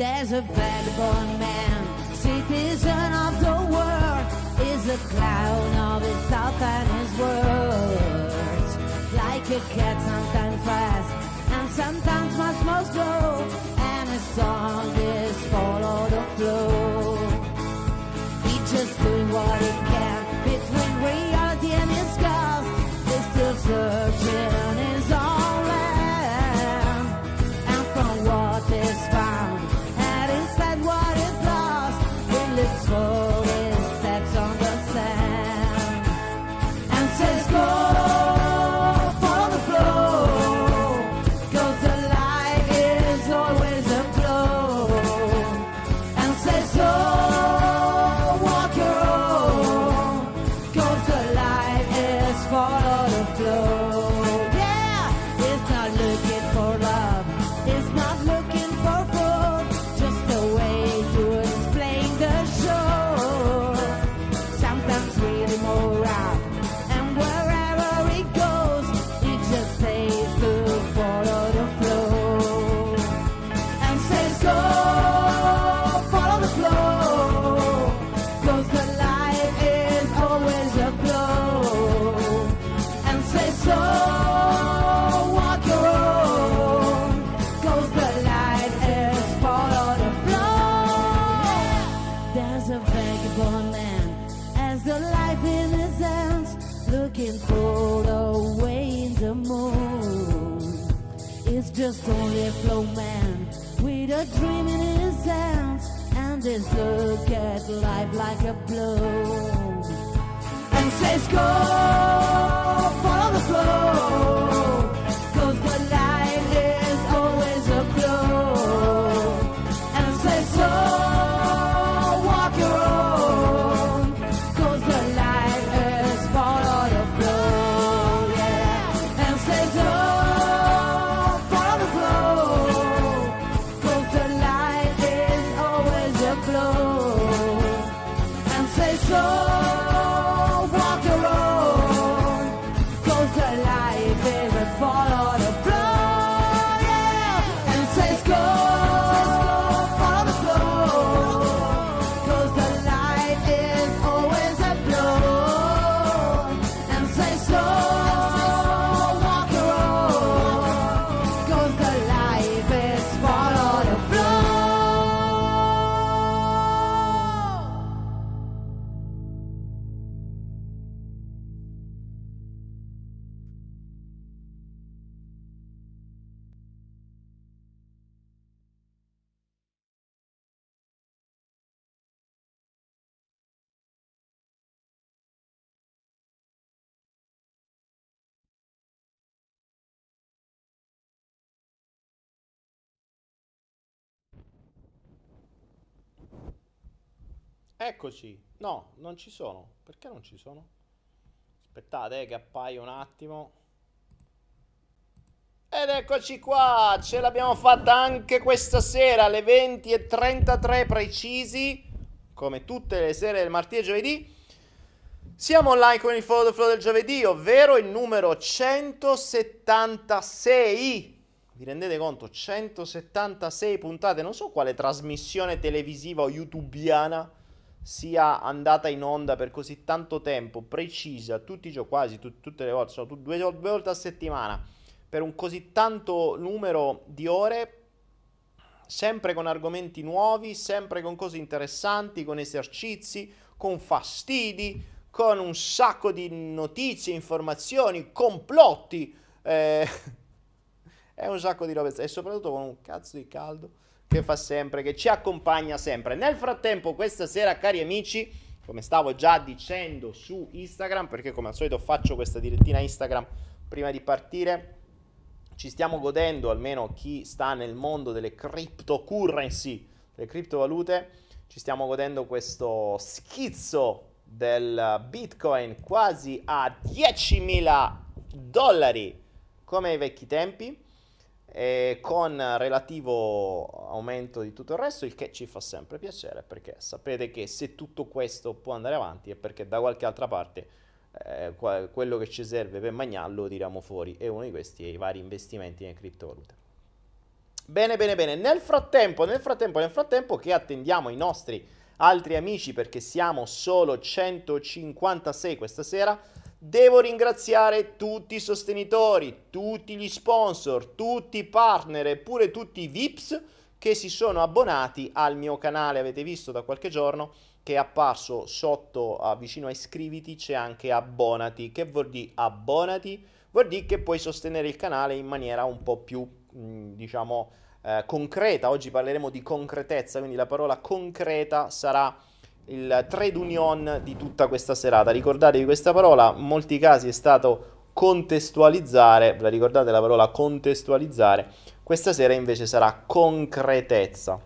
There's a vagabond man, citizen of the world, is a clown of his thoughts and his words. Like a cat, sometimes fast and sometimes much more slow, and his song is follow the flow. He's just doing what he can between reality and his ghost. He's still searching his own with a dream in and this look at life like a blow. And says go follow the flow Eccoci. No, non ci sono. Perché non ci sono? Aspettate eh, che appaia un attimo. Ed eccoci qua, ce l'abbiamo fatta anche questa sera alle 20.33 precisi, come tutte le sere del martedì e giovedì. Siamo online con il Follow the Flow del giovedì, ovvero il numero 176. Vi rendete conto? 176 puntate. Non so quale trasmissione televisiva o youtubiana sia andata in onda per così tanto tempo, precisa, tutti i giorni, quasi tut- tutte le volte, sono tu- due, due volte a settimana, per un così tanto numero di ore, sempre con argomenti nuovi, sempre con cose interessanti, con esercizi, con fastidi, con un sacco di notizie, informazioni, complotti, eh, è un sacco di robe e soprattutto con un cazzo di caldo che fa sempre, che ci accompagna sempre. Nel frattempo, questa sera, cari amici, come stavo già dicendo su Instagram, perché come al solito faccio questa direttina Instagram prima di partire, ci stiamo godendo, almeno chi sta nel mondo delle cryptocurrency, delle criptovalute, ci stiamo godendo questo schizzo del Bitcoin quasi a 10.000 dollari come ai vecchi tempi e con relativo aumento di tutto il resto, il che ci fa sempre piacere perché sapete che se tutto questo può andare avanti è perché da qualche altra parte eh, quello che ci serve per mangiarlo lo tiriamo fuori e uno di questi è i vari investimenti nelle criptovalute. Bene, bene, bene. Nel frattempo, nel frattempo, nel frattempo che attendiamo i nostri altri amici perché siamo solo 156 questa sera, devo ringraziare tutti i sostenitori, tutti gli sponsor, tutti i partner e pure tutti i VIPs che si sono abbonati al mio canale. Avete visto da qualche giorno che è apparso sotto, uh, vicino a iscriviti, c'è anche abbonati. Che vuol dire abbonati? Vuol dire che puoi sostenere il canale in maniera un po' più, mh, diciamo, eh, concreta. Oggi parleremo di concretezza, quindi la parola concreta sarà il trade union di tutta questa serata. Ricordatevi questa parola, in molti casi è stato contestualizzare, ve la ricordate la parola contestualizzare? Questa sera invece sarà concretezza.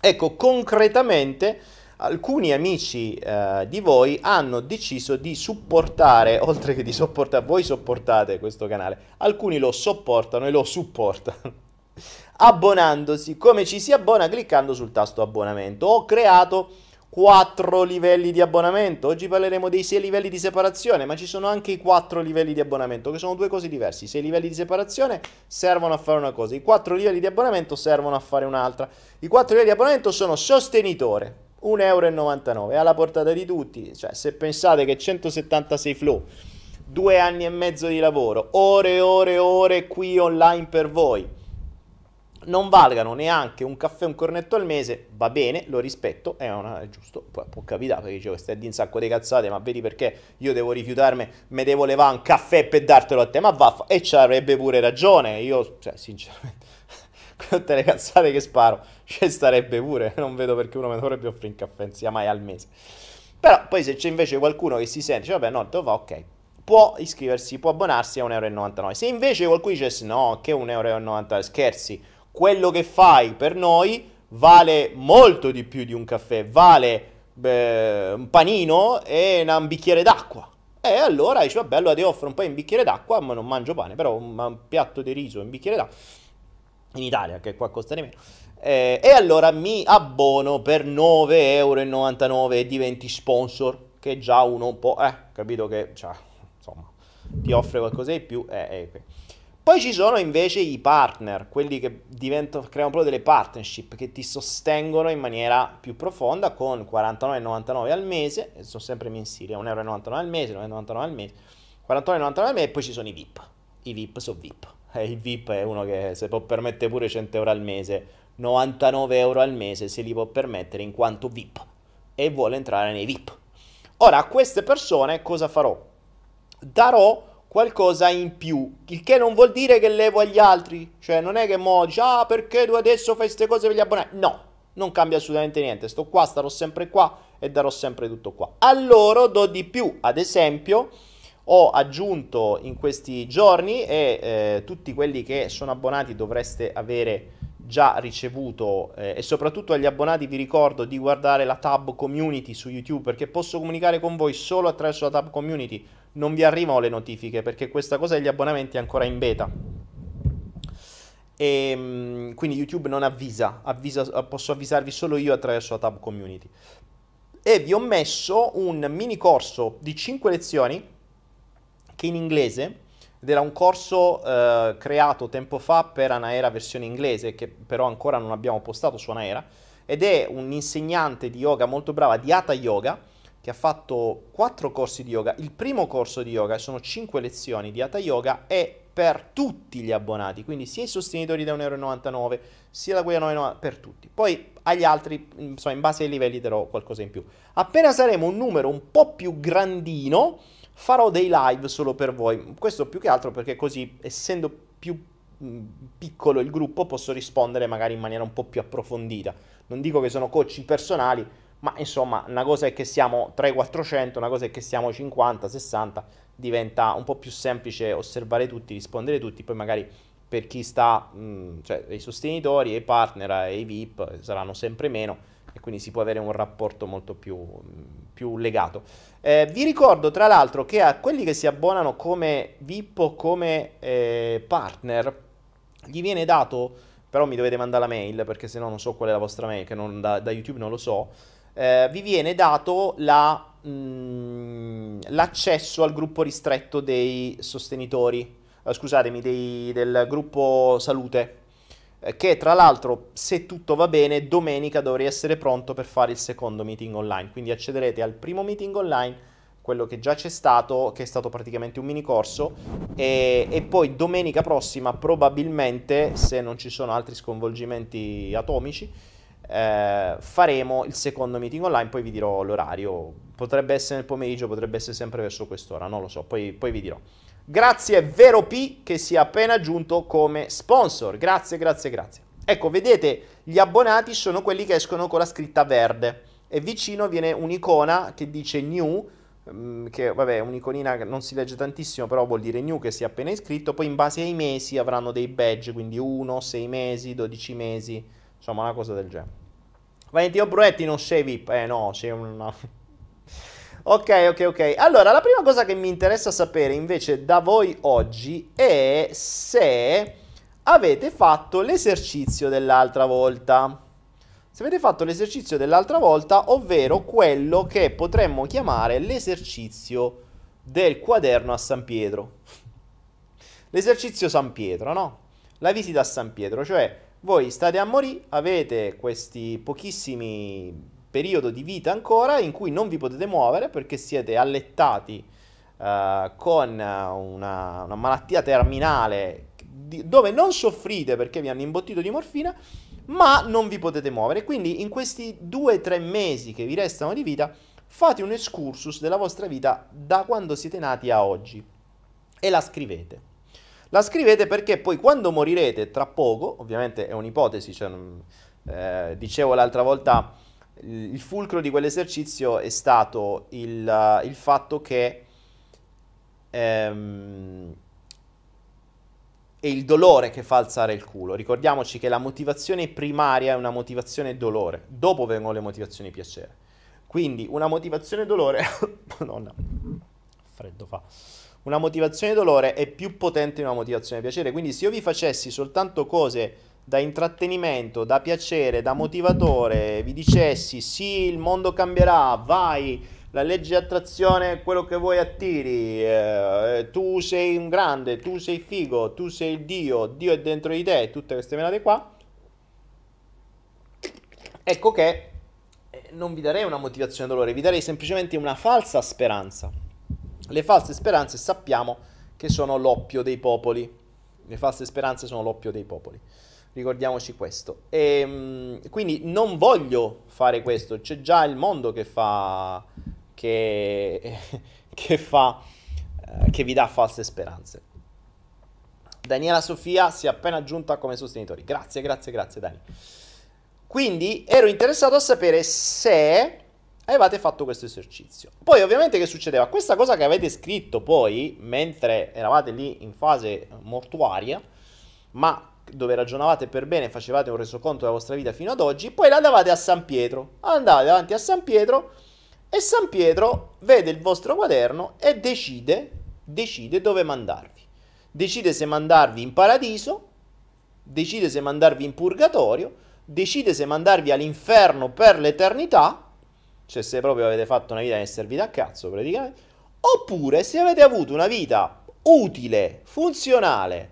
Ecco, concretamente alcuni amici eh, di voi hanno deciso di supportare, oltre che di sopportare, voi sopportate questo canale, alcuni lo sopportano e lo supportano abbonandosi. Come ci si abbona? Cliccando sul tasto abbonamento. Ho creato 4 livelli di abbonamento. Oggi parleremo dei 6 livelli di separazione, ma ci sono anche i 4 livelli di abbonamento, che sono due cose diverse. I 6 livelli di separazione servono a fare una cosa, i 4 livelli di abbonamento servono a fare un'altra. I 4 livelli di abbonamento sono sostenitore, 1,99 euro, alla portata di tutti. Cioè, se pensate che 176 flow, due anni e mezzo di lavoro, ore e ore e ore qui online per voi non valgano neanche un caffè un cornetto al mese, va bene, lo rispetto, è, una, è giusto, può, può capitare, perché dicevo, stai di un sacco di cazzate, ma vedi perché io devo rifiutarmi, me devo levare un caffè per dartelo a te, ma vaffa, e ci avrebbe pure ragione, io, cioè, sinceramente, con tutte le cazzate che sparo, ci starebbe pure, non vedo perché uno mi dovrebbe offrire un caffè, sia mai al mese. Però poi se c'è invece qualcuno che si sente, dice, vabbè, no, te lo fa, ok, può iscriversi, può abbonarsi a 1,99 euro. Se invece qualcuno dice, no, che 1,99 euro, scherzi, quello che fai per noi vale molto di più di un caffè, vale beh, un panino e un bicchiere d'acqua. E allora dici, vabbè, allora ti offro un po' in bicchiere d'acqua, ma non mangio pane, però un, un piatto di riso in bicchiere d'acqua, in Italia, che qua costa di meno. Eh, e allora mi abbono per 9,99 euro e diventi sponsor, che già uno un po', eh, capito che, cioè, insomma, ti offre qualcosa di più, eh, eh. Poi ci sono invece i partner, quelli che diventano, creano proprio delle partnership che ti sostengono in maniera più profonda con 49,99 al mese, sono sempre mensili, 1,99 al mese, 9,99 al mese, 49,99 al mese e poi ci sono i VIP. I VIP sono VIP. Eh, il VIP è uno che se può permettere pure 100 euro al mese, 99 euro al mese se li può permettere in quanto VIP e vuole entrare nei VIP. Ora a queste persone cosa farò? Darò qualcosa in più, il che non vuol dire che levo agli altri, cioè non è che mo dici, ah perché tu adesso fai queste cose per gli abbonati, no, non cambia assolutamente niente, sto qua, starò sempre qua e darò sempre tutto qua. A loro do di più, ad esempio ho aggiunto in questi giorni e eh, tutti quelli che sono abbonati dovreste avere già ricevuto eh, e soprattutto agli abbonati vi ricordo di guardare la tab community su YouTube perché posso comunicare con voi solo attraverso la tab community non vi arrivano le notifiche perché questa cosa degli abbonamenti è ancora in beta. E, ehm, quindi YouTube non avvisa, avvisa, posso avvisarvi solo io attraverso la tab community. E vi ho messo un mini corso di 5 lezioni che in inglese, ed era un corso eh, creato tempo fa per Anaera versione inglese, che però ancora non abbiamo postato su Anaera, ed è un insegnante di yoga molto brava di Hatha Yoga, che ha fatto quattro corsi di yoga. Il primo corso di yoga sono cinque lezioni di Hatha Yoga è per tutti gli abbonati, quindi sia i sostenitori da 1,99 euro, sia da quelli a 9,99 per tutti. Poi agli altri, insomma, in base ai livelli darò qualcosa in più. Appena saremo un numero un po' più grandino, farò dei live solo per voi. Questo più che altro perché così, essendo più piccolo il gruppo, posso rispondere magari in maniera un po' più approfondita. Non dico che sono coaching personali, ma insomma una cosa è che siamo 300-400, una cosa è che siamo 50-60, diventa un po' più semplice osservare tutti, rispondere tutti, poi magari per chi sta, mh, mm, cioè i sostenitori, i partner i VIP saranno sempre meno e quindi si può avere un rapporto molto più, più legato. Eh, vi ricordo tra l'altro che a quelli che si abbonano come VIP o come eh, partner gli viene dato, però mi dovete mandare la mail perché se no non so qual è la vostra mail, che non, da, da YouTube non lo so, eh, vi viene dato la, mh, mm, l'accesso al gruppo ristretto dei sostenitori, eh, scusatemi, dei, del gruppo salute. eh, che tra l'altro, se tutto va bene, domenica dovrei essere pronto per fare il secondo meeting online. Quindi accederete al primo meeting online quello che già c'è stato, che è stato praticamente un mini corso, e, e, poi domenica prossima probabilmente, se non ci sono altri sconvolgimenti atomici, eh, faremo il secondo meeting online, poi vi dirò l'orario, potrebbe essere nel pomeriggio, potrebbe essere sempre verso quest'ora, non lo so, poi, poi vi dirò. Grazie Vero P che si è appena aggiunto come sponsor, grazie, grazie, grazie. Ecco, vedete, gli abbonati sono quelli che escono con la scritta verde. E vicino viene un'icona che dice new Mm, che vabbè è un'iconina che non si legge tantissimo, però vuol dire new che si è appena iscritto, poi in base ai mesi avranno dei badge, quindi 1, 6 mesi, 12 mesi, insomma una cosa del genere. Valentino Bruetti non sei VIP, eh no, c'è una... ok, ok, ok. Allora, la prima cosa che mi interessa sapere invece da voi oggi è se avete fatto l'esercizio dell'altra volta se avete fatto l'esercizio dell'altra volta, ovvero quello che potremmo chiamare l'esercizio del quaderno a San Pietro. L'esercizio San Pietro, no? La visita a San Pietro, cioè voi state a morire, avete questi pochissimi periodi di vita ancora in cui non vi potete muovere perché siete allettati uh, con una, una malattia terminale dove non soffrite perché vi hanno imbottito di morfina ma non vi potete muovere. Quindi in questi due o tre mesi che vi restano di vita, fate un excursus della vostra vita da quando siete nati a oggi e la scrivete. La scrivete perché poi quando morirete, tra poco, ovviamente è un'ipotesi, cioè, eh, dicevo l'altra volta, il fulcro di quell'esercizio è stato il, il fatto che ehm, è il dolore che fa alzare il culo. Ricordiamoci che la motivazione primaria è una motivazione dolore, dopo vengono le motivazioni piacere. Quindi una motivazione dolore, madonna, freddo fa. Una motivazione dolore è più potente di una motivazione piacere. Quindi se io vi facessi soltanto cose da intrattenimento, da piacere, da motivatore, vi dicessi sì, il mondo cambierà, vai, la legge di attrazione è quello che vuoi attiri, eh, tu sei un grande, tu sei figo, tu sei il Dio, Dio è dentro di te, tutte queste menate qua, ecco che eh, non vi darei una motivazione dolore, vi darei semplicemente una falsa speranza. Le false speranze sappiamo che sono l'oppio dei popoli. Le false speranze sono l'oppio dei popoli. Ricordiamoci questo. E, ehm, quindi non voglio fare questo. C'è già il mondo che fa che, che fa, eh, che vi dà false speranze. Daniela Sofia si è appena aggiunta come sostenitori. Grazie, grazie, grazie Dani. Quindi ero interessato a sapere se avevate fatto questo esercizio. Poi ovviamente che succedeva? Questa cosa che avete scritto poi, mentre eravate lì in fase mortuaria, ma dove ragionavate per bene, facevate un resoconto della vostra vita fino ad oggi, poi la a San Pietro. Andate davanti a San Pietro e San Pietro vede il vostro quaderno e decide, decide dove mandarvi. Decide se mandarvi in paradiso, decide se mandarvi in purgatorio, decide se mandarvi all'inferno per l'eternità, cioè se proprio avete fatto una vita che è servita a cazzo praticamente, oppure se avete avuto una vita utile, funzionale,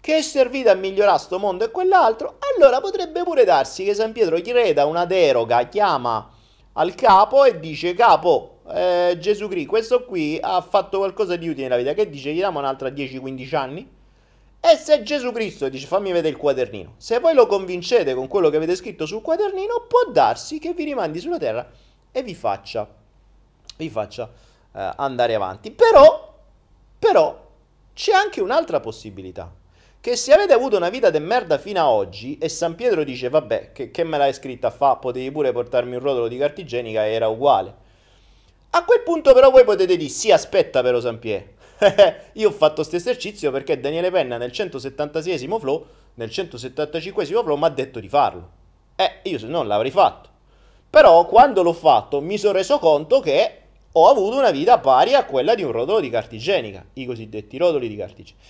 che è servita a migliorare sto mondo e quell'altro, allora potrebbe pure darsi che San Pietro chieda una deroga, chiama al capo e dice capo eh, Gesù Cristo questo qui ha fatto qualcosa di utile nella vita. Che dice? Gli diamo un'altra 10-15 anni? E se Gesù Cristo dice fammi vedere il quadernino. Se voi lo convincete con quello che avete scritto sul quadernino può darsi che vi rimandi sulla terra e vi faccia vi faccia eh, andare avanti. Però però c'è anche un'altra possibilità che se avete avuto una vita de merda fino ad oggi e San Pietro dice vabbè che, che me l'hai scritta fa potevi pure portarmi un rotolo di carta igienica era uguale. A quel punto però voi potete dire sì aspetta però San Pietro io ho fatto questo esercizio perché Daniele Penna nel 176 flow nel 175 flow mi ha detto di farlo. Eh io se non l'avrei fatto però quando l'ho fatto mi sono reso conto che ho avuto una vita pari a quella di un rotolo di carta igienica i cosiddetti rotoli di carta igienica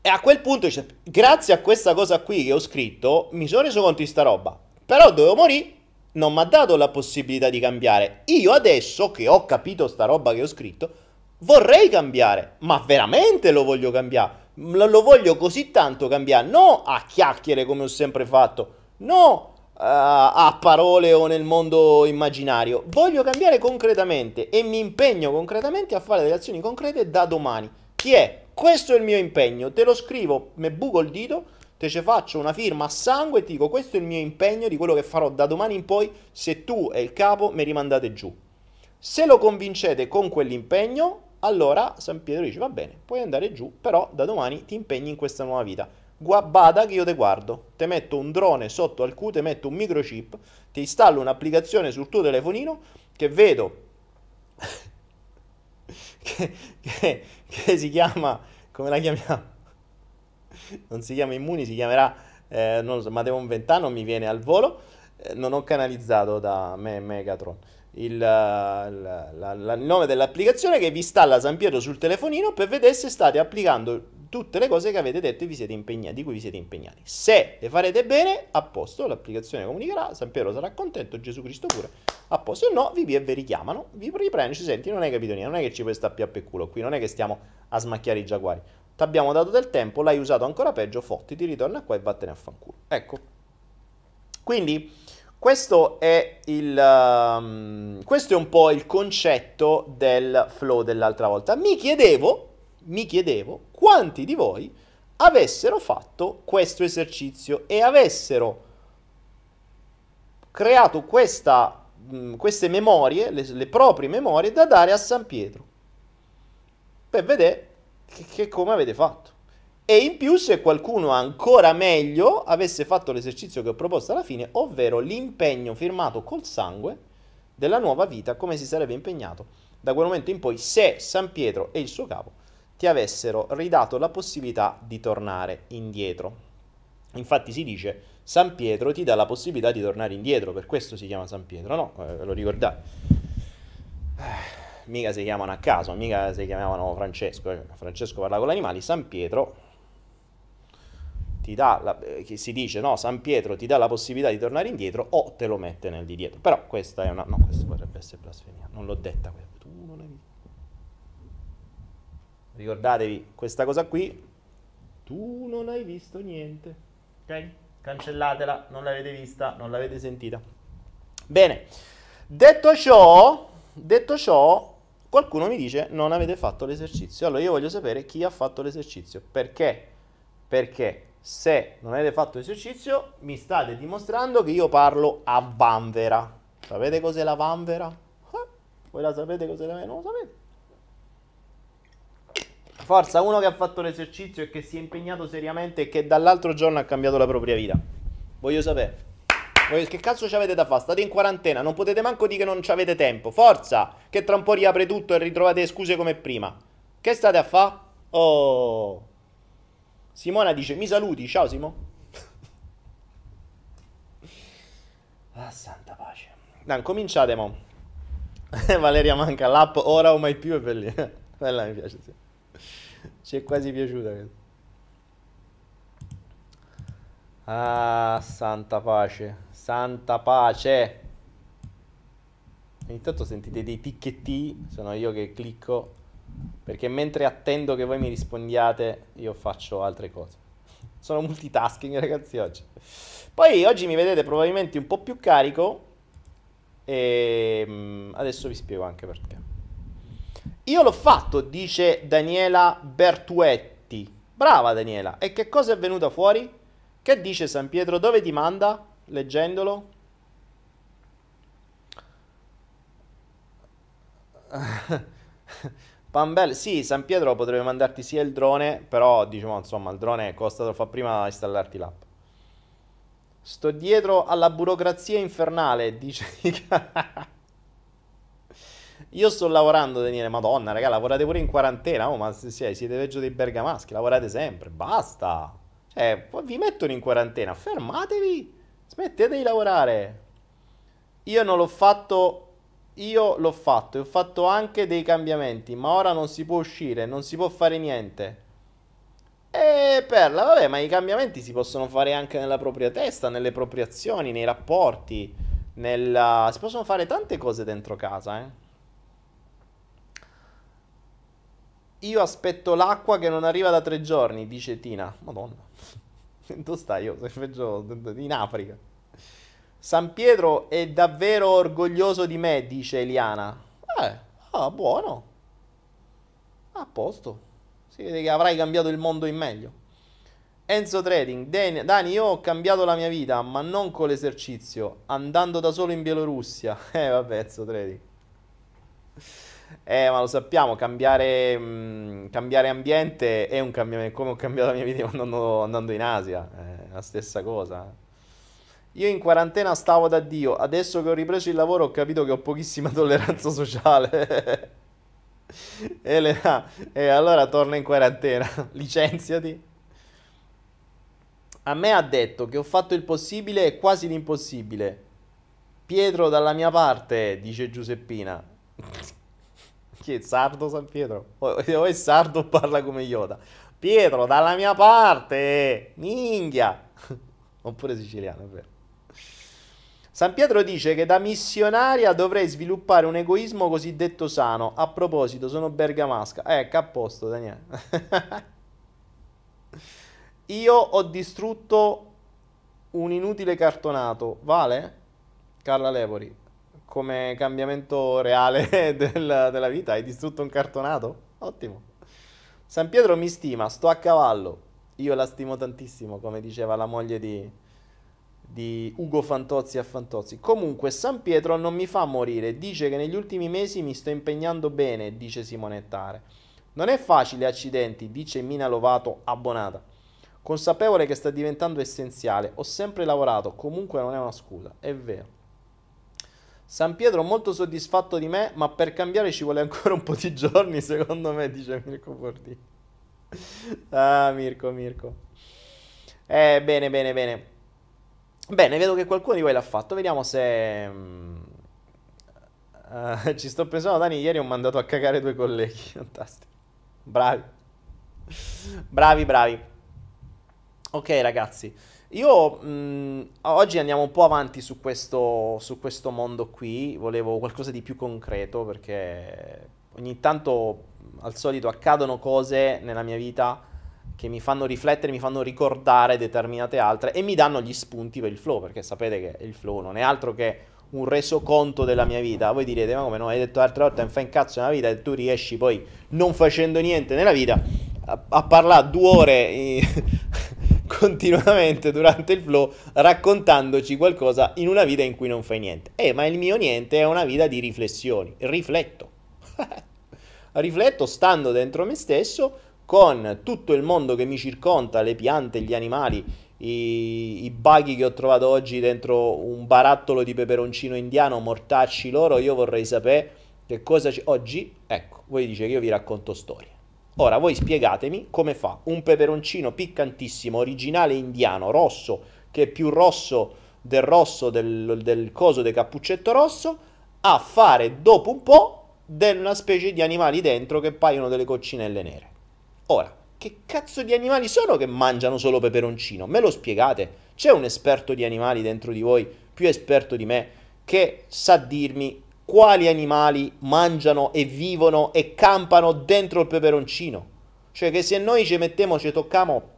e a quel punto grazie a questa cosa qui che ho scritto, mi sono reso conto di sta roba. Però dovevo morire, non mi ha dato la possibilità di cambiare. Io adesso che ho capito sta roba che ho scritto, vorrei cambiare, ma veramente lo voglio cambiare. lo voglio così tanto cambiare, no a chiacchiere come ho sempre fatto, no a parole o nel mondo immaginario, voglio cambiare concretamente e mi impegno concretamente a fare delle azioni concrete da domani. Chi è? Questo è il mio impegno, te lo scrivo, me buco il dito, te ce faccio una firma a sangue e ti dico questo è il mio impegno di quello che farò da domani in poi se tu e il capo mi rimandate giù. Se lo convincete con quell'impegno, allora San Pietro dice va bene, puoi andare giù, però da domani ti impegni in questa nuova vita. Bada che io te guardo, ti metto un drone sotto al Q, ti metto un microchip, ti installo un'applicazione sul tuo telefonino che vedo che, che, che, si chiama, come la chiamiamo? Non si chiama Immuni, si chiamerà, eh, non lo so, Mateon Ventano mi viene al volo, eh, non ho canalizzato da me Megatron. Il, la, la, la, il nome dell'applicazione che vi installa San Pietro sul telefonino per vedere se state applicando tutte le cose che avete detto e impegnati, di cui vi siete impegnati. Se le farete bene, a posto, l'applicazione comunicherà, San Pietro sarà contento, Gesù Cristo pure, a posto. Se no, vi, vi richiamano, vi riprendono, ci senti, non hai capito niente, non è che ci puoi stare più a per culo qui, non è che stiamo a smacchiare i giaguari. Ti abbiamo dato del tempo, l'hai usato ancora peggio, fotti, ti ritorna qua e vattene a fanculo. Ecco. Quindi questo è, il, um, questo è un po' il concetto del flow dell'altra volta. Mi chiedevo, mi chiedevo quanti di voi avessero fatto questo esercizio e avessero creato questa, mh, mm, queste memorie, le, le, proprie memorie da dare a San Pietro per vedere che, che come avete fatto. E in più se qualcuno ancora meglio avesse fatto l'esercizio che ho proposto alla fine, ovvero l'impegno firmato col sangue della nuova vita, come si sarebbe impegnato da quel momento in poi se San Pietro e il suo capo ti avessero ridato la possibilità di tornare indietro. Infatti si dice San Pietro ti dà la possibilità di tornare indietro, per questo si chiama San Pietro, no? Eh, lo ricordate? Eh, mica si chiamano a caso, mica si chiamavano Francesco, eh. Francesco parla con gli animali, San Pietro ti dà, la, eh, si dice, no, San Pietro ti dà la possibilità di tornare indietro o te lo mette nel di dietro. Però questa è una, no, questa potrebbe essere blasfemia, non l'ho detta. Tu non hai visto. Ricordatevi, questa cosa qui, tu non hai visto niente. Ok? Cancellatela, non l'avete vista, non l'avete sentita. Bene, detto ciò, detto ciò, qualcuno mi dice non avete fatto l'esercizio. Allora io voglio sapere chi ha fatto l'esercizio. Perché? Perché se non avete fatto esercizio, mi state dimostrando che io parlo a vanvera. Sapete cos'è la vanvera? Eh? Voi la sapete cos'è la vanvera? Non lo sapete? Forza, uno che ha fatto l'esercizio e che si è impegnato seriamente e che dall'altro giorno ha cambiato la propria vita. Voglio sapere. Che cazzo ci avete da fare? State in quarantena, non potete manco dire che non ci avete tempo. Forza, che tra un po' riapre tutto e ritrovate scuse come prima. Che state a fare? Oh... Simona dice mi saluti, ciao Simo. ah, santa pace. Dai, cominciate mo. Valeria manca l'app ora o mai più è bellina. Bella mi piace, sì. Ci è quasi piaciuta. Ah, santa pace. Santa pace. Intanto sentite dei ticchetti, sono io che clicco perché mentre attendo che voi mi rispondiate, io faccio altre cose. Sono multitasking, ragazzi, oggi. Poi oggi mi vedete probabilmente un po' più carico. E mm, adesso vi spiego anche perché. Io l'ho fatto, dice Daniela Bertuetti. Brava Daniela. E che cosa è venuta fuori? Che dice San Pietro? Dove ti manda? Leggendolo. Pambel, sì, San Pietro potrebbe mandarti sia il drone, però diciamo insomma il drone costa troppo fa prima installarti l'app. Sto dietro alla burocrazia infernale, dice Io sto lavorando, Daniele, madonna, raga, lavorate pure in quarantena, oh, ma se siete peggio dei bergamaschi, lavorate sempre, basta. Cioè, vi mettono in quarantena, fermatevi, smettete di lavorare. Io non l'ho fatto io l'ho fatto e ho fatto anche dei cambiamenti, ma ora non si può uscire, non si può fare niente. E Perla, vabbè, ma i cambiamenti si possono fare anche nella propria testa, nelle proprie azioni, nei rapporti, nella... si possono fare tante cose dentro casa, eh. Io aspetto l'acqua che non arriva da tre giorni, dice Tina. Madonna. Dove stai io? Sei peggio in Africa. San Pietro è davvero orgoglioso di me, dice Eliana. Eh, ah, buono. A posto. Si vede che avrai cambiato il mondo in meglio. Enzo Trading, Dani, io ho cambiato la mia vita, ma non con l'esercizio, andando da solo in Bielorussia. Eh, vabbè, Enzo Trading. Eh, ma lo sappiamo, cambiare, mh, cambiare ambiente è un cambiamento. Come ho cambiato la mia vita andando, andando in Asia, è la stessa cosa. Io in quarantena stavo da Dio, adesso che ho ripreso il lavoro ho capito che ho pochissima tolleranza sociale. Elena, e eh, allora torna in quarantena, licenziati. A me ha detto che ho fatto il possibile e quasi l'impossibile. Pietro dalla mia parte, dice Giuseppina. Chi è sardo San Pietro? O, è sardo o parla come Yoda? Pietro dalla mia parte, minchia. Oppure siciliano, è vero. San Pietro dice che da missionaria dovrei sviluppare un egoismo cosiddetto sano. A proposito, sono bergamasca. Ecco, a posto, Daniele. Io ho distrutto un inutile cartonato. Vale? Carla Lepori. Come cambiamento reale del, della vita, hai distrutto un cartonato? Ottimo. San Pietro mi stima, sto a cavallo. Io la stimo tantissimo, come diceva la moglie di, di Ugo Fantozzi a Fantozzi. Comunque, San Pietro non mi fa morire. Dice che negli ultimi mesi mi sto impegnando bene, dice Simonettare. Non è facile, accidenti, dice Mina Lovato, abbonata. Consapevole che sta diventando essenziale. Ho sempre lavorato, comunque non è una scusa, è vero. San Pietro molto soddisfatto di me, ma per cambiare ci vuole ancora un po' di giorni, secondo me, dice Mirko Forti. Ah, Mirko, Mirko. Eh, bene, bene, bene. Bene, vedo che qualcuno di voi l'ha fatto. Vediamo se... Uh, ci sto pensando, Dani, ieri ho mandato a cagare due colleghi. Fantastico. Bravi. Bravi, bravi. Ok ragazzi, io mh, oggi andiamo un po' avanti su questo, su questo mondo qui, volevo qualcosa di più concreto perché ogni tanto al solito accadono cose nella mia vita che mi fanno riflettere, mi fanno ricordare determinate altre e mi danno gli spunti per il flow, perché sapete che il flow non è altro che un resoconto della mia vita. Voi direte, ma come no, hai detto l'altra volta, non fai un cazzo nella vita e tu riesci poi non facendo niente nella vita a, a parlare due ore continuamente durante il flow raccontandoci qualcosa in una vita in cui non fai niente. Eh, ma il mio niente è una vita di riflessioni. Rifletto. Rifletto stando dentro me stesso con tutto il mondo che mi circonda, le piante, gli animali, i, i baghi che ho trovato oggi dentro un barattolo di peperoncino indiano, mortacci loro, io vorrei sapere che cosa c'è oggi. Ecco, voi dice che io vi racconto storie. Ora voi spiegatemi come fa un peperoncino piccantissimo, originale indiano, rosso, che è più rosso del rosso del, del coso del cappuccetto rosso, a fare dopo un po' una specie di animali dentro che paiono delle coccinelle nere. Ora, che cazzo di animali sono che mangiano solo peperoncino? Me lo spiegate? C'è un esperto di animali dentro di voi, più esperto di me, che sa dirmi quali animali mangiano e vivono e campano dentro il peperoncino. Cioè che se noi ci mettiamo, ci tocchiamo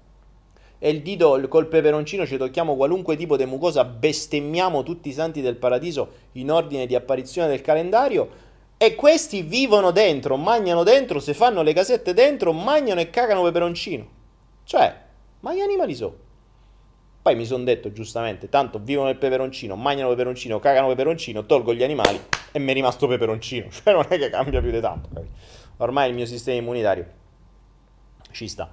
e il dito col peperoncino ci tocchiamo qualunque tipo di mucosa, bestemmiamo tutti i santi del paradiso in ordine di apparizione del calendario e questi vivono dentro, mangiano dentro, se fanno le casette dentro, mangiano e cagano peperoncino. Cioè, ma gli animali sono? Poi mi sono detto giustamente, tanto vivono nel peperoncino, mangiano peperoncino, cagano peperoncino, tolgo gli animali e mi è rimasto peperoncino. Cioè non è che cambia più di tanto. Ormai il mio sistema immunitario ci sta,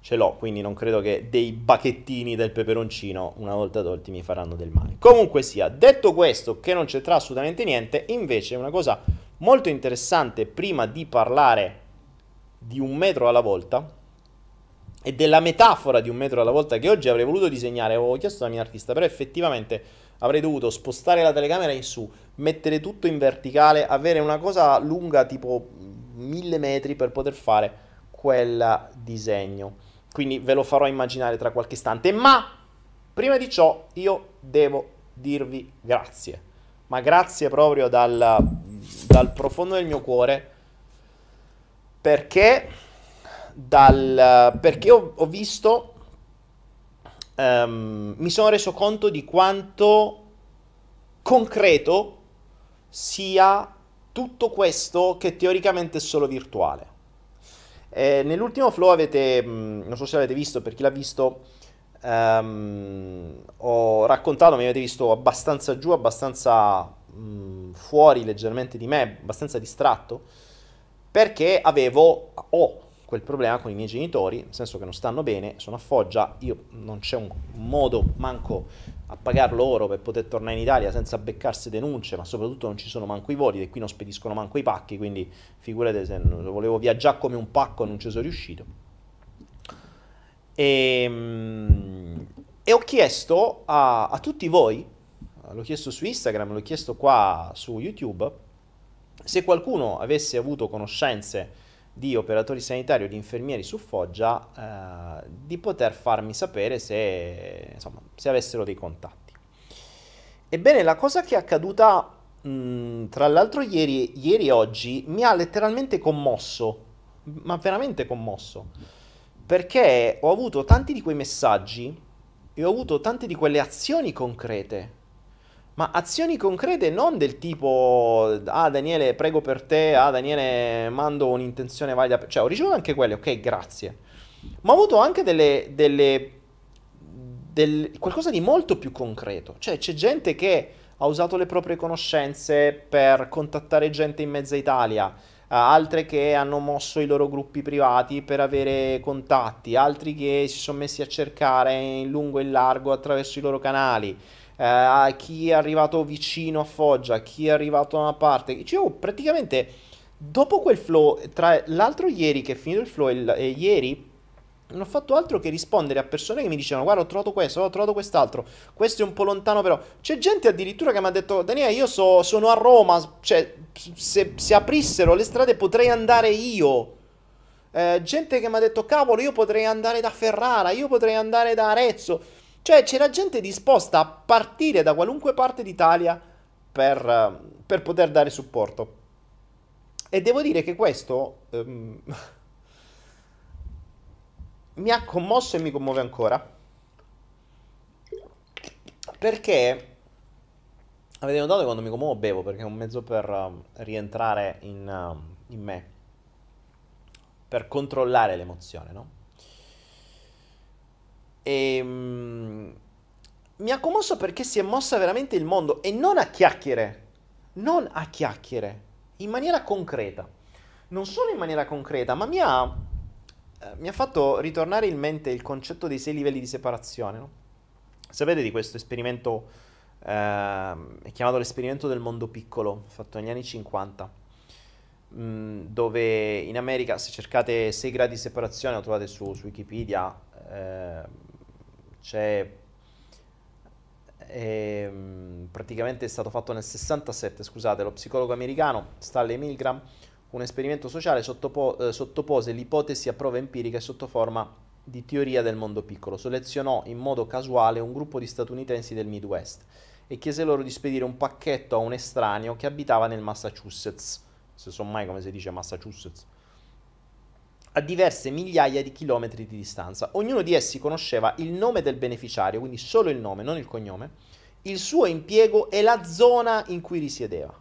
ce l'ho, quindi non credo che dei bacchettini del peperoncino una volta tolti mi faranno del male. Comunque sia, detto questo, che non c'entra assolutamente niente, invece una cosa molto interessante prima di parlare di un metro alla volta e della metafora di un metro alla volta che oggi avrei voluto disegnare, avevo chiesto alla mia artista, però effettivamente avrei dovuto spostare la telecamera in su, mettere tutto in verticale, avere una cosa lunga tipo mille metri per poter fare quel disegno. Quindi ve lo farò immaginare tra qualche istante, ma prima di ciò io devo dirvi grazie, ma grazie proprio dal, dal profondo del mio cuore perché dal, perché ho, ho visto, um, mi sono reso conto di quanto concreto sia tutto questo che teoricamente è solo virtuale. Eh, nell'ultimo flow avete, mm, non so se l'avete visto, per chi l'ha visto, um, ho raccontato, mi avete visto abbastanza giù, abbastanza mh, mm, fuori leggermente di me, abbastanza distratto, perché avevo, ho quel problema con i miei genitori, nel senso che non stanno bene, sono a Foggia, io non c'è un modo manco a pagar loro per poter tornare in Italia senza beccarsi denunce, ma soprattutto non ci sono manco i voli e qui non spediscono manco i pacchi, quindi figurate se volevo viaggiare come un pacco non ci sono riuscito. E, ehm, e ho chiesto a, a tutti voi, l'ho chiesto su Instagram, l'ho chiesto qua su YouTube, se qualcuno avesse avuto conoscenze di operatori sanitari o di infermieri su Foggia eh, di poter farmi sapere se, insomma, se avessero dei contatti. Ebbene, la cosa che è accaduta mh, tra l'altro ieri, ieri e oggi mi ha letteralmente commosso, ma veramente commosso, perché ho avuto tanti di quei messaggi e ho avuto tante di quelle azioni concrete ma azioni concrete non del tipo, ah Daniele prego per te, ah Daniele mando un'intenzione valida, cioè ho ricevuto anche quelle, ok grazie, ma ho avuto anche delle, delle, del, qualcosa di molto più concreto, cioè c'è gente che ha usato le proprie conoscenze per contattare gente in mezza Italia, altre che hanno mosso i loro gruppi privati per avere contatti, altri che si sono messi a cercare in lungo e in largo attraverso i loro canali eh, a chi è arrivato vicino a Foggia, chi è arrivato da una parte. Cioè, oh, praticamente dopo quel flow, tra l'altro ieri che è finito il flow e, e ieri, non ho fatto altro che rispondere a persone che mi dicevano guarda ho trovato questo, ho trovato quest'altro, questo è un po' lontano però. C'è gente addirittura che mi ha detto Daniele io so, sono a Roma, cioè se, se aprissero le strade potrei andare io. Eh, gente che mi ha detto cavolo io potrei andare da Ferrara, io potrei andare da Arezzo. Cioè c'era gente disposta a partire da qualunque parte d'Italia per, per poter dare supporto. E devo dire che questo um, mi ha commosso e mi commuove ancora. Perché avete notato che quando mi commuovo bevo perché è un mezzo per uh, rientrare in, uh, in me, per controllare l'emozione, no? E, um, mi ha commosso perché si è mossa veramente il mondo e non a chiacchiere, non a chiacchiere, in maniera concreta. Non solo in maniera concreta, ma mi ha, eh, mi ha fatto ritornare in mente il concetto dei sei livelli di separazione. No? Sapete di questo esperimento, eh, è chiamato l'esperimento del mondo piccolo, fatto negli anni 50, mh, mm, dove in America, se cercate 6 gradi di separazione, lo trovate su, su Wikipedia, eh, c'è ehm, praticamente è stato fatto nel 67, scusate, lo psicologo americano Stanley Milgram un esperimento sociale sottopo- eh, sottopose l'ipotesi a prova empirica sotto forma di teoria del mondo piccolo. Selezionò in modo casuale un gruppo di statunitensi del Midwest e chiese loro di spedire un pacchetto a un estraneo che abitava nel Massachusetts. Se so mai come si dice Massachusetts a diverse migliaia di chilometri di distanza. Ognuno di essi conosceva il nome del beneficiario, quindi solo il nome, non il cognome, il suo impiego e la zona in cui risiedeva,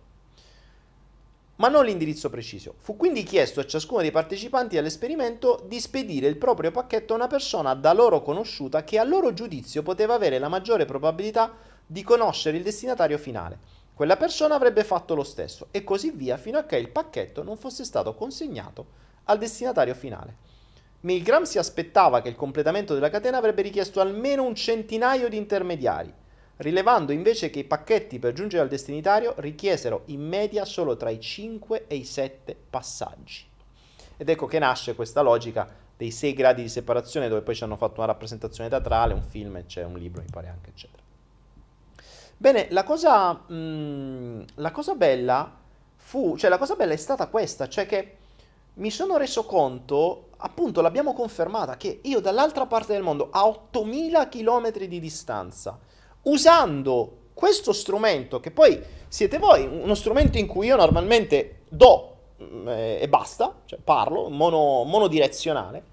ma non l'indirizzo preciso. Fu quindi chiesto a ciascuno dei partecipanti all'esperimento di spedire il proprio pacchetto a una persona da loro conosciuta che a loro giudizio poteva avere la maggiore probabilità di conoscere il destinatario finale. Quella persona avrebbe fatto lo stesso e così via fino a che il pacchetto non fosse stato consegnato al destinatario finale. Milgram si aspettava che il completamento della catena avrebbe richiesto almeno un centinaio di intermediari, rilevando invece che i pacchetti per giungere al destinatario richiesero in media solo tra i 5 e i 7 passaggi. Ed ecco che nasce questa logica dei 6 gradi di separazione dove poi ci hanno fatto una rappresentazione teatrale, un film, c'è un libro, mi pare anche, eccetera. Bene, la cosa, mh, mm, la cosa bella fu, cioè la cosa bella è stata questa, cioè che mi sono reso conto, appunto l'abbiamo confermata, che io dall'altra parte del mondo, a 8000 km di distanza, usando questo strumento, che poi siete voi, uno strumento in cui io normalmente do mm, e, e basta, cioè parlo, mono, monodirezionale,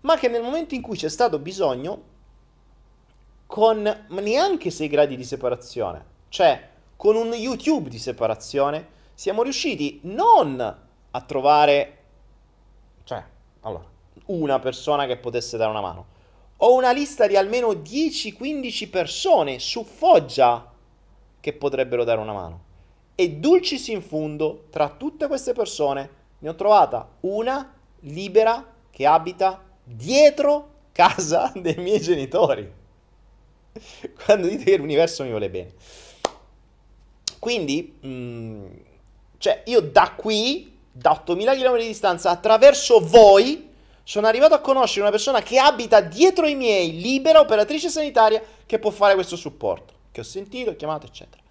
ma che nel momento in cui c'è stato bisogno, con neanche 6 gradi di separazione, cioè con un YouTube di separazione, siamo riusciti non a trovare, cioè, allora, una persona che potesse dare una mano. Ho una lista di almeno 10-15 persone su Foggia che potrebbero dare una mano. E dulcis in fundo, tra tutte queste persone, ne ho trovata una libera che abita dietro casa dei miei genitori. Quando dite che l'universo mi vuole bene. Quindi, mh, mm, cioè, io da qui, da 8000 km di distanza, attraverso voi, sono arrivato a conoscere una persona che abita dietro i miei, libera, operatrice sanitaria, che può fare questo supporto. Che ho sentito, chiamato, eccetera.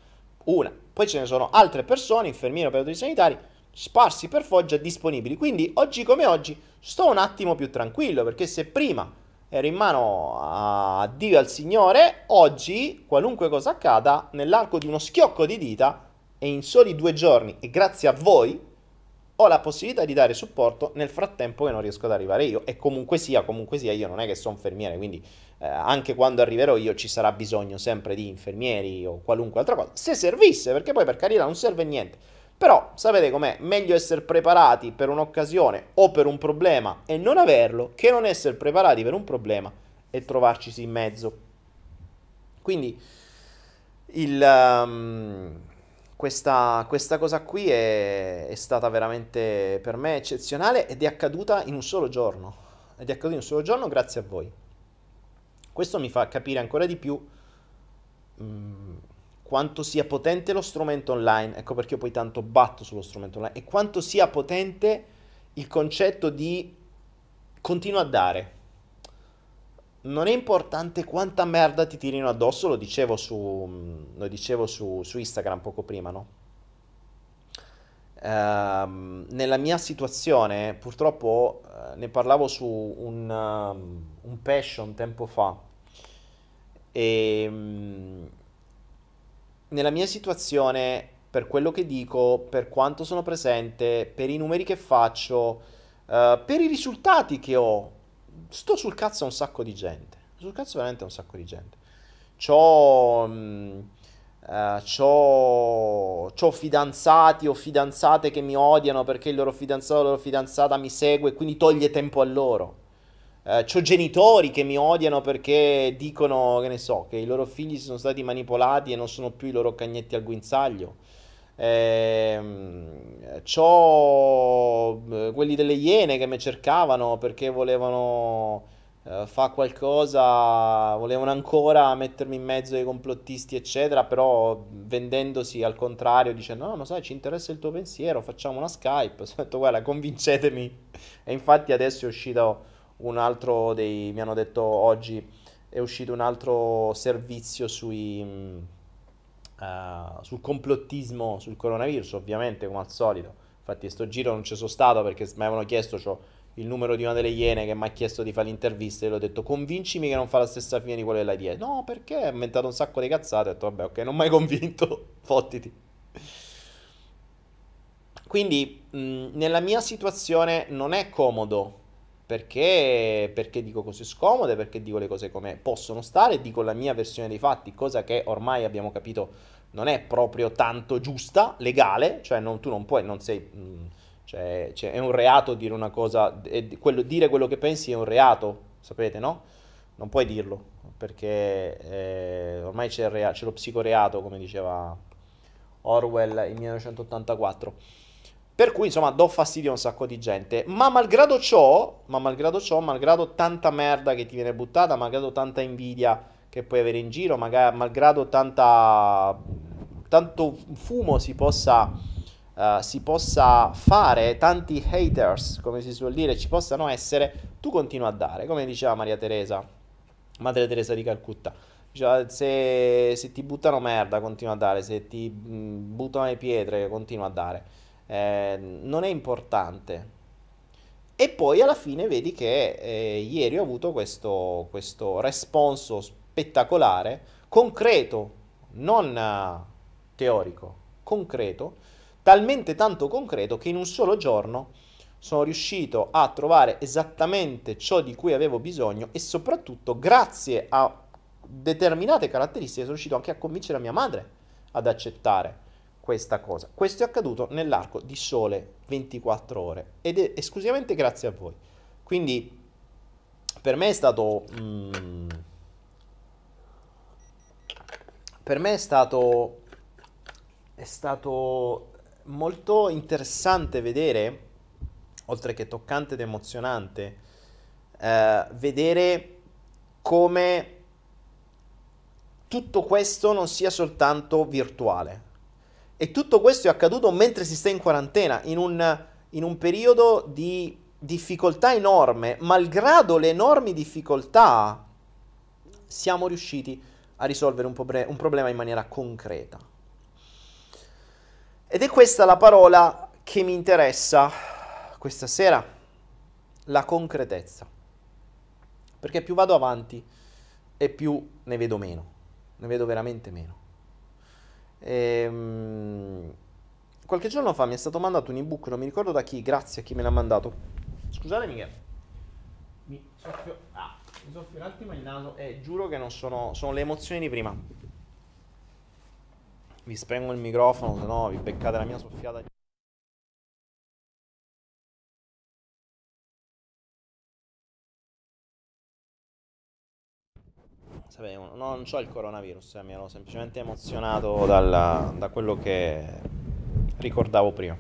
Una. Poi ce ne sono altre persone, infermieri, operatori sanitari, sparsi per Foggia, disponibili. Quindi, oggi come oggi, sto un attimo più tranquillo, perché se prima ero in mano a Dio e al Signore, oggi, qualunque cosa accada, nell'arco di uno schiocco di dita e in soli due giorni, e grazie a voi, ho la possibilità di dare supporto nel frattempo che non riesco ad arrivare io. E comunque sia, comunque sia, io non è che sono infermiere, quindi eh, anche quando arriverò io ci sarà bisogno sempre di infermieri o qualunque altra cosa. Se servisse, perché poi per carità non serve niente però sapete com'è? Meglio essere preparati per un'occasione o per un problema e non averlo che non essere preparati per un problema e trovarcisi in mezzo. Quindi il, um, questa, questa, cosa qui è, è, stata veramente per me eccezionale ed è accaduta in un solo giorno. Ed è accaduta in un solo giorno grazie a voi. Questo mi fa capire ancora di più um, quanto sia potente lo strumento online, ecco perché io poi tanto batto sullo strumento online, e quanto sia potente il concetto di continua a dare. Non è importante quanta merda ti tirino addosso, lo dicevo su, lo dicevo su, su Instagram poco prima, no? Uh, nella mia situazione, purtroppo uh, ne parlavo su un, uh, un passion tempo fa, e um, nella mia situazione, per quello che dico, per quanto sono presente, per i numeri che faccio, uh, per i risultati che ho, sto sul cazzo a un sacco di gente. Sul cazzo veramente a un sacco di gente. C'ho... Um, Uh, c'ho, c'ho, fidanzati o fidanzate che mi odiano perché il loro fidanzato o la loro fidanzata mi segue e quindi toglie tempo a loro. Uh, c'ho genitori che mi odiano perché dicono, che ne so, che i loro figli sono stati manipolati e non sono più i loro cagnetti al guinzaglio. Eh, c'ho quelli delle Iene che mi cercavano perché volevano eh, fare qualcosa, volevano ancora mettermi in mezzo ai complottisti, eccetera, però vendendosi al contrario, dicendo no, ma sai, ci interessa il tuo pensiero, facciamo una Skype. Ho detto, guarda, convincetemi. E infatti adesso è uscito un altro dei, mi hanno detto oggi, è uscito un altro servizio sui, uh, sul complottismo sul coronavirus, ovviamente come al solito. Infatti sto giro non ci sono stato perché mi avevano chiesto, cioè, il numero di una delle iene che mi ha chiesto di fare l'intervista e gli ho detto convincimi che non fa la stessa fine di quello della dieta. No, perché ha inventato un sacco di cazzate. Ho detto vabbè ok, non mai convinto, fottiti. Quindi mh, nella mia situazione non è comodo perché, perché dico cose scomode, perché dico le cose come possono stare, dico la mia versione dei fatti, cosa che ormai abbiamo capito non è proprio tanto giusta, legale, cioè non, tu non puoi, non sei... Mm, cioè, cioè, è un reato dire una cosa, quello, dire quello che pensi è un reato, sapete, no? Non puoi dirlo, perché eh, ormai c'è, rea- c'è lo psicoreato, come diceva Orwell in 1984. Per cui insomma do fastidio a un sacco di gente. Ma malgrado ciò, ma malgrado ciò, malgrado tanta merda che ti viene buttata, malgrado tanta invidia che puoi avere in giro, magari, malgrado tanta, tanto fumo si possa, uh, si possa fare, tanti haters, come si suol dire, ci possano essere, tu continua a dare, come diceva Maria Teresa, Madre Teresa di Calcutta. Se, se ti buttano merda, continua a dare, se ti mm, buttano le pietre, continua a dare eh, non è importante. E poi alla fine vedi che eh, ieri ho avuto questo, questo responso spettacolare, concreto, non uh, teorico, concreto, talmente tanto concreto che in un solo giorno sono riuscito a trovare esattamente ciò di cui avevo bisogno e soprattutto grazie a determinate caratteristiche sono riuscito anche a convincere mia madre ad accettare questa cosa. Questo è accaduto nell'arco di sole 24 ore ed è esclusivamente grazie a voi. Quindi per me è stato... Mm, per me è stato... È stato molto interessante vedere, oltre che toccante ed emozionante, eh, vedere come tutto questo non sia soltanto virtuale. E tutto questo è accaduto mentre si sta in quarantena, in un, in un periodo di difficoltà enorme, malgrado le enormi difficoltà, siamo riusciti a risolvere un, pobre- un problema in maniera concreta. Ed è questa la parola che mi interessa questa sera, la concretezza. Perché più vado avanti e più ne vedo meno, ne vedo veramente meno. Ehm, qualche giorno fa mi è stato mandato un ebook, non mi ricordo da chi, grazie a chi me l'ha mandato. Scusatemi che mi soffio, ah, mi soffio un attimo il naso e giuro che non sono, sono le emozioni di prima. Vi spengo il microfono, se no vi beccate la mia soffiata. Sapevo, no, non ho il coronavirus, eh, mi ero semplicemente emozionato dalla, da quello che ricordavo prima.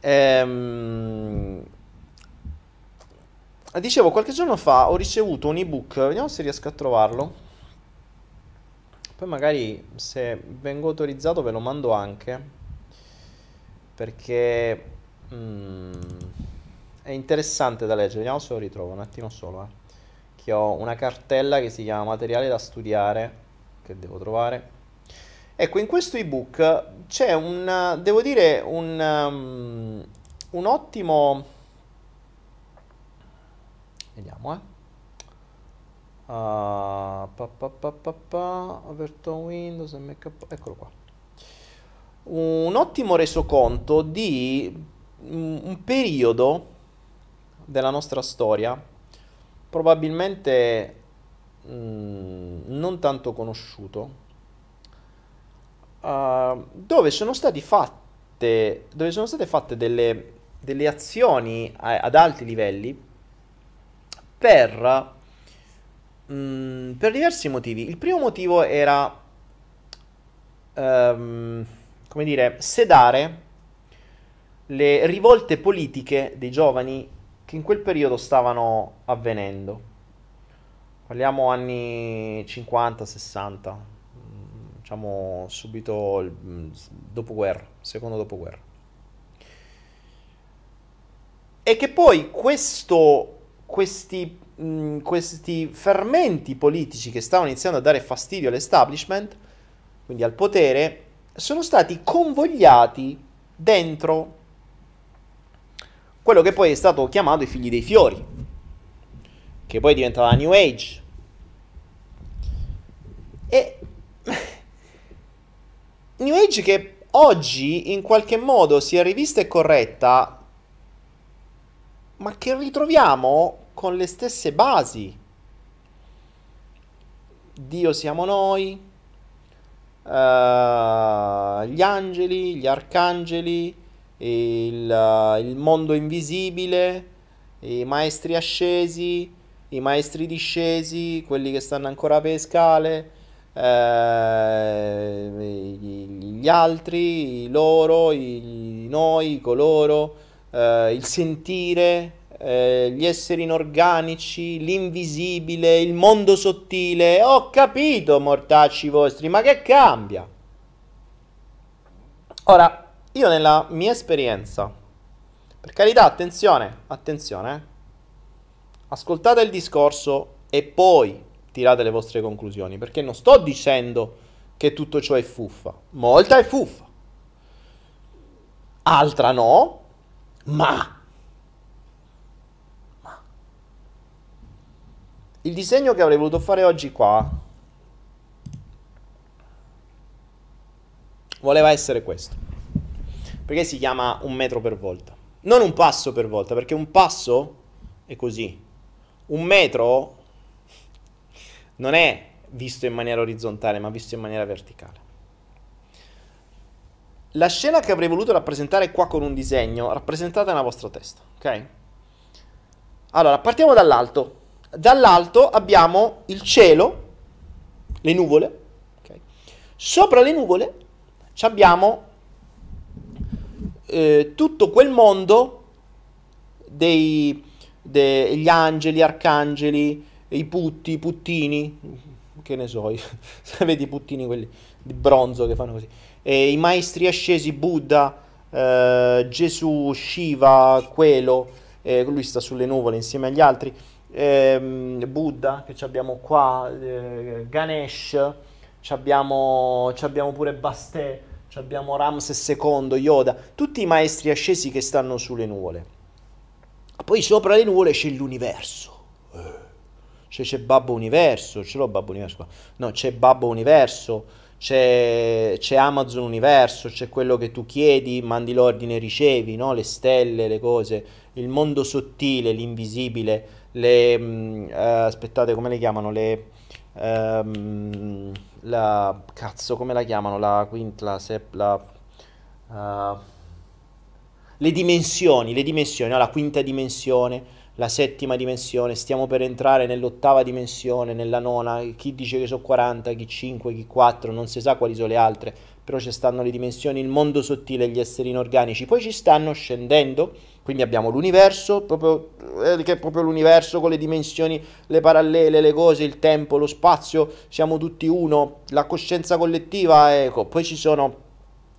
Ehm, dicevo, qualche giorno fa ho ricevuto un ebook, vediamo se riesco a trovarlo. Poi magari se vengo autorizzato ve lo mando anche perché mm, è interessante da leggere. Vediamo se lo ritrovo un attimo solo. Eh. Che ho una cartella che si chiama materiale da studiare che devo trovare. Ecco, in questo ebook c'è un, devo dire, un, um, un ottimo... Vediamo, eh. Uh, pa, pa, pa, Overton Windows, MK, eccolo qua. Un ottimo resoconto di un periodo della nostra storia, probabilmente mh, non tanto conosciuto, uh, dove sono fatte, dove sono state fatte delle, delle azioni a, ad alti livelli per Mm, per diversi motivi. Il primo motivo era, um, come dire, sedare le rivolte politiche dei giovani che in quel periodo stavano avvenendo. Parliamo anni 50-60, mm, diciamo subito il mm, dopoguerra, secondo dopoguerra. E che poi questo, questi mh, questi fermenti politici che stavano iniziando a dare fastidio all'establishment, quindi al potere, sono stati convogliati dentro quello che poi è stato chiamato i figli dei fiori, che poi è diventata New Age. E New Age che oggi in qualche modo sia rivista e corretta, ma che ritroviamo con le stesse basi. Dio siamo noi, uh, gli angeli, gli arcangeli, il, il mondo invisibile, i maestri ascesi, i maestri discesi, quelli che stanno ancora per le scale, eh, gli altri, loro, i, noi, coloro, eh, il sentire, eh, gli esseri inorganici, l'invisibile, il mondo sottile. Ho capito, mortacci vostri, ma che cambia? Ora, io nella mia esperienza, per carità, attenzione, attenzione, eh? ascoltate il discorso e poi tirate le vostre conclusioni, perché non sto dicendo che tutto ciò è fuffa, molta è fuffa, altra no, ma Il disegno che avrei voluto fare oggi qua Voleva essere questo. Perché si chiama un metro per volta? Non un passo per volta, perché un passo è così. Un metro non è visto in maniera orizzontale, ma visto in maniera verticale. La scena che avrei voluto rappresentare qua con un disegno, rappresentate nella vostra testa, ok? Allora, partiamo dall'alto. Dall'alto abbiamo il cielo, le nuvole, okay? Sopra le nuvole abbiamo eh, tutto quel mondo dei, degli angeli, arcangeli, i putti, i puttini, che ne so, vedi i puttini quelli di bronzo che fanno così, e i maestri ascesi, Buddha, eh, Gesù, Shiva, quello, eh, lui sta sulle nuvole insieme agli altri, eh, Buddha che abbiamo qua, eh, Ganesh, abbiamo, abbiamo pure Basté, abbiamo Ramses II, Yoda, tutti i maestri ascesi che stanno sulle nuvole. Poi sopra le nuvole c'è l'universo. Cioè c'è Babbo Universo, ce l'ho Babbo Universo qua. No, c'è Babbo Universo, c'è, c'è, Amazon Universo, c'è quello che tu chiedi, mandi l'ordine e ricevi, no? le stelle, le cose, il mondo sottile, l'invisibile, le... Eh, aspettate, come le chiamano? Le... Um, la... cazzo, come la chiamano? La quinta, la sep... La, uh, le dimensioni, le dimensioni, no? la quinta dimensione la settima dimensione, stiamo per entrare nell'ottava dimensione, nella nona, chi dice che sono 40, chi 5, chi 4, non si sa quali sono le altre, però ci stanno le dimensioni, il mondo sottile, gli esseri inorganici, poi ci stanno scendendo, quindi abbiamo l'universo, proprio, eh, che è proprio l'universo con le dimensioni, le parallele, le cose, il tempo, lo spazio, siamo tutti uno, la coscienza collettiva, ecco, poi ci sono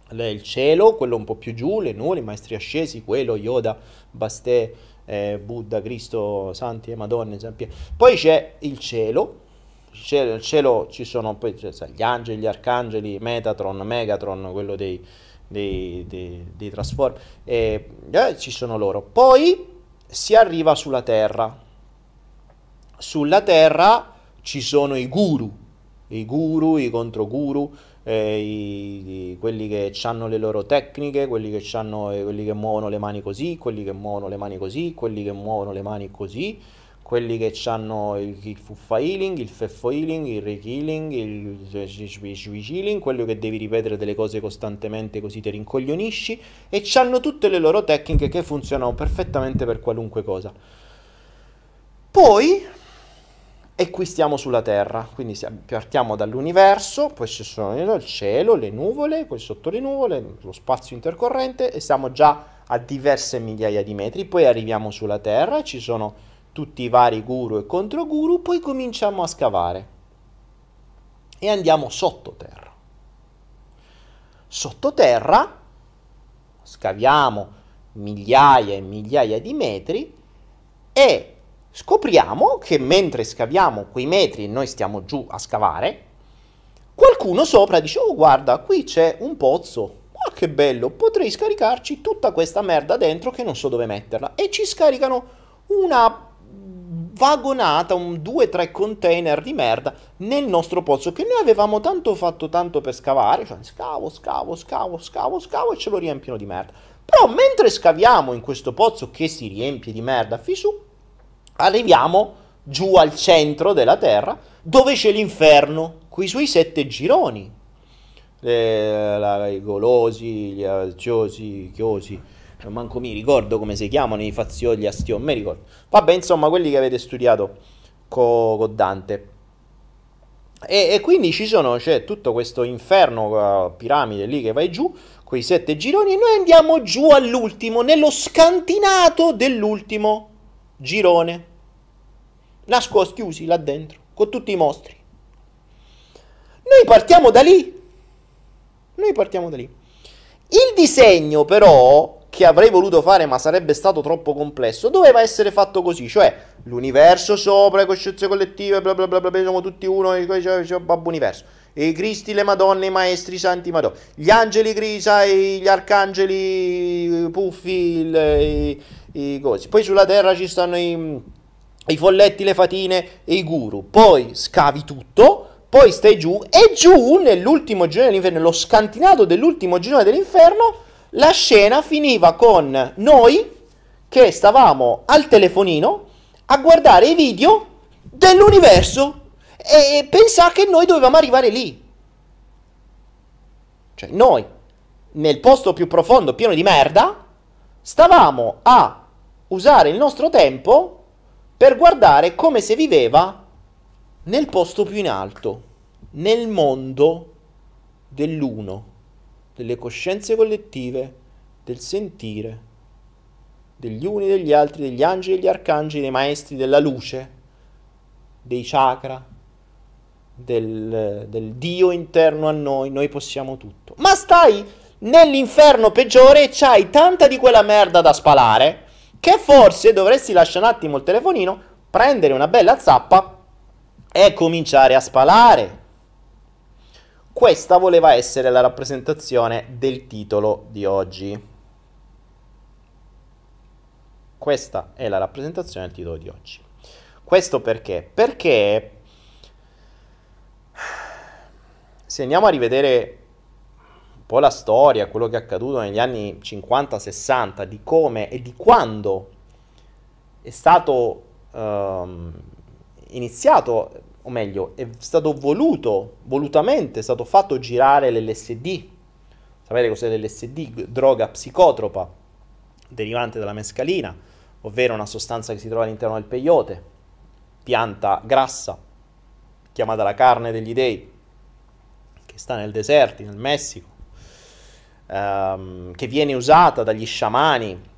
il cielo, quello un po' più giù, le nuvole, i maestri ascesi, quello, Yoda, Basté, eh, Buddha, Cristo, Santi e Madonne, poi c'è il cielo, il cielo ci sono poi gli angeli, gli arcangeli, Metatron, Megatron, quello dei, dei, dei, dei Transform, e eh, ci sono loro. Poi si arriva sulla terra. Sulla terra ci sono i guru, i guru, i controguru, eh, i, i, quelli che hanno le loro tecniche, quelli che, eh, quelli che muovono le mani così, quelli che muovono le mani così, quelli che muovono le mani così, quelli che hanno il, fuffa healing, il feffo healing, il reiki healing, il shui healing, quello che devi ripetere delle cose costantemente così ti rincoglionisci e hanno tutte le loro tecniche che funzionano perfettamente per qualunque cosa. Poi e qui stiamo sulla Terra, quindi partiamo dall'universo, poi ci sono il cielo, le nuvole, poi sotto le nuvole, lo spazio intercorrente e siamo già a diverse migliaia di metri, poi arriviamo sulla Terra, ci sono tutti i vari guru e controguru, poi cominciamo a scavare e andiamo sottoterra. Sottoterra scaviamo migliaia e migliaia di metri e scopriamo che mentre scaviamo quei metri e noi stiamo giù a scavare, qualcuno sopra dice, oh guarda, qui c'è un pozzo, ma che bello, potrei scaricarci tutta questa merda dentro che non so dove metterla. E ci scaricano una vagonata, un 2-3 container di merda nel nostro pozzo che noi avevamo tanto fatto tanto per scavare, cioè scavo, scavo, scavo, scavo, scavo e ce lo riempiono di merda. Però mentre scaviamo in questo pozzo che si riempie di merda, fisù, arriviamo giù al centro della Terra, dove c'è l'inferno, con i suoi sette gironi. Le, la, I golosi, gli aziosi, i chiosi, non manco mi ricordo come si chiamano, i fazioli, gli astion, mi ricordo. Vabbè, insomma, quelli che avete studiato con co Dante. E, e, quindi ci sono, c'è tutto questo inferno, piramide lì che vai giù, quei sette gironi, e noi andiamo giù all'ultimo, nello scantinato dell'ultimo girone nascosti, chiusi là dentro, con tutti i mostri. Noi partiamo da lì. Noi partiamo da lì. Il disegno però che avrei voluto fare ma sarebbe stato troppo complesso doveva essere fatto così, cioè l'universo sopra, le coscienze collettive, bla bla bla bla, siamo tutti uno, cioè, cioè, babbo universo. I Cristi, le Madonne, i Maestri, i Santi, Madonna. Gli angeli grisa, gli arcangeli puffi, il, i, i cosi. Poi sulla terra ci stanno i i folletti, le fatine e i guru. Poi scavi tutto, poi stai giù e giù nell'ultimo girone dell'inferno, nello scantinato dell'ultimo girone dell'inferno, la scena finiva con noi che stavamo al telefonino a guardare i video dell'universo e pensare che noi dovevamo arrivare lì. Cioè noi, nel posto più profondo, pieno di merda, stavamo a usare il nostro tempo per guardare come si viveva nel posto più in alto, nel mondo dell'uno, delle coscienze collettive, del sentire, degli uni, degli altri, degli angeli, degli arcangeli, dei maestri della luce, dei chakra, del, del Dio interno a noi, noi possiamo tutto. Ma stai nell'inferno peggiore e c'hai tanta di quella merda da spalare che forse dovresti lasciare un attimo il telefonino, prendere una bella zappa e cominciare a spalare. Questa voleva essere la rappresentazione del titolo di oggi. Questa è la rappresentazione del titolo di oggi. Questo perché? Perché se andiamo a rivedere po' la storia, quello che è accaduto negli anni 50-60, di come e di quando è stato um, iniziato, o meglio, è stato voluto, volutamente, è stato fatto girare l'LSD. Sapete cos'è l'LSD? Droga psicotropa derivante dalla mescalina, ovvero una sostanza che si trova all'interno del peyote, pianta grassa, chiamata la carne degli dei, che sta nel deserto, nel Messico ehm, che viene usata dagli sciamani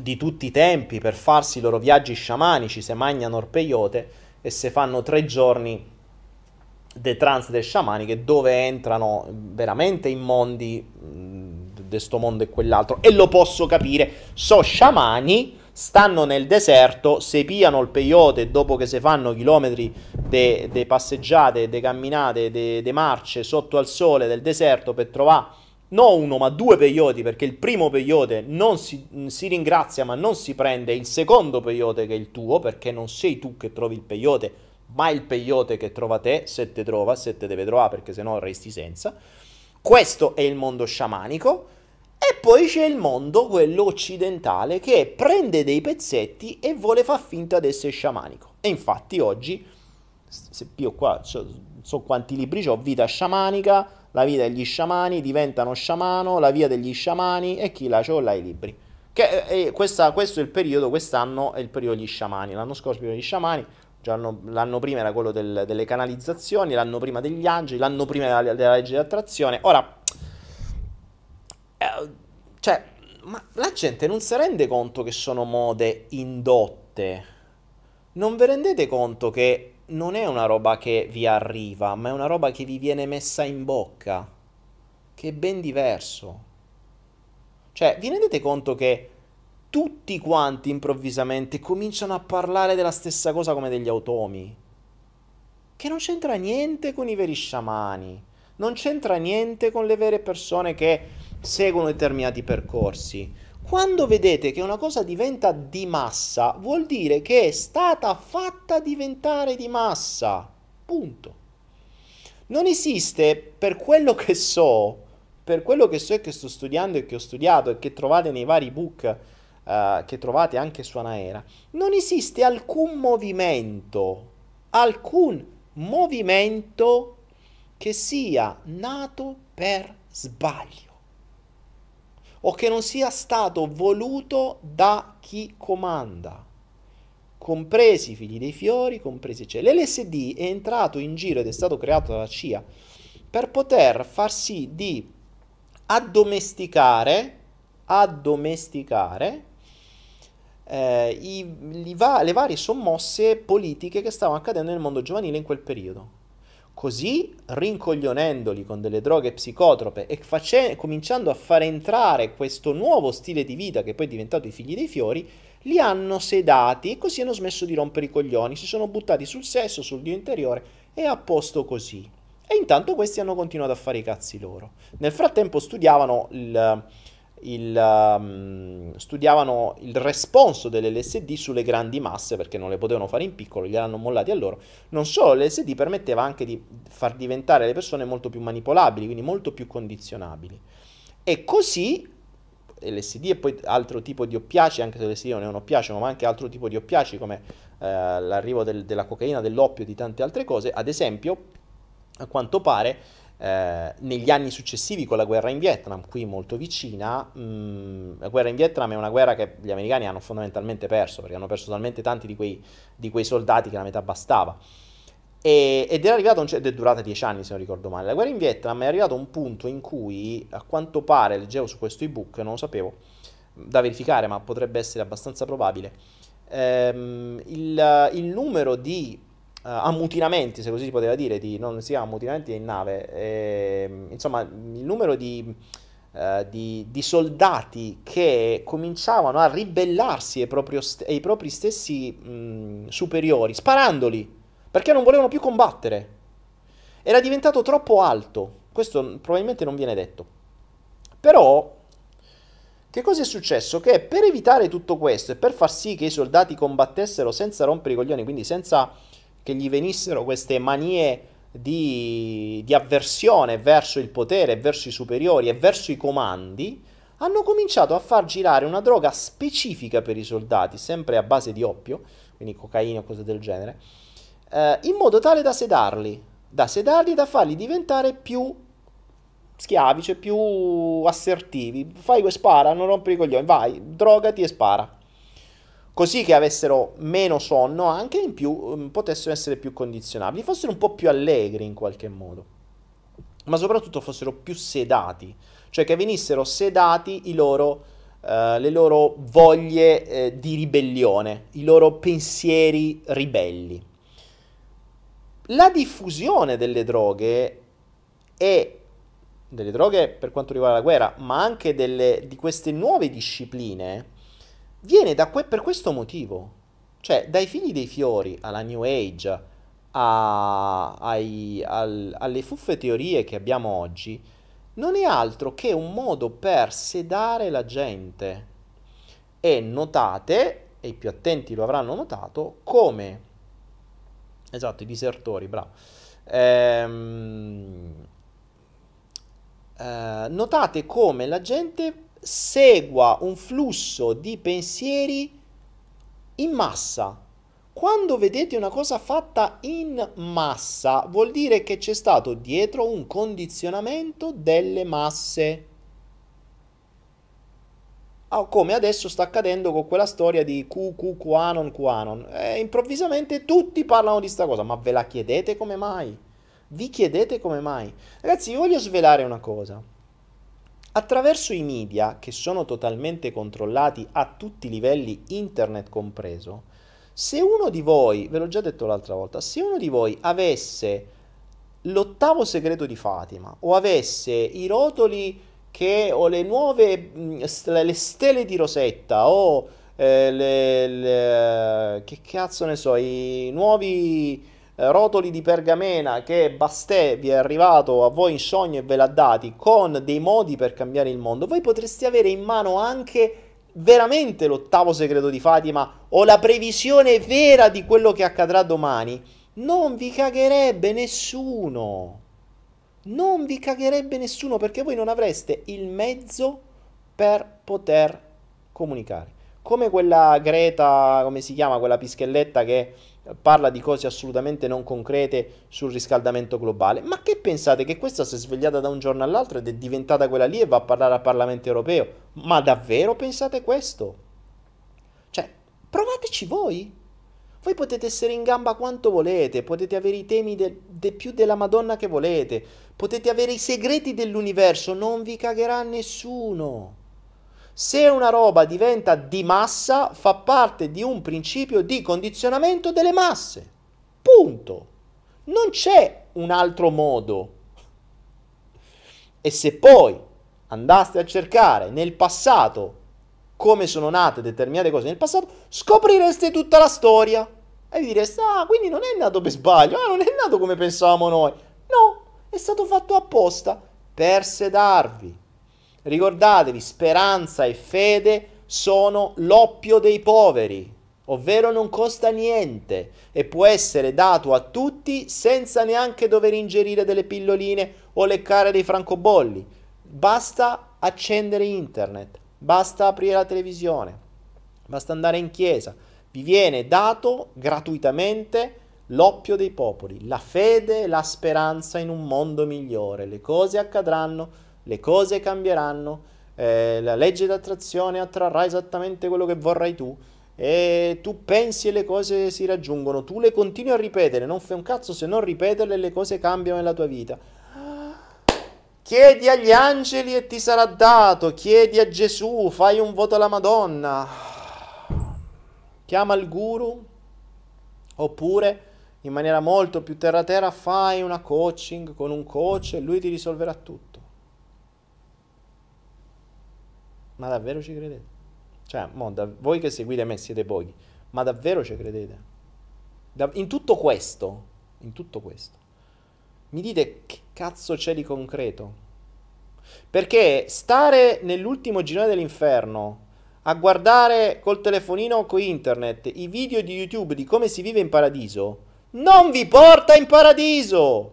di tutti i tempi per farsi i loro viaggi sciamanici, se mangiano orpeiote e se fanno tre giorni de trance del sciamaniche dove entrano veramente in mondi di questo mondo e quell'altro. E lo posso capire. So sciamani stanno nel deserto se piano il peyote dopo che si fanno chilometri di passeggiate, di camminate, di marce sotto al sole del deserto per trovare non uno ma due peyote perché il primo peyote non si, si, ringrazia ma non si prende. Il secondo peyote che è il tuo perché non sei tu che trovi il peyote ma il peyote che trova te se te trova se te deve trovare perché sennò resti senza. Questo è il mondo sciamanico. E poi c'è il mondo quello occidentale che prende dei pezzetti e vuole far finta di essere sciamanico. E infatti oggi se io qua so, so quanti libri ho vita sciamanica la vita degli sciamani, diventano sciamano, la via degli sciamani e chi la c'ho i libri. Che, eh, questa, questo è il periodo, quest'anno è il periodo degli sciamani, l'anno scorso il periodo degli sciamani, l'anno, l'anno prima era quello del, delle canalizzazioni, l'anno prima degli angeli, l'anno prima della, della legge di attrazione. Ora, eh, cioè, ma la gente non si rende conto che sono mode indotte. Non vi rendete conto che non è una roba che vi arriva, ma è una roba che vi viene messa in bocca, che è ben diverso. Cioè, vi rendete conto che tutti quanti improvvisamente cominciano a parlare della stessa cosa come degli automi? Che non c'entra niente con i veri sciamani, non c'entra niente con le vere persone che seguono determinati percorsi. Quando vedete che una cosa diventa di massa, vuol dire che è stata fatta diventare di massa. Punto. Non esiste, per quello che so, per quello che so e che sto studiando e che ho studiato e che trovate nei vari book uh, che trovate anche su Anaera, non esiste alcun movimento, alcun movimento che sia nato per sbaglio o che non sia stato voluto da chi comanda, compresi i figli dei fiori, compresi cioè. L'LSD è entrato in giro ed è stato creato dalla CIA per poter far sì di addomesticare, addomesticare eh, i, va- le varie sommosse politiche che stavano accadendo nel mondo giovanile in quel periodo. Così, rincoglionendoli con delle droghe psicotrope e face- cominciando a far entrare questo nuovo stile di vita che poi è diventato i figli dei fiori, li hanno sedati e così hanno smesso di rompere i coglioni, si sono buttati sul sesso, sul dio interiore e a posto così. E intanto questi hanno continuato a fare i cazzi loro. Nel frattempo studiavano il, il, um, studiavano il responso dell'LSD sulle grandi masse perché non le potevano fare in piccolo, li hanno mollati a loro. Non solo, l'LSD permetteva anche di far diventare le persone molto più manipolabili, quindi molto più condizionabili. E così LSD e poi altro tipo di oppiaci, anche se l'LSD non è un oppiaceo, ma anche altro tipo di oppiaci come eh, l'arrivo del, della cocaina, dell'oppio e di tante altre cose, ad esempio, a quanto pare eh, negli anni successivi con la guerra in Vietnam, qui molto vicina, mh, mm, la guerra in Vietnam è una guerra che gli americani hanno fondamentalmente perso, perché hanno perso talmente tanti di quei, di quei soldati che la metà bastava. E, ed è arrivato, ed è durata dieci anni se non ricordo male. La guerra in Vietnam è arrivato a un punto in cui, a quanto pare, leggevo su questo ebook, non lo sapevo, da verificare, ma potrebbe essere abbastanza probabile, ehm, il, il numero di ammutinamenti, se così si poteva dire, di, non si ammutinamenti in nave, eh, insomma il numero di, uh, di, di, soldati che cominciavano a ribellarsi ai, proprio, ai propri stessi mh, superiori, sparandoli, perché non volevano più combattere. Era diventato troppo alto, questo probabilmente non viene detto. Però che cosa è successo? Che per evitare tutto questo e per far sì che i soldati combattessero senza rompere i coglioni, quindi senza che gli venissero queste manie di, di avversione verso il potere, verso i superiori e verso i comandi, hanno cominciato a far girare una droga specifica per i soldati, sempre a base di oppio, quindi cocaina o cose del genere, eh, in modo tale da sedarli, da sedarli e da farli diventare più schiavi, cioè più assertivi. Fai que spara, non rompere i coglioni, vai, drogati e spara così che avessero meno sonno, anche in più um, potessero essere più condizionabili, fossero un po' più allegri in qualche modo, ma soprattutto fossero più sedati, cioè che venissero sedati loro, uh, le loro voglie eh, di ribellione, i loro pensieri ribelli. La diffusione delle droghe e delle droghe per quanto riguarda la guerra, ma anche delle, di queste nuove discipline, viene que- per questo motivo. Cioè, dai figli dei fiori alla New Age, a, ai, al, alle fuffe teorie che abbiamo oggi, non è altro che un modo per sedare la gente. E notate, e i più attenti lo avranno notato, come... Esatto, i disertori, bravo. Ehm, eh, notate come la gente segua un flusso di pensieri in massa. Quando vedete una cosa fatta in massa, vuol dire che c'è stato dietro un condizionamento delle masse. Oh, come adesso sta accadendo con quella storia di QQ, QAnon, QAnon. E improvvisamente tutti parlano di sta cosa, ma ve la chiedete come mai? Vi chiedete come mai? Ragazzi, vi voglio svelare una cosa. Attraverso i media, che sono totalmente controllati a tutti i livelli, internet compreso, se uno di voi, ve l'ho già detto l'altra volta, se uno di voi avesse l'ottavo segreto di Fatima o avesse i rotoli che, o le nuove, le stele di Rosetta o eh, le, le, che cazzo ne so, i nuovi rotoli di pergamena che Bastet vi è arrivato a voi in sogno e ve l'ha dati con dei modi per cambiare il mondo, voi potreste avere in mano anche veramente l'ottavo segreto di Fatima o la previsione vera di quello che accadrà domani, non vi cagherebbe nessuno. Non vi cagherebbe nessuno perché voi non avreste il mezzo per poter comunicare. Come quella Greta, come si chiama, quella pischelletta che parla di cose assolutamente non concrete sul riscaldamento globale. Ma che pensate che questa si è svegliata da un giorno all'altro ed è diventata quella lì e va a parlare al Parlamento europeo? Ma davvero pensate questo? Cioè, provateci voi. Voi potete essere in gamba quanto volete, potete avere i temi de, de più della Madonna che volete, potete avere i segreti dell'universo, non vi cagherà nessuno. Se una roba diventa di massa, fa parte di un principio di condizionamento delle masse. Punto. Non c'è un altro modo. E se poi andaste a cercare nel passato come sono nate determinate cose nel passato, scoprireste tutta la storia. E vi direste, ah, quindi non è nato per sbaglio, ah, non è nato come pensavamo noi. No, è stato fatto apposta per sedarvi Ricordatevi, speranza e fede sono l'oppio dei poveri, ovvero non costa niente e può essere dato a tutti senza neanche dover ingerire delle pilloline o leccare dei francobolli. Basta accendere internet, basta aprire la televisione, basta andare in chiesa. Vi viene dato gratuitamente l'oppio dei popoli, la fede e la speranza in un mondo migliore. Le cose accadranno, le cose cambieranno, eh, la legge d'attrazione attrarrà esattamente quello che vorrai tu. E tu pensi e le cose si raggiungono, tu le continui a ripetere, non fai un cazzo se non ripeterle le cose cambiano nella tua vita. Chiedi agli angeli e ti sarà dato, chiedi a Gesù, fai un voto alla Madonna, chiama il guru, oppure in maniera molto più terra terra fai una coaching con un coach e lui ti risolverà tutto. Ma davvero ci credete? Cioè, mo, da, voi che seguite me siete pochi, ma davvero ci credete? Da, in tutto questo, in tutto questo, mi dite che cazzo c'è di concreto? Perché stare nell'ultimo girone dell'inferno a guardare col telefonino o con internet i video di YouTube di come si vive in paradiso non vi porta in paradiso.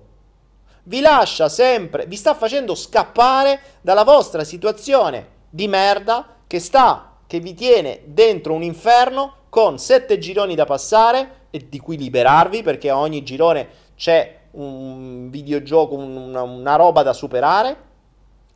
Vi lascia sempre, vi sta facendo scappare dalla vostra situazione di merda che sta, che vi tiene dentro un inferno con sette gironi da passare e di cui liberarvi perché a ogni girone c'è un videogioco, una, una roba da superare.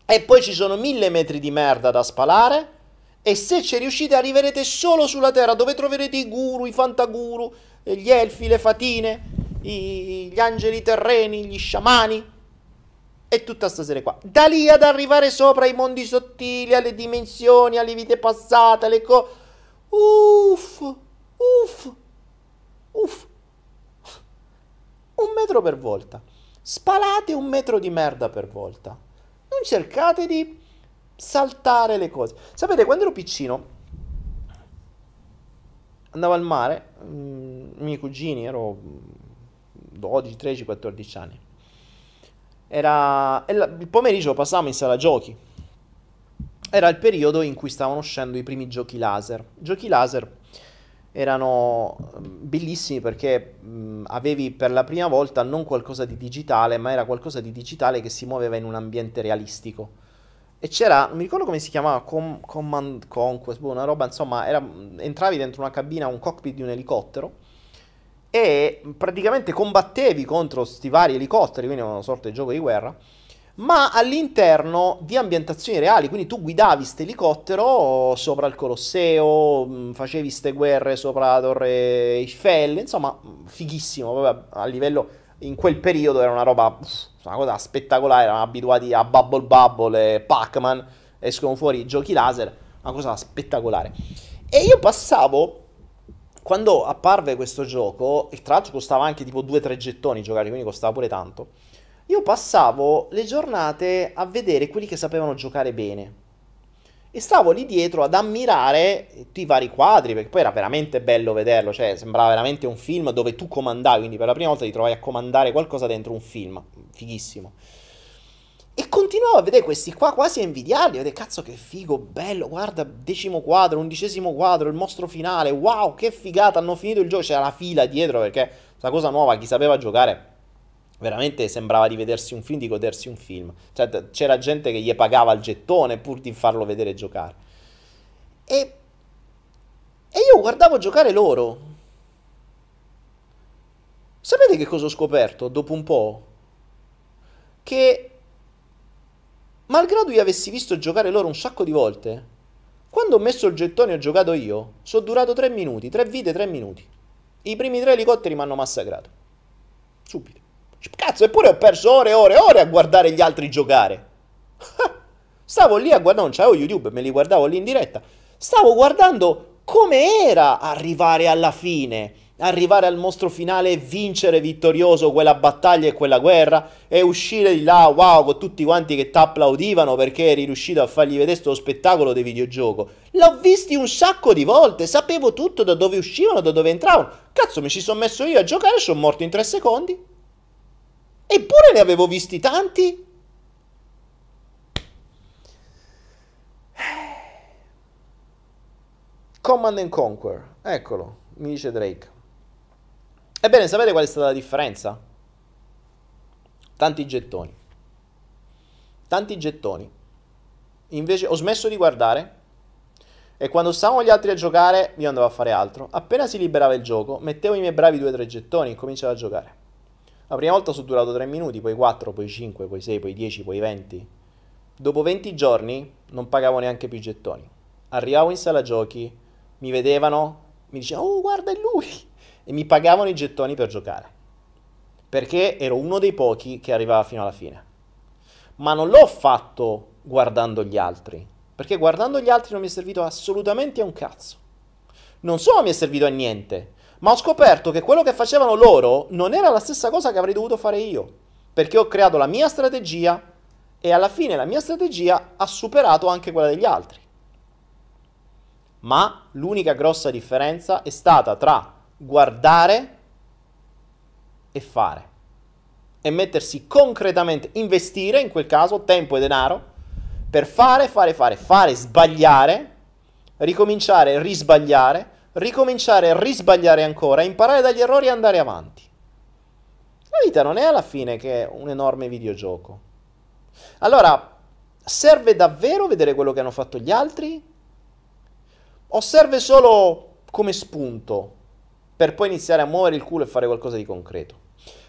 E poi ci sono mille metri di merda da spalare. E se ci riuscite arriverete solo sulla terra dove troverete i guru, i fantaguru, gli elfi, le fatine, i, gli angeli terreni, gli sciamani e tutta sta serie qua. Da lì ad arrivare sopra ai mondi sottili, alle dimensioni, alle vite passate, alle cose. Uff, uff, uff. Un metro per volta. Spalate un metro di merda per volta. Non cercate di saltare le cose. Sapete, quando ero piccino, andavo al mare, mm, i miei cugini, ero 12, 13, 14 anni era, il pomeriggio lo passavamo in sala giochi. Era il periodo in cui stavano uscendo i primi giochi laser. I giochi laser erano mm, bellissimi perché mh, mm, avevi per la prima volta non qualcosa di digitale, ma era qualcosa di digitale che si muoveva in un ambiente realistico. E c'era, non mi ricordo come si chiamava, Com- Command Conquest, boh, una roba, insomma, era, entravi dentro una cabina, un cockpit di un elicottero e praticamente combattevi contro sti vari elicotteri, quindi una sorta di gioco di guerra, ma all'interno di ambientazioni reali, quindi tu guidavi questo elicottero sopra il Colosseo, mm, facevi ste guerre sopra la Torre Eiffel, insomma, fighissimo, vabbè, a livello in quel periodo era una roba una cosa spettacolare, eravamo abituati a Bubble Bubble e Pac-Man, escono fuori giochi laser, una cosa spettacolare. E io passavo quando apparve questo gioco, e tra l'altro costava anche tipo 2-3 gettoni giocare, quindi costava pure tanto, io passavo le giornate a vedere quelli che sapevano giocare bene. E stavo lì dietro ad ammirare tutti i vari quadri, perché poi era veramente bello vederlo, cioè sembrava veramente un film dove tu comandavi, quindi per la prima volta ti trovavi a comandare qualcosa dentro un film, fighissimo. E continuavo a vedere questi qua quasi a invidiarli, vedere cazzo che figo, bello, guarda, decimo quadro, undicesimo quadro, il mostro finale, wow, che figata, hanno finito il gioco, c'era la fila dietro perché questa cosa nuova, chi sapeva giocare, veramente sembrava di vedersi un film, di godersi un film. Cioè, c'era gente che gli pagava il gettone pur di farlo vedere giocare. E, e io guardavo giocare loro. Sapete che cosa ho scoperto dopo un po'? Che malgrado io avessi visto giocare loro un sacco di volte, quando ho messo il gettone e ho giocato io, sono durato tre minuti, tre vite, tre minuti. I primi tre elicotteri mi hanno massacrato. Subito. Cazzo, eppure ho perso ore e ore e ore a guardare gli altri giocare. Stavo lì a guardare, non c'avevo YouTube, me li guardavo lì in diretta. Stavo guardando come era arrivare alla fine arrivare al mostro finale e vincere vittorioso quella battaglia e quella guerra e uscire di là, wow, con tutti quanti che t'applaudivano perché eri riuscito a fargli vedere questo spettacolo dei videogioco. L'ho visti un sacco di volte, sapevo tutto da dove uscivano, da dove entravano. Cazzo, mi ci sono messo io a giocare, e sono morto in tre secondi. Eppure ne avevo visti tanti. Command and Conquer, eccolo, mi dice Drake. Ebbene, sapete qual è stata la differenza? Tanti gettoni. Tanti gettoni. Invece ho smesso di guardare e quando stavano gli altri a giocare io andavo a fare altro. Appena si liberava il gioco, mettevo i miei bravi 2-3 gettoni e cominciavo a giocare. La prima volta sono durato 3 minuti, poi 4, poi 5, poi 6, poi 10, poi 20. Dopo 20 giorni non pagavo neanche più gettoni. Arrivavo in sala giochi, mi vedevano, mi dicevano, oh guarda è lui! E mi pagavano i gettoni per giocare. Perché ero uno dei pochi che arrivava fino alla fine. Ma non l'ho fatto guardando gli altri. Perché guardando gli altri non mi è servito assolutamente a un cazzo. Non solo mi è servito a niente, ma ho scoperto che quello che facevano loro non era la stessa cosa che avrei dovuto fare io, perché ho creato la mia strategia e alla fine la mia strategia ha superato anche quella degli altri. Ma l'unica grossa differenza è stata tra guardare e fare e mettersi concretamente, investire in quel caso tempo e denaro per fare, fare, fare, fare, sbagliare, ricominciare, risbagliare, ricominciare, risbagliare ancora, imparare dagli errori e andare avanti. La vita non è alla fine che un enorme videogioco. Allora, serve davvero vedere quello che hanno fatto gli altri? O serve solo come spunto per poi iniziare a muovere il culo e fare qualcosa di concreto?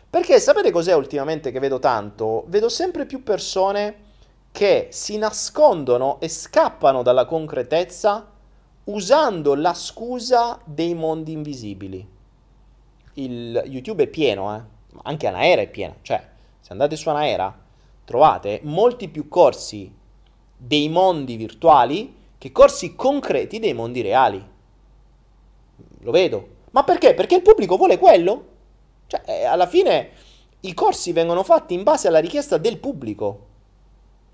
Perché sapete cos'è ultimamente che vedo tanto? Vedo sempre più persone che si nascondono e scappano dalla concretezza usando la scusa dei mondi invisibili. Il YouTube è pieno, eh? anche Anaera è piena, cioè se andate su Anaera trovate molti più corsi dei mondi virtuali che corsi concreti dei mondi reali. Lo vedo. Ma perché? Perché il pubblico vuole quello? Cioè, eh, alla fine i corsi vengono fatti in base alla richiesta del pubblico.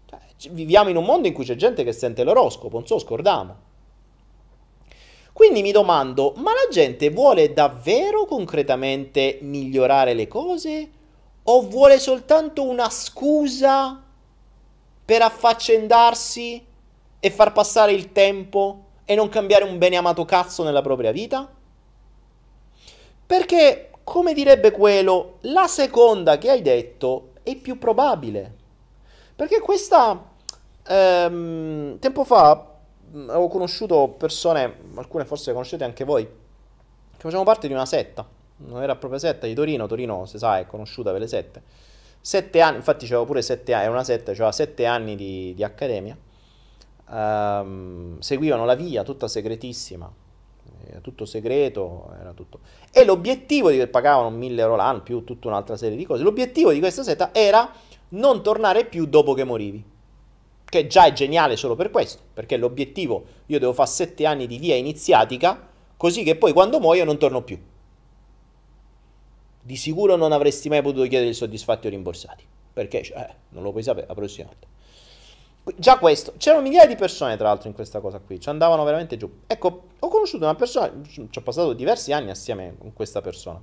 Cioè, viviamo in un mondo in cui c'è gente che sente l'oroscopo, non so, scordiamo. Quindi mi domando, ma la gente vuole davvero concretamente migliorare le cose? O vuole soltanto una scusa per affaccendarsi e far passare il tempo e non cambiare un bene amato cazzo nella propria vita? Perché, come direbbe quello, la seconda che hai detto è più probabile. Perché questa... Ehm, tempo fa avevo conosciuto persone, alcune forse conoscete anche voi, che facevano parte di una setta. Non era proprio setta di Torino, Torino, si sa, è conosciuta per le sette. Sette anni, infatti c'avevo pure sette anni, era una setta, c'aveva sette anni di, di accademia. Um, seguivano la via, tutta segretissima, era tutto segreto, era tutto... E l'obiettivo di che pagavano 1000 euro l'anno, più tutta un'altra serie di cose, l'obiettivo di questa setta era non tornare più dopo che morivi che già è geniale solo per questo, perché l'obiettivo, io devo fare sette anni di via iniziatica, così che poi quando muoio non torno più. Di sicuro non avresti mai potuto chiedere i soddisfatti o rimborsati, perché eh, non lo puoi sapere la prossima volta. Già questo, c'erano migliaia di persone tra l'altro in questa cosa qui, ci andavano veramente giù. Ecco, ho conosciuto una persona, ci ho passato diversi anni assieme con questa persona,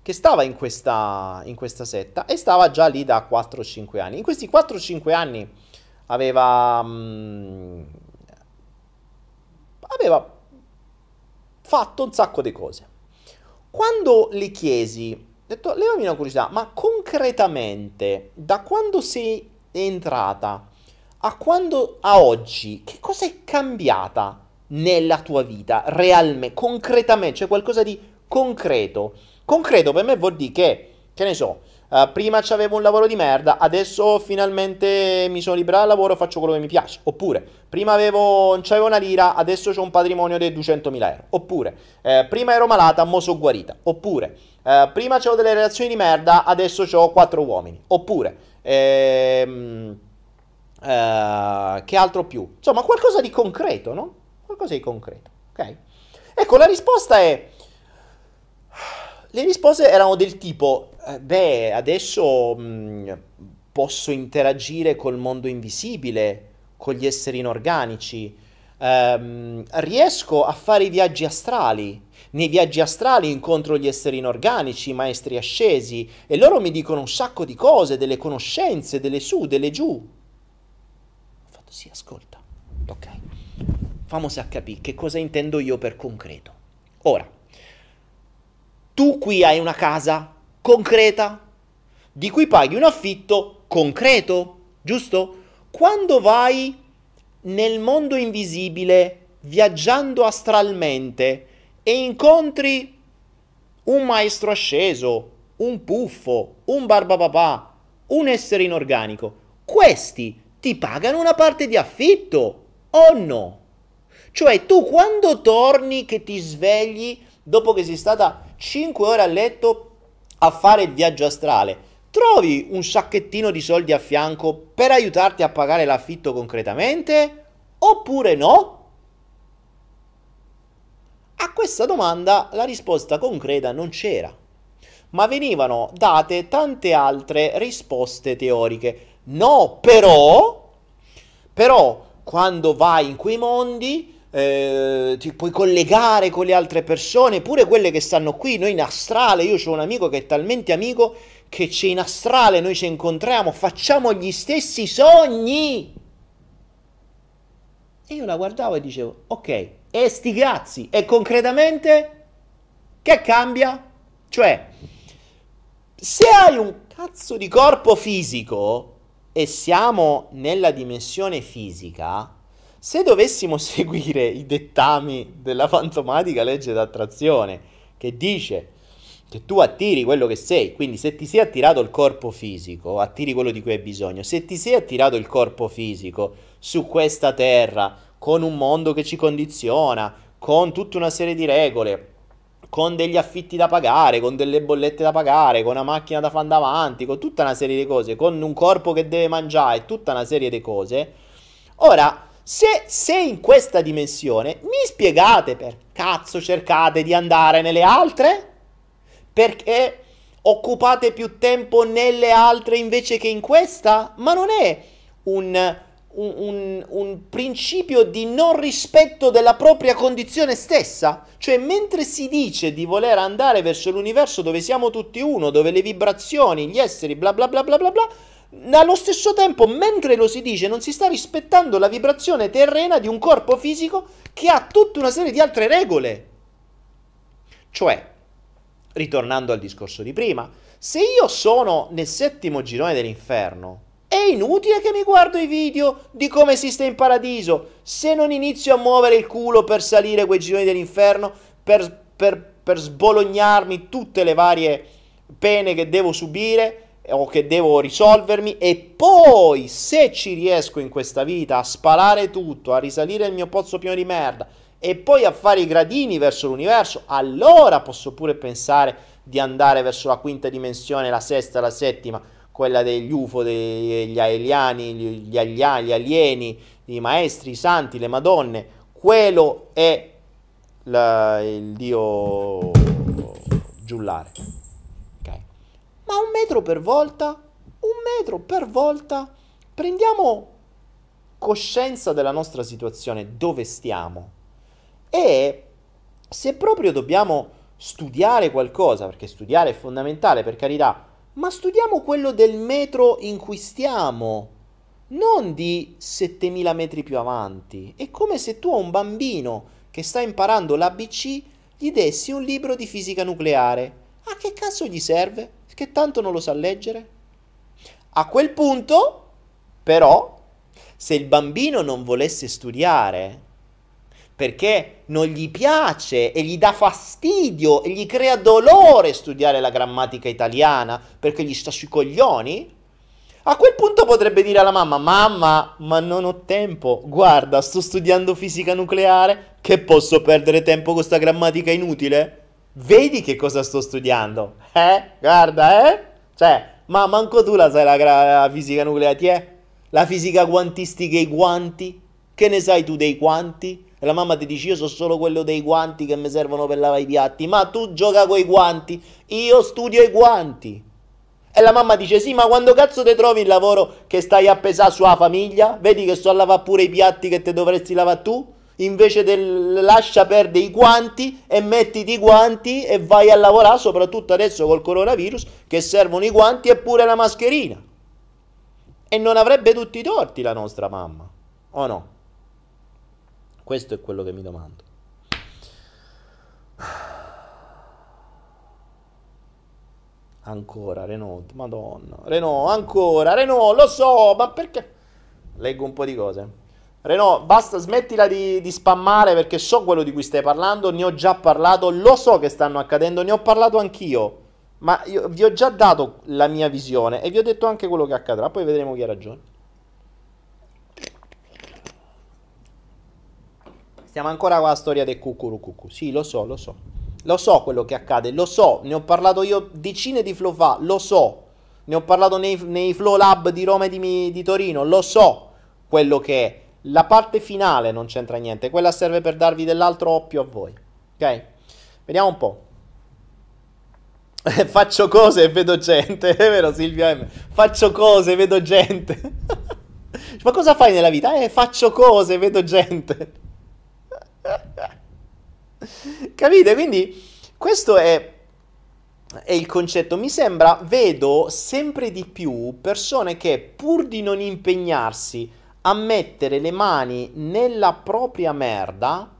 che stava in questa, in questa setta e stava già lì da 4-5 anni. In questi 4-5 anni aveva, mh, aveva fatto un sacco di cose. Quando le chiesi, ho detto, levami una curiosità, ma concretamente, da quando sei entrata a quando a oggi, che cosa è cambiata nella tua vita realmente, concretamente, cioè qualcosa di concreto? Concreto per me vuol dire che, che ne so, Uh, prima avevo un lavoro di merda, adesso finalmente mi sono liberato dal lavoro, faccio quello che mi piace. Oppure, prima avevo, non c'avevo una lira, adesso ho un patrimonio di 200.000 euro. Oppure, eh, prima ero malata, mo sono guarita. Oppure, eh, prima avevo delle relazioni di merda, adesso ho quattro uomini. Oppure, ehm, eh, che altro più? Insomma, qualcosa di concreto, no? Qualcosa di concreto, ok? Ecco, la risposta è... Le risposte erano del tipo, eh, beh, adesso mh, mm, posso interagire col mondo invisibile, con gli esseri inorganici, ehm, riesco a fare i viaggi astrali. Nei viaggi astrali incontro gli esseri inorganici, i maestri ascesi, e loro mi dicono un sacco di cose, delle conoscenze, delle su, delle giù. Ho fatto sì, ascolta. Ok. Vamos a capire che cosa intendo io per concreto. Ora, tu qui hai una casa concreta di cui paghi un affitto concreto, giusto? Quando vai nel mondo invisibile, viaggiando astralmente e incontri un maestro asceso, un puffo, un barbapapà, un essere inorganico, questi ti pagano una parte di affitto o no? Cioè tu quando torni che ti svegli dopo che sei stata 5 ore a letto a fare il viaggio astrale, trovi un sacchettino di soldi a fianco per aiutarti a pagare l'affitto concretamente? Oppure no? A questa domanda la risposta concreta non c'era, ma venivano date tante altre risposte teoriche. No, però, però quando vai in quei mondi eh, ti puoi collegare con le altre persone, pure quelle che stanno qui, noi in astrale, io ho un amico che è talmente amico che c'è in astrale, noi ci incontriamo, facciamo gli stessi sogni. E io la guardavo e dicevo, ok, e sti cazzi, e concretamente che cambia? Cioè, se hai un cazzo di corpo fisico e siamo nella dimensione fisica, se dovessimo seguire i dettami della fantomatica legge d'attrazione che dice che tu attiri quello che sei, quindi se ti sei attirato il corpo fisico, attiri quello di cui hai bisogno, se ti sei attirato il corpo fisico su questa terra, con un mondo che ci condiziona, con tutta una serie di regole, con degli affitti da pagare, con delle bollette da pagare, con una macchina da fare davanti, con tutta una serie di cose, con un corpo che deve mangiare, tutta una serie di cose. Ora, se sei in questa dimensione, mi spiegate per cazzo cercate di andare nelle altre? Perché occupate più tempo nelle altre invece che in questa? Ma non è un un, un, un, principio di non rispetto della propria condizione stessa. Cioè, mentre si dice di voler andare verso l'universo dove siamo tutti uno, dove le vibrazioni, gli esseri, bla bla bla bla bla bla, allo stesso tempo, mentre lo si dice, non si sta rispettando la vibrazione terrena di un corpo fisico che ha tutta una serie di altre regole. Cioè, ritornando al discorso di prima, se io sono nel settimo girone dell'inferno, è inutile che mi guardo i video di come si sta in paradiso. Se non inizio a muovere il culo per salire quei gironi dell'inferno, per, per, per sbolognarmi tutte le varie pene che devo subire o che devo risolvermi e poi se ci riesco in questa vita a spalare tutto, a risalire il mio pozzo pieno di merda e poi a fare i gradini verso l'universo, allora posso pure pensare di andare verso la quinta dimensione, la sesta, la settima quella degli UFO, degli alieni, gli, alieni, gli alieni, i maestri, i santi, le madonne, quello è la, il dio giullare. Okay. Ma un metro per volta, un metro per volta, prendiamo coscienza della nostra situazione, dove stiamo. E se proprio dobbiamo studiare qualcosa, perché studiare è fondamentale, per carità, ma studiamo quello del metro in cui stiamo, non di 7000 metri più avanti. È come se tu a un bambino che sta imparando l'ABC gli dessi un libro di fisica nucleare. A che cazzo gli serve? Che tanto non lo sa leggere? A quel punto, però, se il bambino non volesse studiare, perché non gli piace e gli dà fastidio e gli crea dolore studiare la grammatica italiana perché gli sta sui coglioni, a quel punto potrebbe dire alla mamma: Mamma, ma non ho tempo. Guarda, sto studiando fisica nucleare. Che posso perdere tempo con questa grammatica inutile? Vedi che cosa sto studiando? Eh? Guarda, eh? Cioè, ma manco tu la sai la, gra- la fisica nucleare, ti è? La fisica quantistica e i guanti? Che ne sai tu dei guanti? E la mamma ti dice io so solo quello dei guanti che mi servono per lavare i piatti. Ma tu gioca con i guanti, io studio i guanti. E la mamma dice sì, ma quando cazzo ti trovi il lavoro che stai a pesare sulla famiglia? Vedi che sto a lavare pure i piatti che te dovresti lavare tu? Invece del lascia perdere i guanti e mettiti i guanti e vai a lavorare, soprattutto adesso col coronavirus, che servono i guanti e pure la mascherina. E non avrebbe tutti i torti la nostra mamma, o no? Questo è quello che mi domando. Ancora Renault, madonna. Renault, ancora, Renault, lo so, ma perché? Leggo un po' di cose. Renault, basta, smettila di, di, spammare perché so quello di cui stai parlando, ne ho già parlato, lo so che stanno accadendo, ne ho parlato anch'io, ma vi ho già dato la mia visione e vi ho detto anche quello che accadrà, poi vedremo chi ha ragione. Stiamo ancora con la storia del cucurucucu, sì, lo so, lo so. Lo so quello che accade, lo so, ne ho parlato io decine di flow fa, lo so. Ne ho parlato nei, nei flow lab di Roma e di, di Torino, lo so quello che è. La parte finale non c'entra niente, quella serve per darvi dell'altro oppio a voi. Ok? Vediamo un po'. Faccio cose e vedo gente, è vero Silvia M? Faccio cose e vedo gente. Ma cosa fai nella vita? Eh, faccio cose e vedo gente. Capite? Quindi questo è, è, il concetto. Mi sembra, vedo sempre di più persone che pur di non impegnarsi a mettere le mani nella propria merda,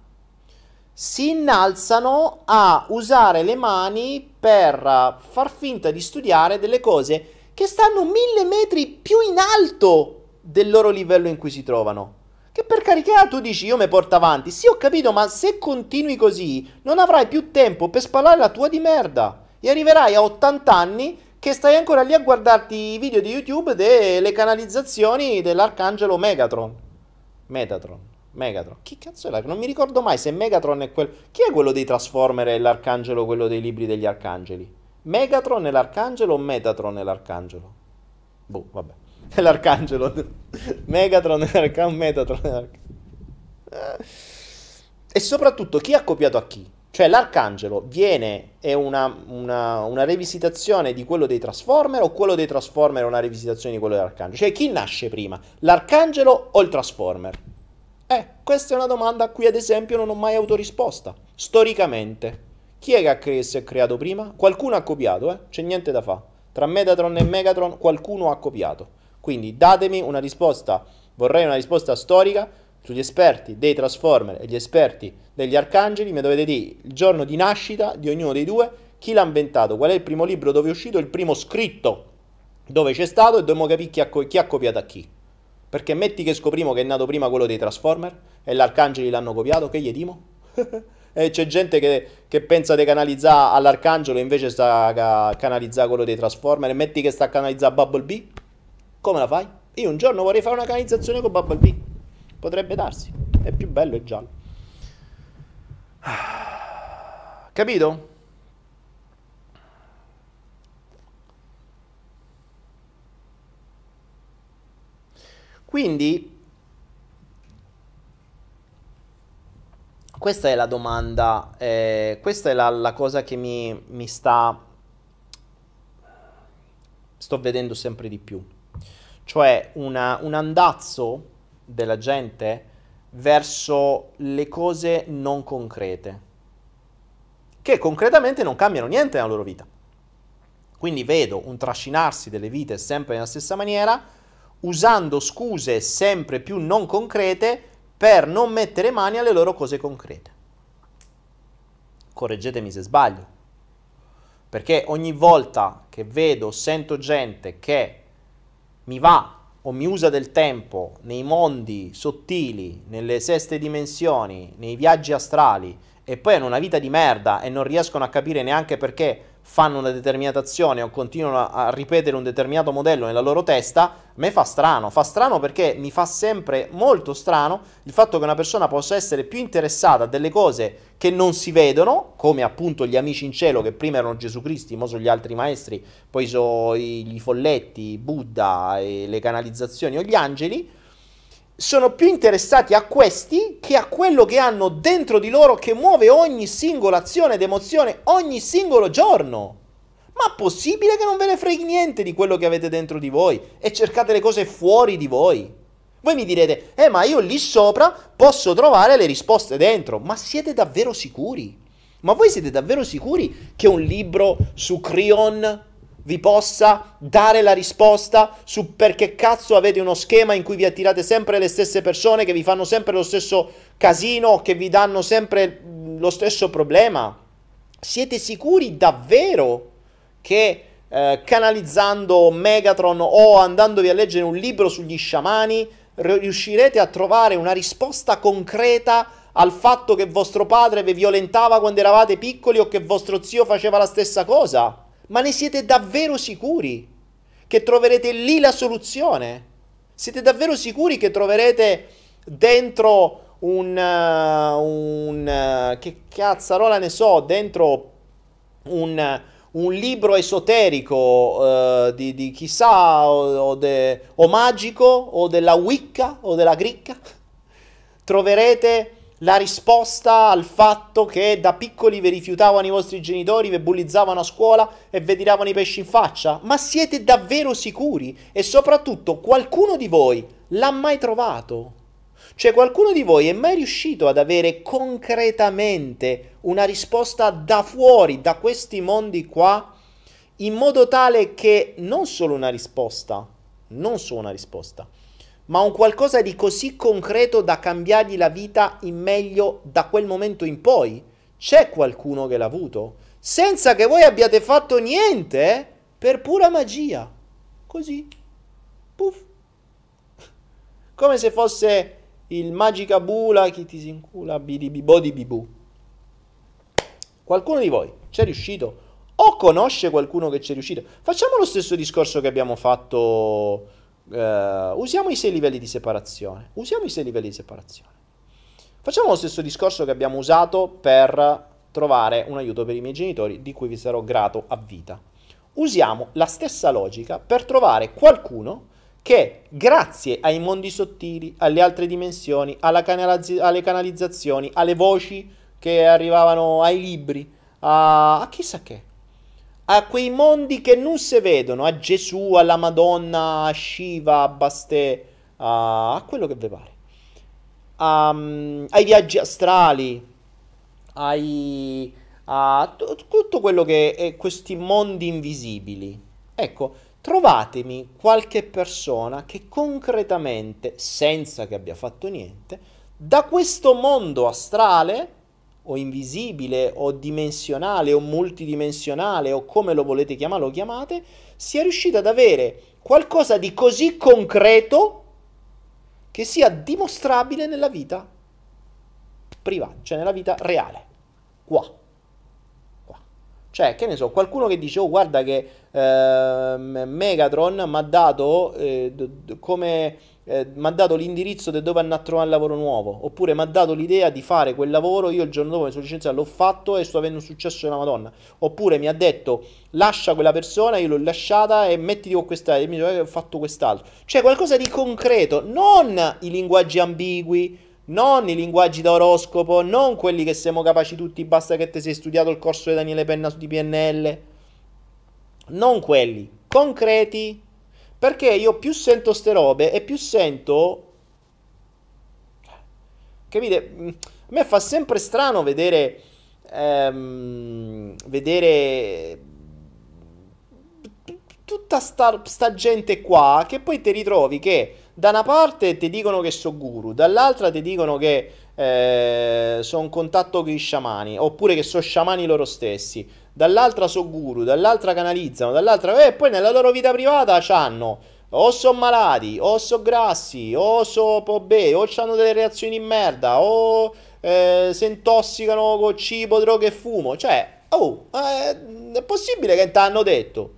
si innalzano a usare le mani per far finta di studiare delle cose che stanno mille metri più in alto del loro livello in cui si trovano. Che per carità tu dici io mi porto avanti. Sì, ho capito, ma se continui così non avrai più tempo per spallare la tua di merda. E arriverai a 80 anni che stai ancora lì a guardarti i video di YouTube delle canalizzazioni dell'arcangelo Megatron. Metatron. Megatron. Chi cazzo è la... Non mi ricordo mai se Megatron è quello... Chi è quello dei Transformer e l'arcangelo, quello dei libri degli arcangeli? Megatron è l'arcangelo o Metatron è l'arcangelo? Boh, vabbè è l'arcangelo. Megatron è l'arcangelo, Metatron è. E soprattutto chi ha copiato a chi? Cioè l'arcangelo viene, è una, una, una, revisitazione di quello dei Transformer o quello dei Transformer è una rivisitazione di quello dell'arcangelo? Cioè chi nasce prima, l'arcangelo o il Transformer? Eh, questa è una domanda a cui ad esempio non ho mai avuto risposta. Storicamente, chi è che, ha cre- si è creato prima? Qualcuno ha copiato, eh? C'è niente da fare. Tra Metatron e Megatron qualcuno ha copiato. Quindi datemi una risposta, vorrei una risposta storica sugli esperti dei Transformer e gli esperti degli Arcangeli, mi dovete dire il giorno di nascita di ognuno dei due, chi l'ha inventato, qual è il primo libro dove è uscito, il primo scritto dove c'è stato e dobbiamo capire chi ha, chi ha copiato a chi. Perché metti che scoprimo che è nato prima quello dei Transformer e l'Arcangeli l'hanno copiato, che gli dimo? e c'è gente che, che, pensa di canalizzare all'Arcangelo e invece sta a canalizzare quello dei Transformer e metti che sta a canalizzare Bumblebee come la fai? Io un giorno vorrei fare una canalizzazione con Bumblebee. Potrebbe darsi. È più bello e giallo. Capito? Quindi, questa è la domanda, eh, questa è la, la cosa che mi, mi sta... sto vedendo sempre di più cioè una, un andazzo della gente verso le cose non concrete, che concretamente non cambiano niente nella loro vita. Quindi vedo un trascinarsi delle vite sempre nella stessa maniera, usando scuse sempre più non concrete per non mettere mani alle loro cose concrete. Correggetemi se sbaglio, perché ogni volta che vedo, sento gente che mi va o mi usa del tempo nei mondi sottili, nelle seste dimensioni, nei viaggi astrali e poi hanno una vita di merda e non riescono a capire neanche perché fanno una determinata azione o continuano a, ripetere un determinato modello nella loro testa, a me fa strano. Fa strano perché mi fa sempre molto strano il fatto che una persona possa essere più interessata a delle cose che non si vedono, come appunto gli amici in cielo che prima erano Gesù Cristo, ora sono gli altri maestri, poi sono i, i folletti, Buddha, le canalizzazioni o gli angeli sono più interessati a questi che a quello che hanno dentro di loro che muove ogni singola azione ed emozione ogni singolo giorno. Ma possibile che non ve ne freghi niente di quello che avete dentro di voi e cercate le cose fuori di voi? Voi mi direte, eh ma io lì sopra posso trovare le risposte dentro, ma siete davvero sicuri? Ma voi siete davvero sicuri che un libro su Creon vi possa dare la risposta su perché cazzo avete uno schema in cui vi attirate sempre le stesse persone che vi fanno sempre lo stesso casino, che vi danno sempre lo stesso problema. Siete sicuri davvero che eh, canalizzando Megatron o andandovi a leggere un libro sugli sciamani riuscirete a trovare una risposta concreta al fatto che vostro padre vi violentava quando eravate piccoli o che vostro zio faceva la stessa cosa? Ma ne siete davvero sicuri che troverete lì la soluzione? Siete davvero sicuri che troverete dentro un, uh, un uh, che cazzarola ne so, dentro un, un libro esoterico uh, di, di, chissà o, o, de, o magico o della Wicca o della Cricca? Troverete la risposta al fatto che da piccoli vi rifiutavano i vostri genitori, vi bullizzavano a scuola e vi tiravano i pesci in faccia? Ma siete davvero sicuri? E soprattutto, qualcuno di voi l'ha mai trovato? Cioè, qualcuno di voi è mai riuscito ad avere concretamente una risposta da fuori, da questi mondi qua, in modo tale che non solo una risposta, non solo una risposta, ma un qualcosa di così concreto da cambiargli la vita in meglio da quel momento in poi. C'è qualcuno che l'ha avuto, senza che voi abbiate fatto niente, eh? per pura magia. Così. Puff. Come se fosse il magica bula chi ti si incula bidi bibù. Qualcuno di voi c'è riuscito? O conosce qualcuno che c'è riuscito? Facciamo lo stesso discorso che abbiamo fatto Uh, usiamo i sei livelli di separazione. Usiamo i sei livelli di separazione. Facciamo lo stesso discorso che abbiamo usato per trovare un aiuto per i miei genitori, di cui vi sarò grato a vita. Usiamo la stessa logica per trovare qualcuno che, grazie ai mondi sottili, alle altre dimensioni, canalizz- alle canalizzazioni, alle voci che arrivavano ai libri, a, a chissà che, a quei mondi che non si vedono, a Gesù, alla Madonna, a Shiva, a Basté, a, a quello che vi pare, a, ai viaggi astrali, ai, a t- tutto quello che è questi mondi invisibili. Ecco, trovatemi qualche persona che concretamente, senza che abbia fatto niente, da questo mondo astrale o invisibile o dimensionale o multidimensionale o come lo volete chiamare, lo chiamate, sia riuscito ad avere qualcosa di così concreto che sia dimostrabile nella vita privata, cioè nella vita reale, qua. qua. Cioè, che ne so, qualcuno che dice, oh guarda che eh, Megatron mi ha dato eh, d- d- come eh, mi ha dato l'indirizzo di dove andare a trovare un lavoro nuovo, oppure mi ha dato l'idea di fare quel lavoro, io il giorno dopo mi sono licenziato, l'ho fatto e sto avendo un successo della Madonna, oppure mi ha detto lascia quella persona, io l'ho lasciata e mettiti con questa, e mi dice, ho fatto quest'altro, cioè qualcosa di concreto, non i linguaggi ambigui, non i linguaggi da oroscopo, non quelli che siamo capaci tutti, basta che ti sei studiato il corso di Daniele Penna di PNL, non quelli, concreti, perché io più sento ste robe e più sento... Capite? Mm, a me fa sempre strano vedere... Ehm, vedere tutta sta, sta, gente qua che poi ti ritrovi che da una parte ti dicono che sono guru, dall'altra ti dicono che eh, sono in contatto con i sciamani, oppure che sono sciamani loro stessi dall'altra so guru, dall'altra canalizzano, dall'altra... E poi nella loro vita privata c'hanno o sono malati, o sono grassi, o sono pobè, o hanno delle reazioni in merda, o eh, si intossicano con cibo, droga e fumo. Cioè, oh, eh, è possibile che ti hanno detto?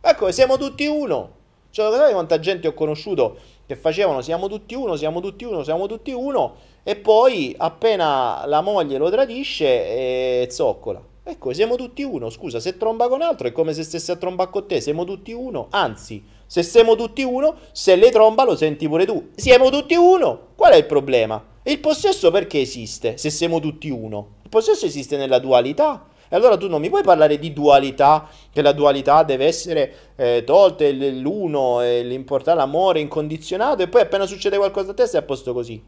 Ecco, siamo tutti uno. Cioè, sapete quanta gente ho conosciuto che facevano siamo tutti uno, siamo tutti uno, siamo tutti uno, e poi appena la moglie lo tradisce, eh, zoccola. Ecco, siamo tutti uno. Scusa, se tromba con altro è come se stesse a trombare con te. Siamo tutti uno. Anzi, se siamo tutti uno, se le tromba lo senti pure tu. Siamo tutti uno. Qual è il problema? il possesso perché esiste se siamo tutti uno? Il possesso esiste nella dualità. E allora tu non mi puoi parlare di dualità, che la dualità deve essere eh, tolta, l'uno, e l'importare l'amore incondizionato, e poi appena succede qualcosa a te sei a posto così.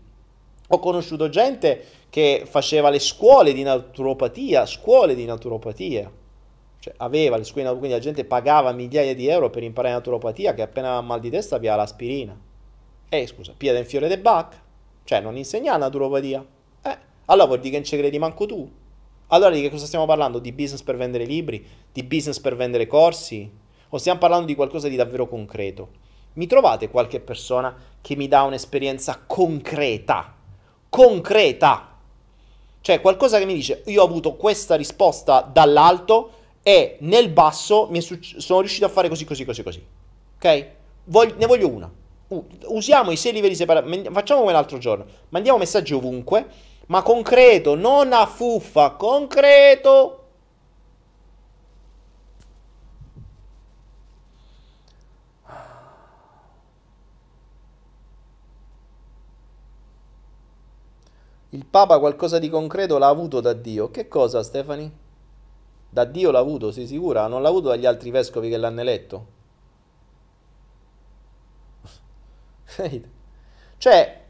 Ho conosciuto gente che faceva le scuole di naturopatia, scuole di naturopatia. Cioè, aveva le scuole, quindi la gente pagava migliaia di euro per imparare naturopatia che appena aveva mal di testa pia l'aspirina. Eh, scusa, pia del fiore de Bach. Cioè, non insegna naturopatia. Eh, allora vuol dire che non ci credi manco tu. Allora di che cosa stiamo parlando? Di business per vendere libri? Di business per vendere corsi? O stiamo parlando di qualcosa di davvero concreto? Mi trovate qualche persona che mi dà un'esperienza concreta? Concreta! Cioè qualcosa che mi dice io ho avuto questa risposta dall'alto e nel basso succe- sono riuscito a fare così, così, così, così. Ok? Voglio, ne voglio una. Uh, usiamo i sei livelli separati. Facciamo come l'altro giorno. Mandiamo messaggi ovunque, ma concreto, non a fuffa, concreto. Il Papa qualcosa di concreto l'ha avuto da Dio. Che cosa, Stefani? Da Dio l'ha avuto, sei sicura? Non l'ha avuto dagli altri vescovi che l'hanno eletto? cioè,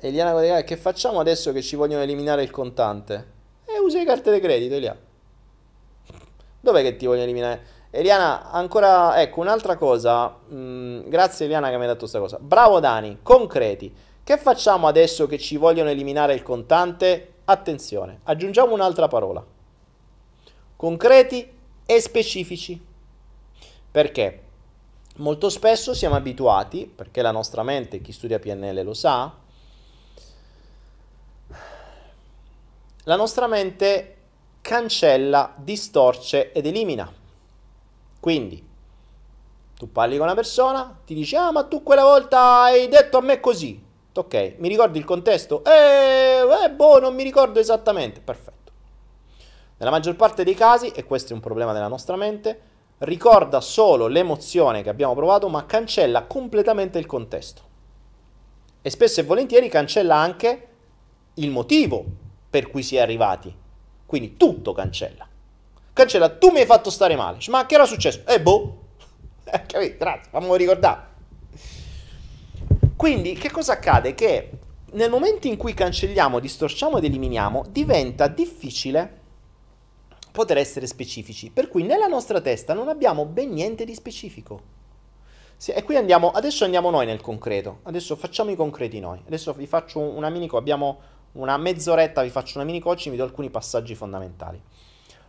Eliana che facciamo adesso che ci vogliono eliminare il contante? E eh, usi le carte di credito, Eliana. Dov'è che ti vogliono eliminare? Eliana, ancora, ecco, un'altra cosa. Mm, grazie Eliana che mi ha detto questa cosa. Bravo Dani, concreti. Che facciamo adesso che ci vogliono eliminare il contante? Attenzione, aggiungiamo un'altra parola. Concreti e specifici. Perché? Molto spesso siamo abituati, perché la nostra mente, chi studia PNL lo sa, la nostra mente cancella, distorce ed elimina. Quindi, tu parli con una persona, ti dice, ah ma tu quella volta hai detto a me così. Ok, mi ricordi il contesto? Eh, eh, boh, non mi ricordo esattamente. Perfetto. Nella maggior parte dei casi, e questo è un problema della nostra mente, ricorda solo l'emozione che abbiamo provato, ma cancella completamente il contesto. E spesso e volentieri cancella anche il motivo per cui si è arrivati. Quindi tutto cancella. Cancella, tu mi hai fatto stare male. Ma che era successo? Eh, boh. Eh, capito? Grazie, fammi ricordare. Quindi che cosa accade? Che nel momento in cui cancelliamo, distorciamo ed eliminiamo, diventa difficile poter essere specifici. Per cui nella nostra testa non abbiamo ben niente di specifico. e qui andiamo, adesso andiamo noi nel concreto. Adesso facciamo i concreti noi. Adesso vi faccio una mini, abbiamo una mezz'oretta, vi faccio una mini coaching, vi do alcuni passaggi fondamentali.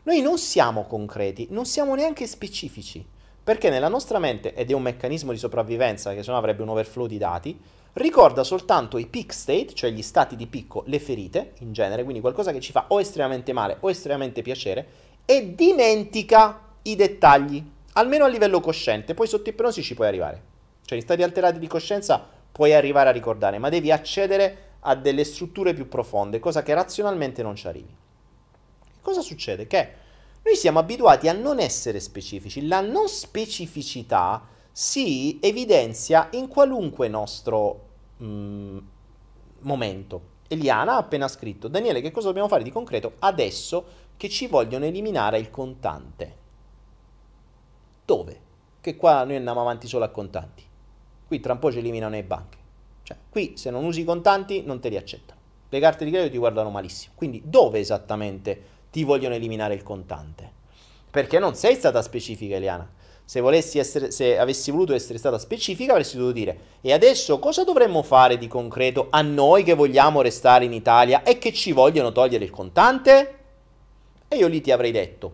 Noi non siamo concreti, non siamo neanche specifici. Perché nella nostra mente, ed è un meccanismo di sopravvivenza che se no avrebbe un overflow di dati, ricorda soltanto i peak state, cioè gli stati di picco, le ferite in genere, quindi qualcosa che ci fa o estremamente male o estremamente piacere, e dimentica i dettagli, almeno a livello cosciente, poi sotto ipnosi ci puoi arrivare. Cioè in stati alterati di coscienza puoi arrivare a ricordare, ma devi accedere a delle strutture più profonde, cosa che razionalmente non ci arrivi. Cosa succede? Che noi siamo abituati a non essere specifici. La non specificità si evidenzia in qualunque nostro mm, momento. Eliana ha appena scritto, Daniele, che cosa dobbiamo fare di concreto adesso che ci vogliono eliminare il contante? Dove? Che qua noi andiamo avanti solo a contanti. Qui tra un po' ci eliminano le banche. Cioè, qui se non usi i contanti non te li accettano. Le carte di credito ti guardano malissimo. Quindi dove esattamente ti vogliono eliminare il contante. Perché non sei stata specifica, Eliana. Se, essere, se avessi voluto essere stata specifica, avresti dovuto dire: E adesso cosa dovremmo fare di concreto a noi che vogliamo restare in Italia e che ci vogliono togliere il contante? E io lì ti avrei detto: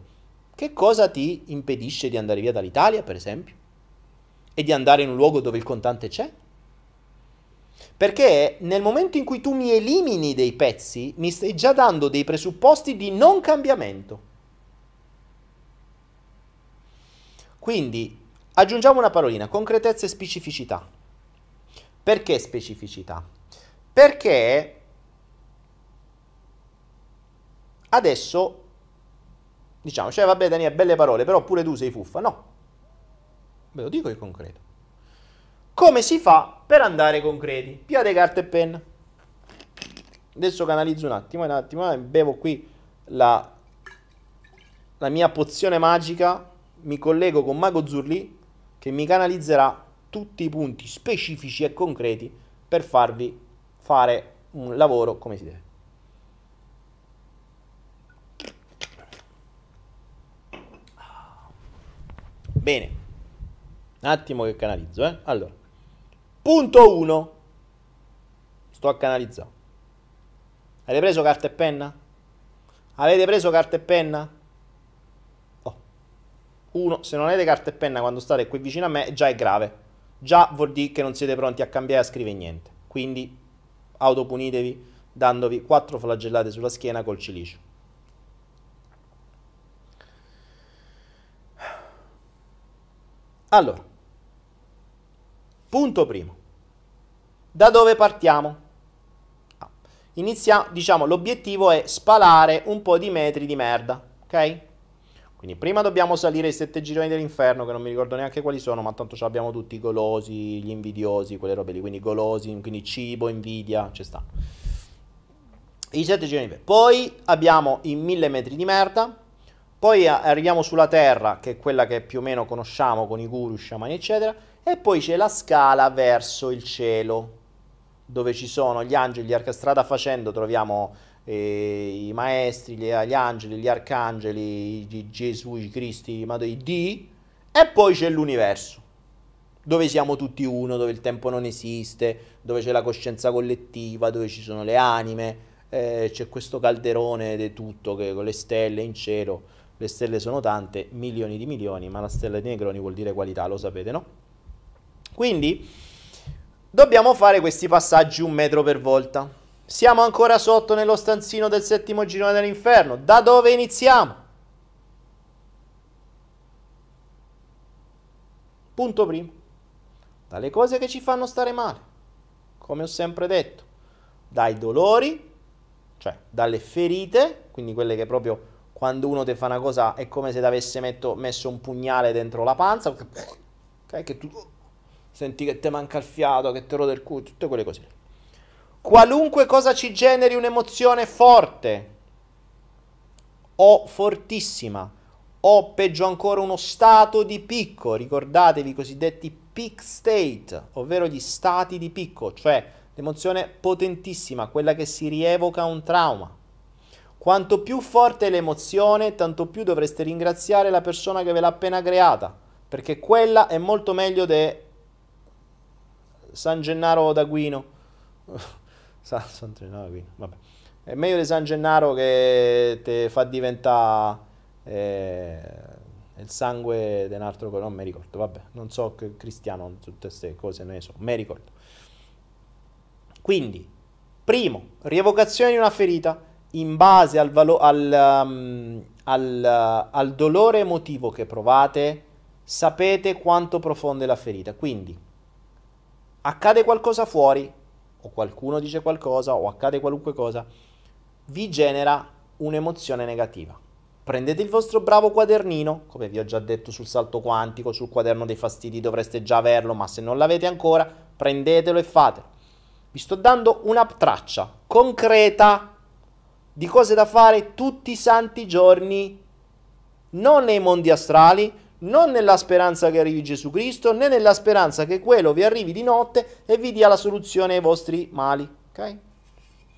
Che cosa ti impedisce di andare via dall'Italia, per esempio? E di andare in un luogo dove il contante c'è? Perché nel momento in cui tu mi elimini dei pezzi, mi stai già dando dei presupposti di non cambiamento. Quindi aggiungiamo una parolina, concretezza e specificità. Perché specificità? Perché adesso diciamo, cioè vabbè Daniele, belle parole, però pure tu sei fuffa. No, ve lo dico in concreto. Come si fa per andare concreti? Piate carta e penna. Adesso canalizzo un attimo, un attimo, eh, bevo qui la, la mia pozione magica, mi collego con Mago Zurli che mi canalizzerà tutti i punti specifici e concreti per farvi fare un lavoro come si deve. Bene, un attimo che canalizzo, eh? Allora. Punto 1. Sto a canalizzare. Avete preso carta e penna? Avete preso carta e penna? Oh. Uno, se non avete carta e penna quando state qui vicino a me, già è grave. Già vuol dire che non siete pronti a cambiare e a scrivere niente. Quindi autopunitevi dandovi quattro flagellate sulla schiena col cilicio. Allora, punto primo. Da dove partiamo? Ah, iniziamo, diciamo, l'obiettivo è spalare un po' di metri di merda, ok? Quindi prima dobbiamo salire i sette gironi dell'inferno, che non mi ricordo neanche quali sono, ma tanto ce l'abbiamo tutti, i golosi, gli invidiosi, quelle robe lì, quindi golosi, quindi cibo, invidia, ci stanno. I sette gironi dell'inferno. Poi abbiamo i mille metri di merda, poi arriviamo sulla terra, che è quella che più o meno conosciamo con i guru, sciamani, eccetera, e poi c'è la scala verso il cielo, dove ci sono gli angeli, gli arca strada facendo, troviamo eh, i maestri, gli, gli, angeli, gli arcangeli, i, Gesù, i Cristi, i D, e poi c'è l'universo, dove siamo tutti uno, dove il tempo non esiste, dove c'è la coscienza collettiva, dove ci sono le anime, eh, c'è questo calderone di tutto che, con le stelle in cielo le stelle sono tante, milioni di milioni, ma la stella di Negroni vuol dire qualità, lo sapete, no? Quindi dobbiamo fare questi passaggi un metro per volta. Siamo ancora sotto nello stanzino del settimo girone dell'inferno. Da dove iniziamo? Punto primo. Dalle cose che ci fanno stare male. Come ho sempre detto. Dai dolori, cioè dalle ferite, quindi quelle che proprio quando uno ti fa una cosa è come se ti avesse messo un pugnale dentro la panza, okay, che tu senti che ti manca il fiato, che ti rode il culo, tutte quelle cose. Qualunque cosa ci generi un'emozione forte o fortissima o peggio ancora uno stato di picco, ricordatevi i cosiddetti peak state, ovvero gli stati di picco, cioè l'emozione potentissima, quella che si rievoca un trauma. Quanto più forte è l'emozione, tanto più dovreste ringraziare la persona che ve l'ha appena creata, perché quella è molto meglio di San Gennaro d'Aguino. San, San Gennaro d'Aguino, vabbè. È meglio di San Gennaro che ti fa diventare eh, il sangue di un altro, non mi ricordo, vabbè, non so che cristiano, tutte queste cose ne so, mi ricordo. Quindi, primo, rievocazione di una ferita in base al, valo- al, um, al, uh, al dolore emotivo che provate, sapete quanto profonda è la ferita. Quindi, accade qualcosa fuori, o qualcuno dice qualcosa, o accade qualunque cosa, vi genera un'emozione negativa. Prendete il vostro bravo quadernino, come vi ho già detto sul salto quantico, sul quaderno dei fastidi dovreste già averlo, ma se non l'avete ancora, prendetelo e fatelo. Vi sto dando una traccia concreta di cose da fare tutti i santi giorni, non nei mondi astrali, non nella speranza che arrivi Gesù Cristo, né nella speranza che quello vi arrivi di notte e vi dia la soluzione ai vostri mali. Ok?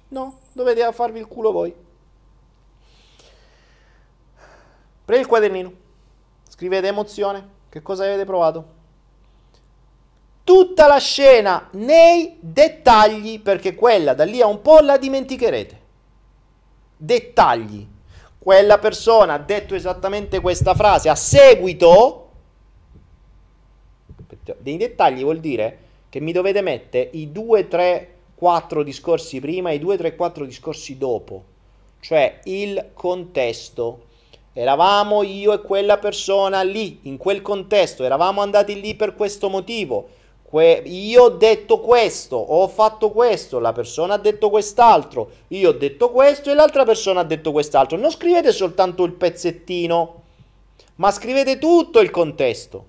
No, dovete farvi il culo voi. Prendi il quadernino, scrivete emozione, che cosa avete provato? Tutta la scena nei dettagli, perché quella da lì a un po' la dimenticherete dettagli. Quella persona ha detto esattamente questa frase a seguito. Dei dettagli vuol dire che mi dovete mettere i 2, 3, 4 discorsi prima e i 2, 3, 4 discorsi dopo, cioè il contesto. Eravamo io e quella persona lì, in quel contesto, eravamo andati lì per questo motivo Que- io ho detto questo, ho fatto questo, la persona ha detto quest'altro, io ho detto questo e l'altra persona ha detto quest'altro. Non scrivete soltanto il pezzettino, ma scrivete tutto il contesto,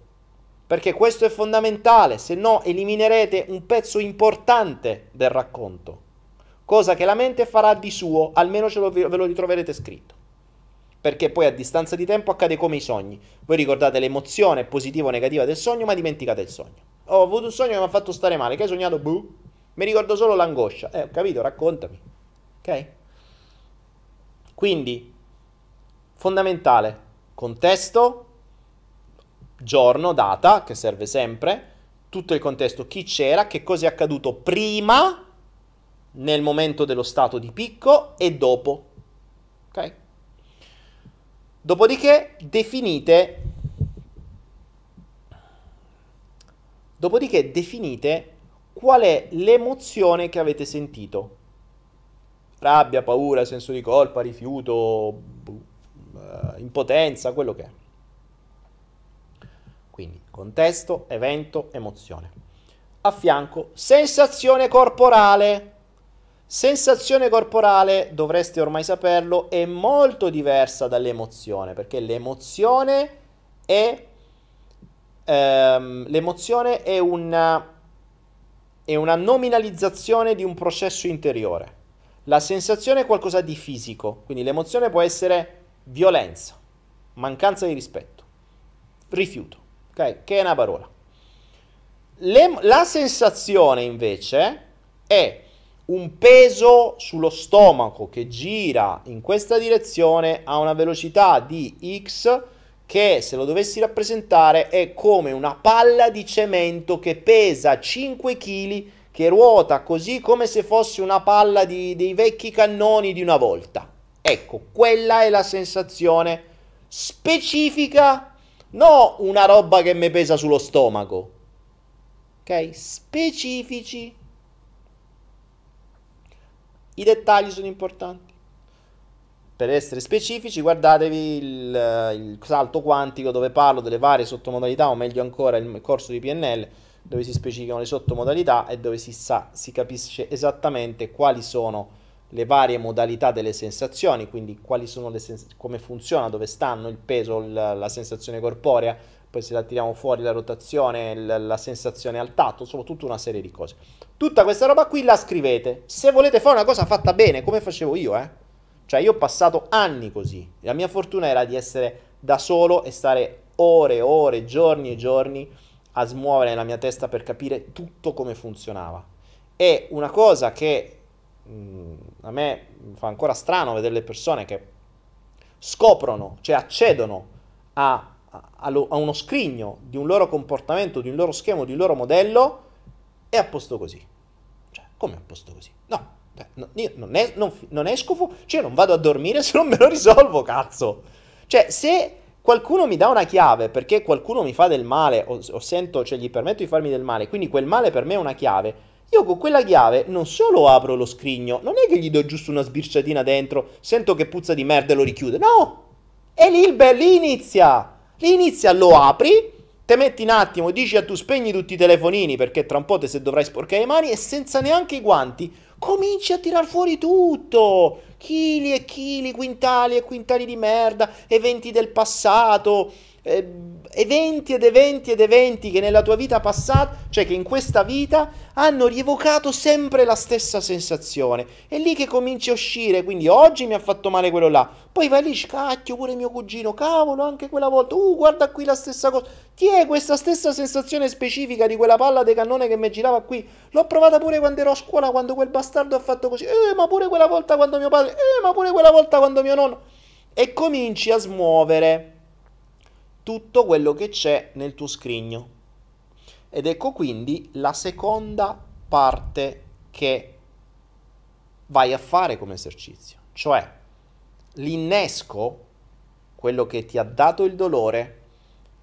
perché questo è fondamentale, se no eliminerete un pezzo importante del racconto, cosa che la mente farà di suo, almeno lo, ve lo ritroverete scritto. Perché poi a distanza di tempo accade come i sogni. Voi ricordate l'emozione positiva o negativa del sogno, ma dimenticate il sogno. Ho avuto un sogno che mi ha fatto stare male. Che hai sognato? Buh. Mi ricordo solo l'angoscia. Eh, ho capito, raccontami. Ok? Quindi, fondamentale, contesto, giorno, data, che serve sempre, tutto il contesto, chi c'era, che cosa è accaduto prima, nel momento dello stato di picco e dopo. Ok? Dopodiché definite Dopodiché definite qual è l'emozione che avete sentito. Rabbia, paura, senso di colpa, rifiuto, uh, impotenza, quello che è. Quindi contesto, evento, emozione. A fianco sensazione corporale. Sensazione corporale, dovreste ormai saperlo, è molto diversa dall'emozione, perché l'emozione è, ehm, l'emozione è una, è una nominalizzazione di un processo interiore. La sensazione è qualcosa di fisico, quindi l'emozione può essere violenza, mancanza di rispetto, rifiuto, ok? Che è una parola. Le, la sensazione invece è un peso sullo stomaco che gira in questa direzione a una velocità di x che se lo dovessi rappresentare è come una palla di cemento che pesa 5 kg che ruota così come se fosse una palla di, dei vecchi cannoni di una volta. Ecco, quella è la sensazione specifica, no una roba che mi pesa sullo stomaco. Ok? Specifici. I dettagli sono importanti. Per essere specifici, guardatevi il, il, salto quantico dove parlo delle varie sottomodalità, o meglio ancora il corso di PNL, dove si specificano le sottomodalità e dove si sa, si capisce esattamente quali sono le varie modalità delle sensazioni, quindi sens- come funziona, dove stanno il peso, la, la sensazione corporea, poi se la tiriamo fuori la rotazione, la, la sensazione al tatto, sono tutta una serie di cose. Tutta questa roba qui la scrivete. Se volete fare una cosa fatta bene, come facevo io, eh? Cioè io ho passato anni così. La mia fortuna era di essere da solo e stare ore e ore, giorni e giorni a smuovere nella mia testa per capire tutto come funzionava. E una cosa che mh, mm, a me fa ancora strano vedere le persone che scoprono, cioè accedono a, a, a uno scrigno di un loro comportamento, di un loro schema, di un loro modello, è a posto così. Cioè, come a posto così? No io non, es- non, non esco, cioè non vado a dormire se non me lo risolvo, cazzo. Cioè, se qualcuno mi dà una chiave perché qualcuno mi fa del male o, o sento, cioè gli permetto di farmi del male, quindi quel male per me è una chiave, io con quella chiave non solo apro lo scrigno, non è che gli do giusto una sbirciatina dentro, sento che puzza di merda e lo richiude, no! E lì il bel, lì inizia, lì inizia, lo apri, te metti un attimo, dici a tu spegni tutti i telefonini perché tra un po' te se dovrai sporcare le mani e senza neanche i guanti cominci a tirar fuori tutto, chili e chili, quintali e quintali di merda, eventi del passato, eh, eventi ed eventi ed eventi che nella tua vita passata, cioè che in questa vita hanno rievocato sempre la stessa sensazione. È lì che cominci a uscire, quindi oggi mi ha fatto male quello là, poi vai lì, scacchio pure mio cugino, cavolo, anche quella volta, uh, guarda qui la stessa cosa. Ti è questa stessa sensazione specifica di quella palla di cannone che mi girava qui? L'ho provata pure quando ero a scuola, quando quel bastardo ha fatto così, eh, ma pure quella volta quando mio padre, eh, ma pure quella volta quando mio nonno. E cominci a smuovere tutto quello che c'è nel tuo scrigno. Ed ecco quindi la seconda parte che vai a fare come esercizio, cioè l'innesco, quello che ti ha dato il dolore,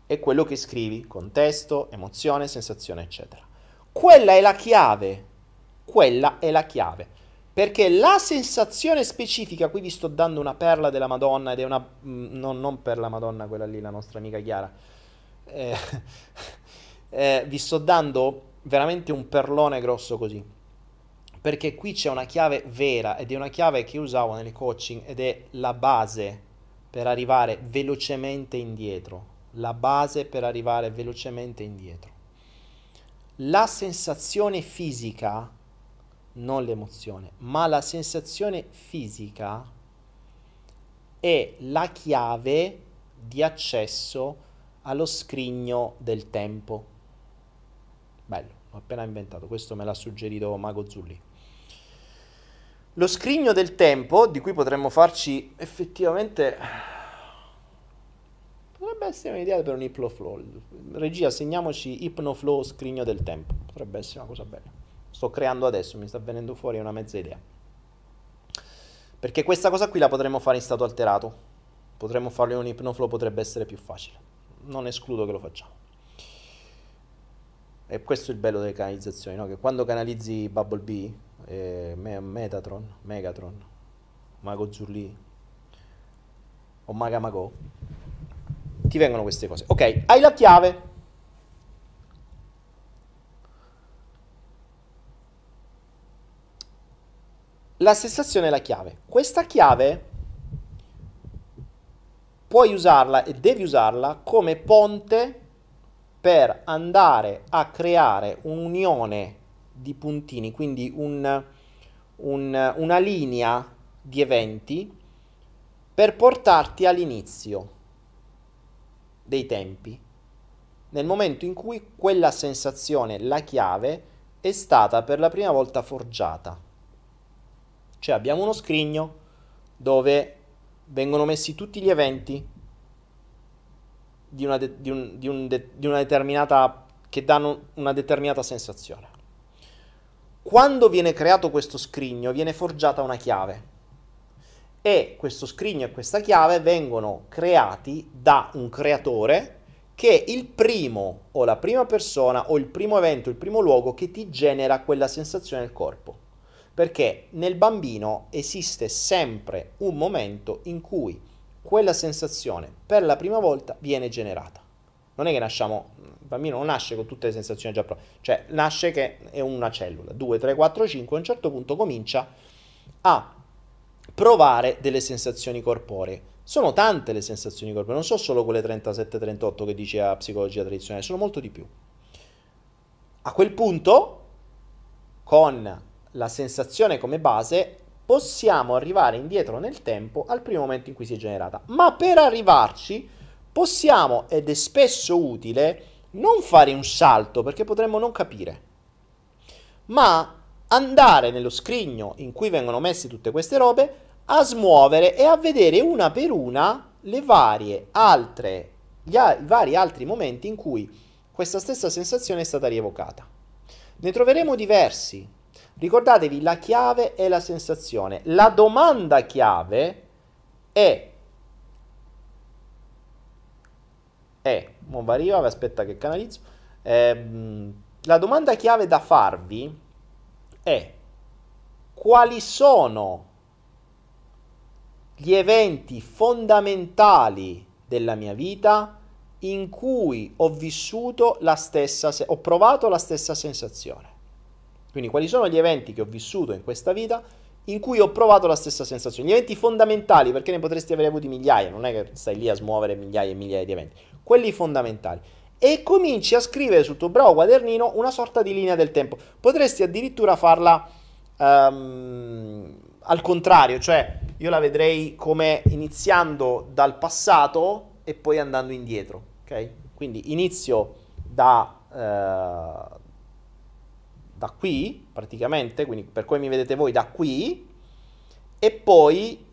è quello che scrivi, contesto, emozione, sensazione, eccetera. Quella è la chiave, quella è la chiave. Perché la sensazione specifica, qui vi sto dando una perla della Madonna ed è una... Mm, no, non per la Madonna, quella lì, la nostra amica Chiara. Eh, eh, vi sto dando veramente un perlone grosso così. Perché qui c'è una chiave vera ed è una chiave che usavo nelle coaching ed è la base per arrivare velocemente indietro. La base per arrivare velocemente indietro. La sensazione fisica non l'emozione, ma la sensazione fisica è la chiave di accesso allo scrigno del tempo. Bello, l'ho appena inventato, questo me l'ha suggerito Mago Zulli. Lo scrigno del tempo, di cui potremmo farci effettivamente... Potrebbe essere un'idea per un Hypnoflow. Regia, segniamoci Hypnoflow scrigno del tempo. Potrebbe essere una cosa bella. Sto creando adesso, mi sta venendo fuori una mezza idea. Perché questa cosa qui la potremmo fare in stato alterato. Potremmo farlo in un Hypnoflow, potrebbe essere più facile. Non escludo che lo facciamo. E questo è il bello delle canalizzazioni, no? che quando canalizzi Bubble eh, Metatron, Megatron, Mago Zurli o Maga Mago, ti vengono queste cose. Ok, hai la chiave. La sensazione è la chiave. Questa chiave puoi usarla e devi usarla come ponte per andare a creare un'unione di puntini, quindi un, un, una linea di eventi per portarti all'inizio dei tempi, nel momento in cui quella sensazione, la chiave, è stata per la prima volta forgiata. Cioè abbiamo uno scrigno dove vengono messi tutti gli eventi di una, de- di un, di un de- di una determinata che danno una determinata sensazione. Quando viene creato questo scrigno viene forgiata una chiave e questo scrigno e questa chiave vengono creati da un creatore che è il primo o la prima persona o il primo evento, il primo luogo che ti genera quella sensazione nel corpo. Perché nel bambino esiste sempre un momento in cui quella sensazione per la prima volta viene generata. Non è che nasciamo, il bambino non nasce con tutte le sensazioni già pronte, cioè nasce che è una cellula, 2, 3, 4, 5, a un certo punto comincia a provare delle sensazioni corporee. Sono tante le sensazioni corporee, non sono solo quelle 37-38 che dice la psicologia tradizionale, sono molto di più. A quel punto, con la sensazione come base, possiamo arrivare indietro nel tempo al primo momento in cui si è generata. Ma per arrivarci possiamo, ed è spesso utile, non fare un salto perché potremmo non capire, ma andare nello scrigno in cui vengono messe tutte queste robe a smuovere e a vedere una per una le varie altre, gli a- i vari altri momenti in cui questa stessa sensazione è stata rievocata. Ne troveremo diversi Ricordatevi, la chiave è la sensazione. La domanda chiave è... È... Non va arriva, aspetta che canalizzo. Eh, la domanda chiave da farvi è quali sono gli eventi fondamentali della mia vita in cui ho vissuto la stessa, ho provato la stessa sensazione. Quindi quali sono gli eventi che ho vissuto in questa vita in cui ho provato la stessa sensazione? Gli eventi fondamentali, perché ne potresti avere avuti migliaia, non è che stai lì a smuovere migliaia e migliaia di eventi. Quelli fondamentali. E cominci a scrivere sul tuo bravo quadernino una sorta di linea del tempo. Potresti addirittura farla um, al contrario, cioè io la vedrei come iniziando dal passato e poi andando indietro. Ok? Quindi inizio da, uh, da qui, praticamente, quindi per come mi vedete voi da qui, e poi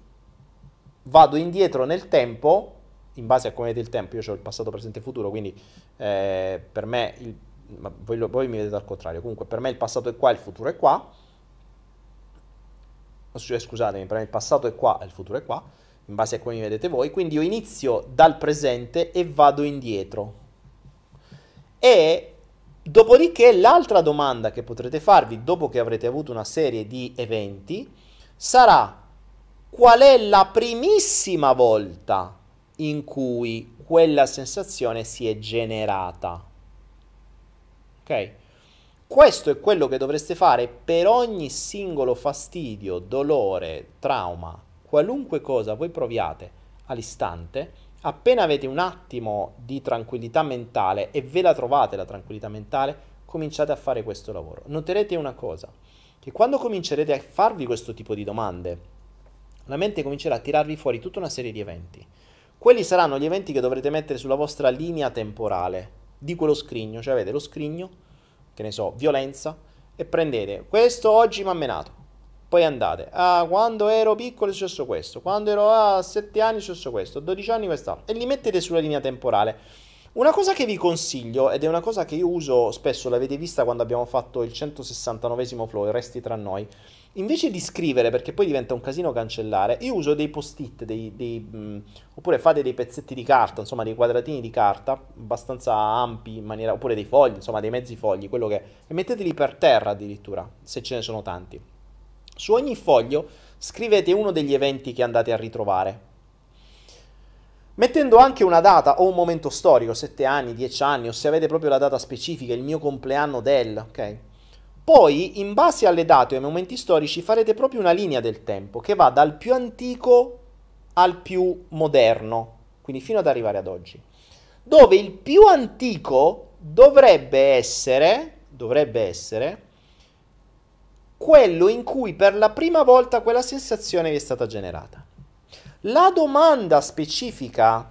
vado indietro nel tempo, in base a come vedete il tempo, io ho il passato, presente e futuro, quindi eh, per me, il, voi, voi mi vedete al contrario, comunque per me il passato è qua, il futuro è qua, scusatemi, per me il passato è qua e il futuro è qua, in base a come mi vedete voi, quindi io inizio dal presente e vado indietro. E Dopodiché l'altra domanda che potrete farvi dopo che avrete avuto una serie di eventi sarà qual è la primissima volta in cui quella sensazione si è generata. Ok? Questo è quello che dovreste fare per ogni singolo fastidio, dolore, trauma, qualunque cosa voi proviate all'istante Appena avete un attimo di tranquillità mentale e ve la trovate la tranquillità mentale, cominciate a fare questo lavoro. Noterete una cosa, che quando comincerete a farvi questo tipo di domande, la mente comincerà a tirarvi fuori tutta una serie di eventi. Quelli saranno gli eventi che dovrete mettere sulla vostra linea temporale di quello scrigno, cioè avete lo scrigno, che ne so, violenza, e prendete questo oggi mi ha menato, Poi andate, ah, quando ero piccolo è successo questo, quando ero a 7 anni è successo questo, 12 anni quest'altro, e li mettete sulla linea temporale. Una cosa che vi consiglio, ed è una cosa che io uso spesso, l'avete vista quando abbiamo fatto il 169 flow, resti tra noi, invece di scrivere, perché poi diventa un casino cancellare, io uso dei post-it, dei, dei, mh, oppure fate dei pezzetti di carta, insomma dei quadratini di carta, abbastanza ampi, maniera, oppure dei fogli, insomma dei mezzi fogli, quello che... e metteteli per terra addirittura, se ce ne sono tanti. Su ogni foglio scrivete uno degli eventi che andate a ritrovare. Mettendo anche una data o un momento storico, 7 anni, 10 anni, o se avete proprio la data specifica, il mio compleanno del, ok? Poi, in base alle date o ai momenti storici, farete proprio una linea del tempo che va dal più antico al più moderno, quindi fino ad arrivare ad oggi. Dove il più antico dovrebbe essere, dovrebbe essere quello in cui per la prima volta quella sensazione vi è stata generata. La domanda specifica, uh,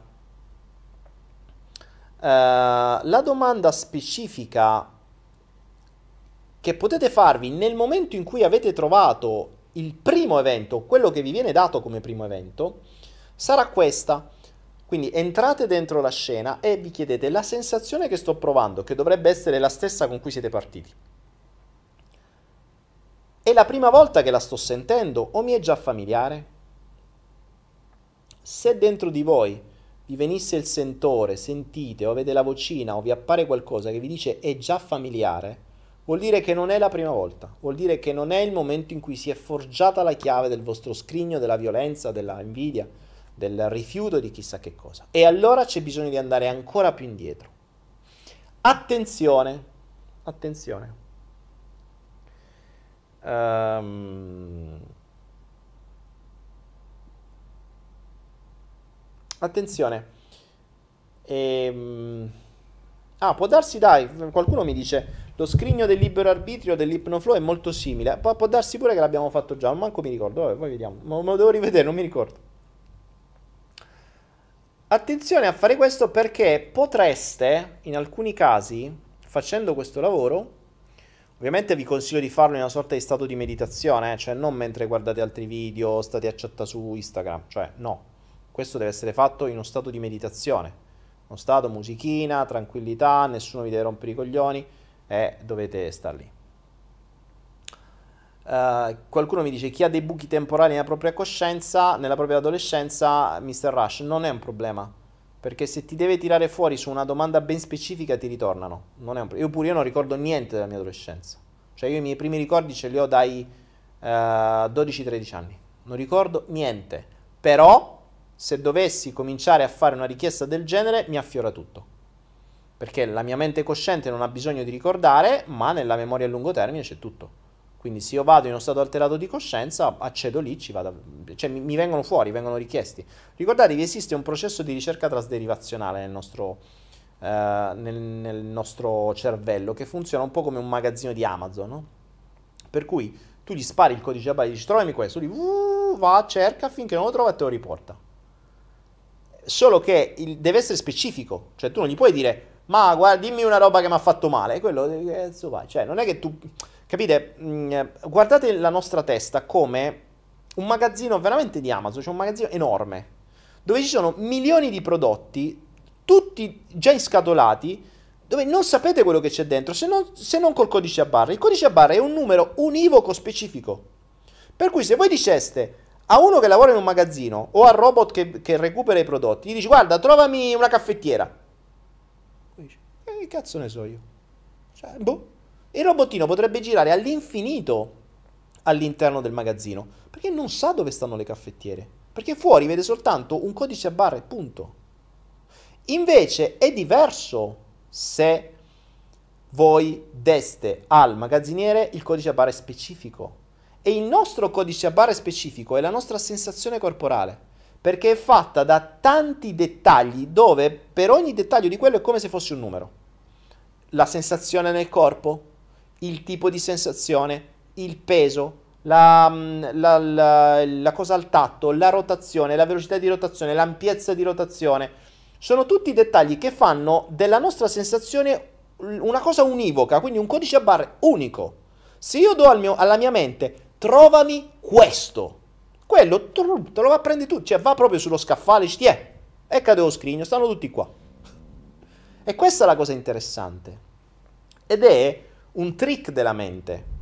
la domanda specifica che potete farvi nel momento in cui avete trovato il primo evento, quello che vi viene dato come primo evento, sarà questa. Quindi entrate dentro la scena e vi chiedete la sensazione che sto provando, che dovrebbe essere la stessa con cui siete partiti. È la prima volta che la sto sentendo o mi è già familiare? Se dentro di voi vi venisse il sentore, sentite o avete la vocina o vi appare qualcosa che vi dice è già familiare, vuol dire che non è la prima volta, vuol dire che non è il momento in cui si è forgiata la chiave del vostro scrigno, della violenza, della invidia, del rifiuto di chissà che cosa. E allora c'è bisogno di andare ancora più indietro. Attenzione, attenzione. Um, attenzione. Ehm, ah, può darsi, dai, qualcuno mi dice, lo scrigno del libero arbitrio dell'ipnoflow è molto simile. Pu- può darsi pure che l'abbiamo fatto già, manco mi ricordo, vabbè, poi vediamo. Me lo devo rivedere, non mi ricordo. Attenzione a fare questo perché potreste, in alcuni casi, facendo questo lavoro, Ovviamente vi consiglio di farlo in una sorta di stato di meditazione, eh? cioè non mentre guardate altri video, state a chattare su Instagram, cioè no. Questo deve essere fatto in uno stato di meditazione. Uno stato musichina, tranquillità, nessuno vi deve rompere i coglioni e dovete star lì. Uh, qualcuno mi dice chi ha dei buchi temporali nella propria coscienza, nella propria adolescenza, Mr. Rush, non è un problema perché se ti deve tirare fuori su una domanda ben specifica ti ritornano. Un io pure io non ricordo niente della mia adolescenza. Cioè io i miei primi ricordi ce li ho dai uh, eh, 12-13 anni. Non ricordo niente. Però se dovessi cominciare a fare una richiesta del genere mi affiora tutto. Perché la mia mente cosciente non ha bisogno di ricordare, ma nella memoria a lungo termine c'è tutto. Quindi se io vado in uno stato alterato di coscienza, accedo lì, vado, cioè mi, mi vengono fuori, vengono richiesti. Ricordatevi, esiste un processo di ricerca trasderivazionale nel nostro, eh, nel, nel nostro cervello che funziona un po' come un magazzino di Amazon, no? Per cui tu gli spari il codice a barra e dici trovami questo, lui uh, va, cerca finché non lo trova e te lo riporta. Solo che il, deve essere specifico, cioè tu non gli puoi dire ma guarda, dimmi una roba che mi ha fatto male, e quello, eh, vai. cioè non è che tu Capite? Mm, guardate la nostra testa come un magazzino veramente di Amazon, cioè un magazzino enorme, dove ci sono milioni di prodotti, tutti già inscatolati, dove non sapete quello che c'è dentro, se non, se non col codice a barra. Il codice a barra è un numero univoco specifico. Per cui se voi diceste a uno che lavora in un magazzino o al robot che, che recupera i prodotti, gli dici guarda, trovami una caffettiera. Dici, eh, che cazzo ne so io? Cioè, boh. Il robottino potrebbe girare all'infinito all'interno del magazzino, perché non sa dove stanno le caffettiere, perché fuori vede soltanto un codice a barre, punto. Invece è diverso se voi deste al magazziniere il codice a barre specifico. E il nostro codice a barre specifico è la nostra sensazione corporale, perché è fatta da tanti dettagli dove per ogni dettaglio di quello è come se fosse un numero. La sensazione nel corpo, il tipo di sensazione, il peso, la, mm, la, la, la, cosa al tatto, la rotazione, la velocità di rotazione, l'ampiezza di rotazione. Sono tutti dettagli che fanno della nostra sensazione una cosa univoca, quindi un codice a barre unico. Se io do al mio, alla mia mente trovami questo. Quello te lo prendere tu, cioè va proprio sullo scaffale, dici, è, e cade lo scrigno, stanno tutti qua. E questa è la cosa interessante. Ed è un trick della mente.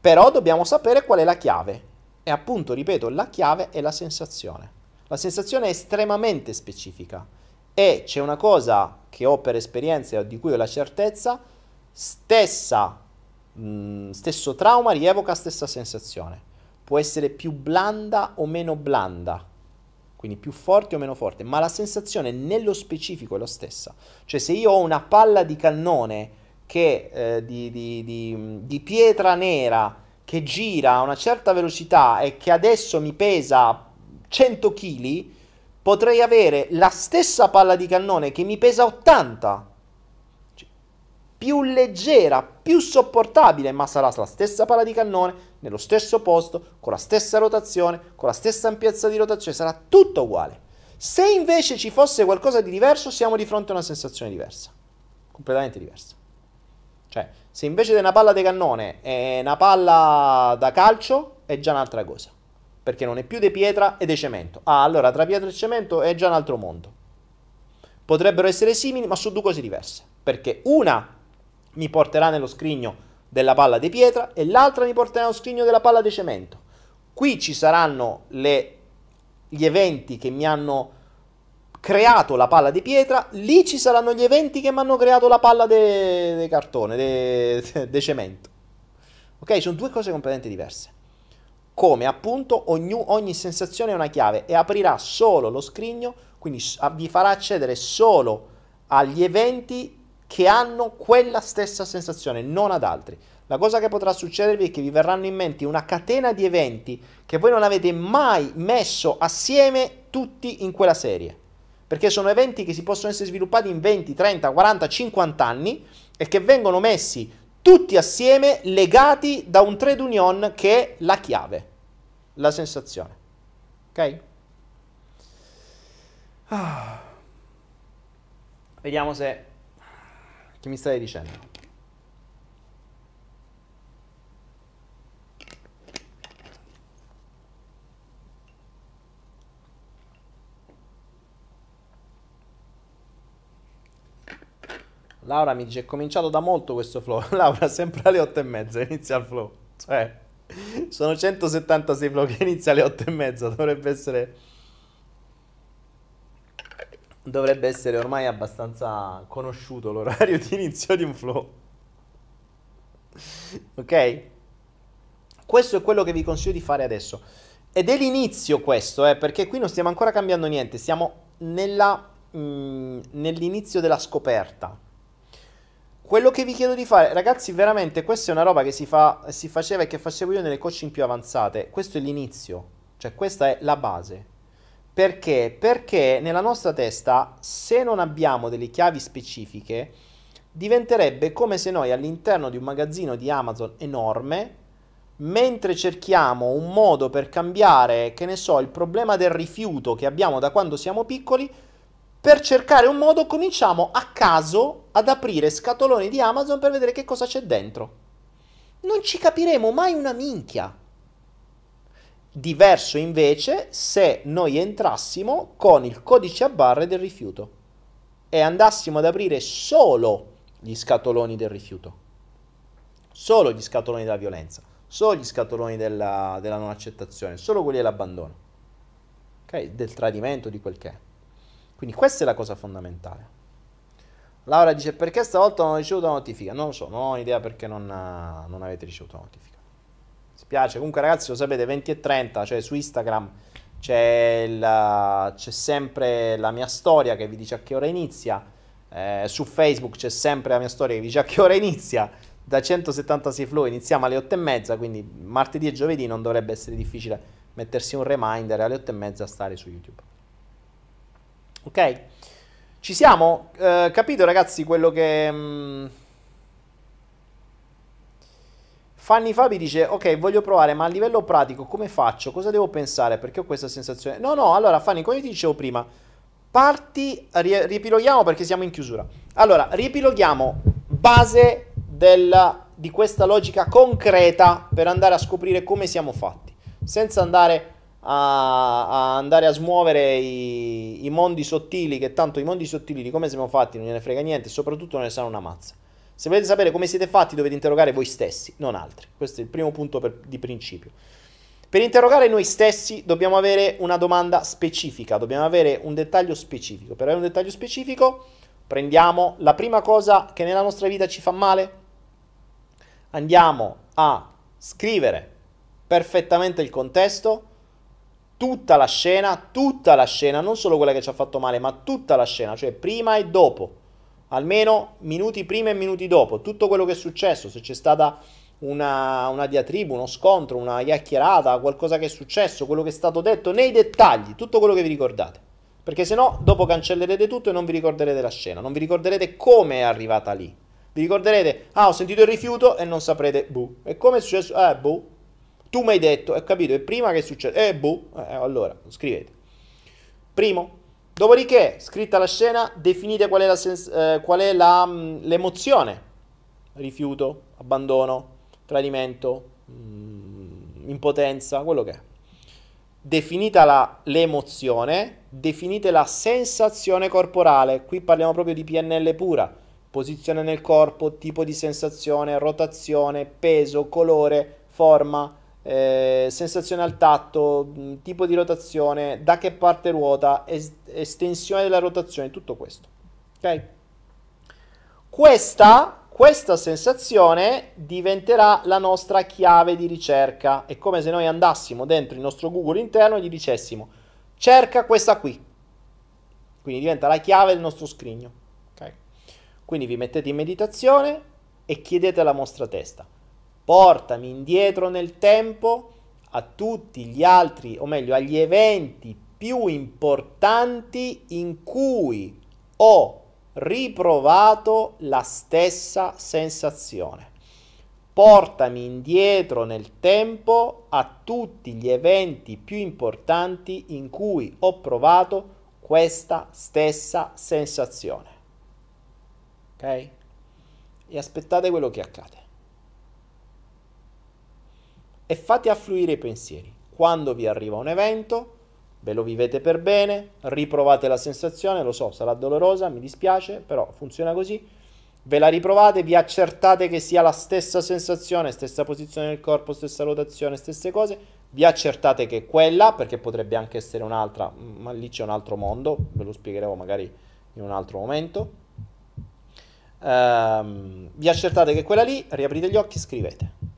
Però dobbiamo sapere qual è la chiave. E appunto, ripeto, la chiave è la sensazione. La sensazione è estremamente specifica. E c'è una cosa che ho per esperienza e di cui ho la certezza, stessa, mh, mm, stesso trauma rievoca stessa sensazione. Può essere più blanda o meno blanda, quindi più forte o meno forte, ma la sensazione nello specifico è la stessa. Cioè se io ho una palla di cannone che, eh, di, di, di, di pietra nera che gira a una certa velocità e che adesso mi pesa 100 kg, potrei avere la stessa palla di cannone che mi pesa 80, cioè, più leggera, più sopportabile, ma sarà la stessa palla di cannone, nello stesso posto, con la stessa rotazione, con la stessa ampiezza di rotazione, sarà tutto uguale. Se invece ci fosse qualcosa di diverso, siamo di fronte a una sensazione diversa, completamente diversa. Cioè, se invece di una palla di cannone è una palla da calcio, è già un'altra cosa perché non è più di pietra ed è cemento. Ah, allora tra pietra e cemento è già un altro mondo. Potrebbero essere simili, ma sono due cose diverse, perché una mi porterà nello scrigno della palla di pietra e l'altra mi porterà nello scrigno della palla di cemento. Qui ci saranno le, gli eventi che mi hanno creato la palla di pietra, lì ci saranno gli eventi che mi hanno creato la palla di cartone, di cemento. Ok? Sono due cose completamente diverse come appunto ogni, ogni sensazione è una chiave e aprirà solo lo scrigno, quindi vi farà accedere solo agli eventi che hanno quella stessa sensazione, non ad altri. La cosa che potrà succedervi è che vi verranno in mente una catena di eventi che voi non avete mai messo assieme tutti in quella serie. Perché sono eventi che si possono essere sviluppati in 20, 30, 40, 50 anni e che vengono messi tutti assieme legati da un trade union che è la chiave, la sensazione. Ok? Ah. Vediamo se... Che mi stai dicendo? Laura mi dice è cominciato da molto questo flow. Laura sempre alle 8 e mezza inizia il flow. Cioè, sono 176 flow che inizia alle 8 e mezza. Dovrebbe essere... Dovrebbe essere ormai abbastanza conosciuto l'orario di inizio di un flow. Ok? Questo è quello che vi consiglio di fare adesso. Ed è l'inizio questo, eh, perché qui non stiamo ancora cambiando niente, siamo nella, mm, nell'inizio della scoperta. Quello che vi chiedo di fare, ragazzi, veramente questa è una roba che si, fa, si faceva e che facevo io nelle coaching più avanzate. Questo è l'inizio, cioè questa è la base. Perché? Perché nella nostra testa, se non abbiamo delle chiavi specifiche, diventerebbe come se noi all'interno di un magazzino di Amazon enorme, mentre cerchiamo un modo per cambiare, che ne so, il problema del rifiuto che abbiamo da quando siamo piccoli, per cercare un modo cominciamo a caso ad aprire scatoloni di Amazon per vedere che cosa c'è dentro. Non ci capiremo mai una minchia. Diverso invece se noi entrassimo con il codice a barre del rifiuto e andassimo ad aprire solo gli scatoloni del rifiuto, solo gli scatoloni della violenza, solo gli scatoloni della, della non accettazione, solo quelli dell'abbandono, okay? del tradimento, di quel che è. Quindi questa è la cosa fondamentale. Laura dice perché stavolta non ho ricevuto la notifica? Non lo so, non ho idea perché non, non avete ricevuto la notifica. Spiace, comunque ragazzi lo sapete 20 e 30, cioè su Instagram c'è, il, c'è sempre la mia storia che vi dice a che ora inizia, eh, su Facebook c'è sempre la mia storia che vi dice a che ora inizia, da 176 flow iniziamo alle 8 e mezza, quindi martedì e giovedì non dovrebbe essere difficile mettersi un reminder alle 8 e mezza a stare su YouTube. Ok? Ci siamo? Eh, capito ragazzi quello che... Mh... Mm, Fanny Fabi dice, ok, voglio provare, ma a livello pratico come faccio? Cosa devo pensare? Perché ho questa sensazione. No, no, allora Fanny, come ti dicevo prima, parti, riepiloghiamo perché siamo in chiusura. Allora, riepiloghiamo base del, di questa logica concreta per andare a scoprire come siamo fatti, senza andare a, a andare a smuovere i, i, mondi sottili, che tanto i mondi sottili di come siamo fatti non ne frega niente, soprattutto non ne sanno una mazza. Se volete sapere come siete fatti dovete interrogare voi stessi, non altri. Questo è il primo punto per, di principio. Per interrogare noi stessi dobbiamo avere una domanda specifica, dobbiamo avere un dettaglio specifico. Per avere un dettaglio specifico prendiamo la prima cosa che nella nostra vita ci fa male, andiamo a scrivere perfettamente il contesto, tutta la scena, tutta la scena, non solo quella che ci ha fatto male, ma tutta la scena, cioè prima e dopo, almeno minuti prima e minuti dopo, tutto quello che è successo, se c'è stata una, una diatriba, uno scontro, una chiacchierata, qualcosa che è successo, quello che è stato detto nei dettagli, tutto quello che vi ricordate. Perché se no, dopo cancellerete tutto e non vi ricorderete la scena, non vi ricorderete come è arrivata lì. Vi ricorderete, ah, ho sentito il rifiuto e non saprete, buh. E come è successo? Eh, buh. Tu mi hai detto, hai capito, è prima che succede. Eh, buh. Eh, allora, scrivete. Primo. Dopodiché, scritta la scena, definite qual è, la sens- eh, qual è la, mh, l'emozione. Rifiuto, abbandono, tradimento, mh, mm, impotenza, quello che è. Definita la, l'emozione, definite la sensazione corporale. Qui parliamo proprio di PNL pura. Posizione nel corpo, tipo di sensazione, rotazione, peso, colore, forma, eh, sensazione al tatto, mm, tipo di rotazione, da che parte ruota, es- estensione della rotazione, tutto questo. Ok? Questa questa sensazione diventerà la nostra chiave di ricerca. È come se noi andassimo dentro il nostro Google interno e gli dicessimo cerca questa qui. Quindi diventa la chiave del nostro scrigno. Okay? Quindi vi mettete in meditazione e chiedete alla vostra testa, portami indietro nel tempo a tutti gli altri, o meglio, agli eventi più importanti in cui ho riprovato la stessa sensazione. Portami indietro nel tempo a tutti gli eventi più importanti in cui ho provato questa stessa sensazione. Ok? E aspettate quello che accade. E fate affluire i pensieri. Quando vi arriva un evento, ve lo vivete per bene, riprovate la sensazione, lo so, sarà dolorosa, mi dispiace, però funziona così. Ve la riprovate, vi accertate che sia la stessa sensazione, stessa posizione del corpo, stessa rotazione, stesse cose, vi accertate che è quella, perché potrebbe anche essere un'altra, ma lì c'è un altro mondo, ve lo spiegheremo magari in un altro momento. Um, vi accertate che è quella lì, riaprite gli occhi scrivete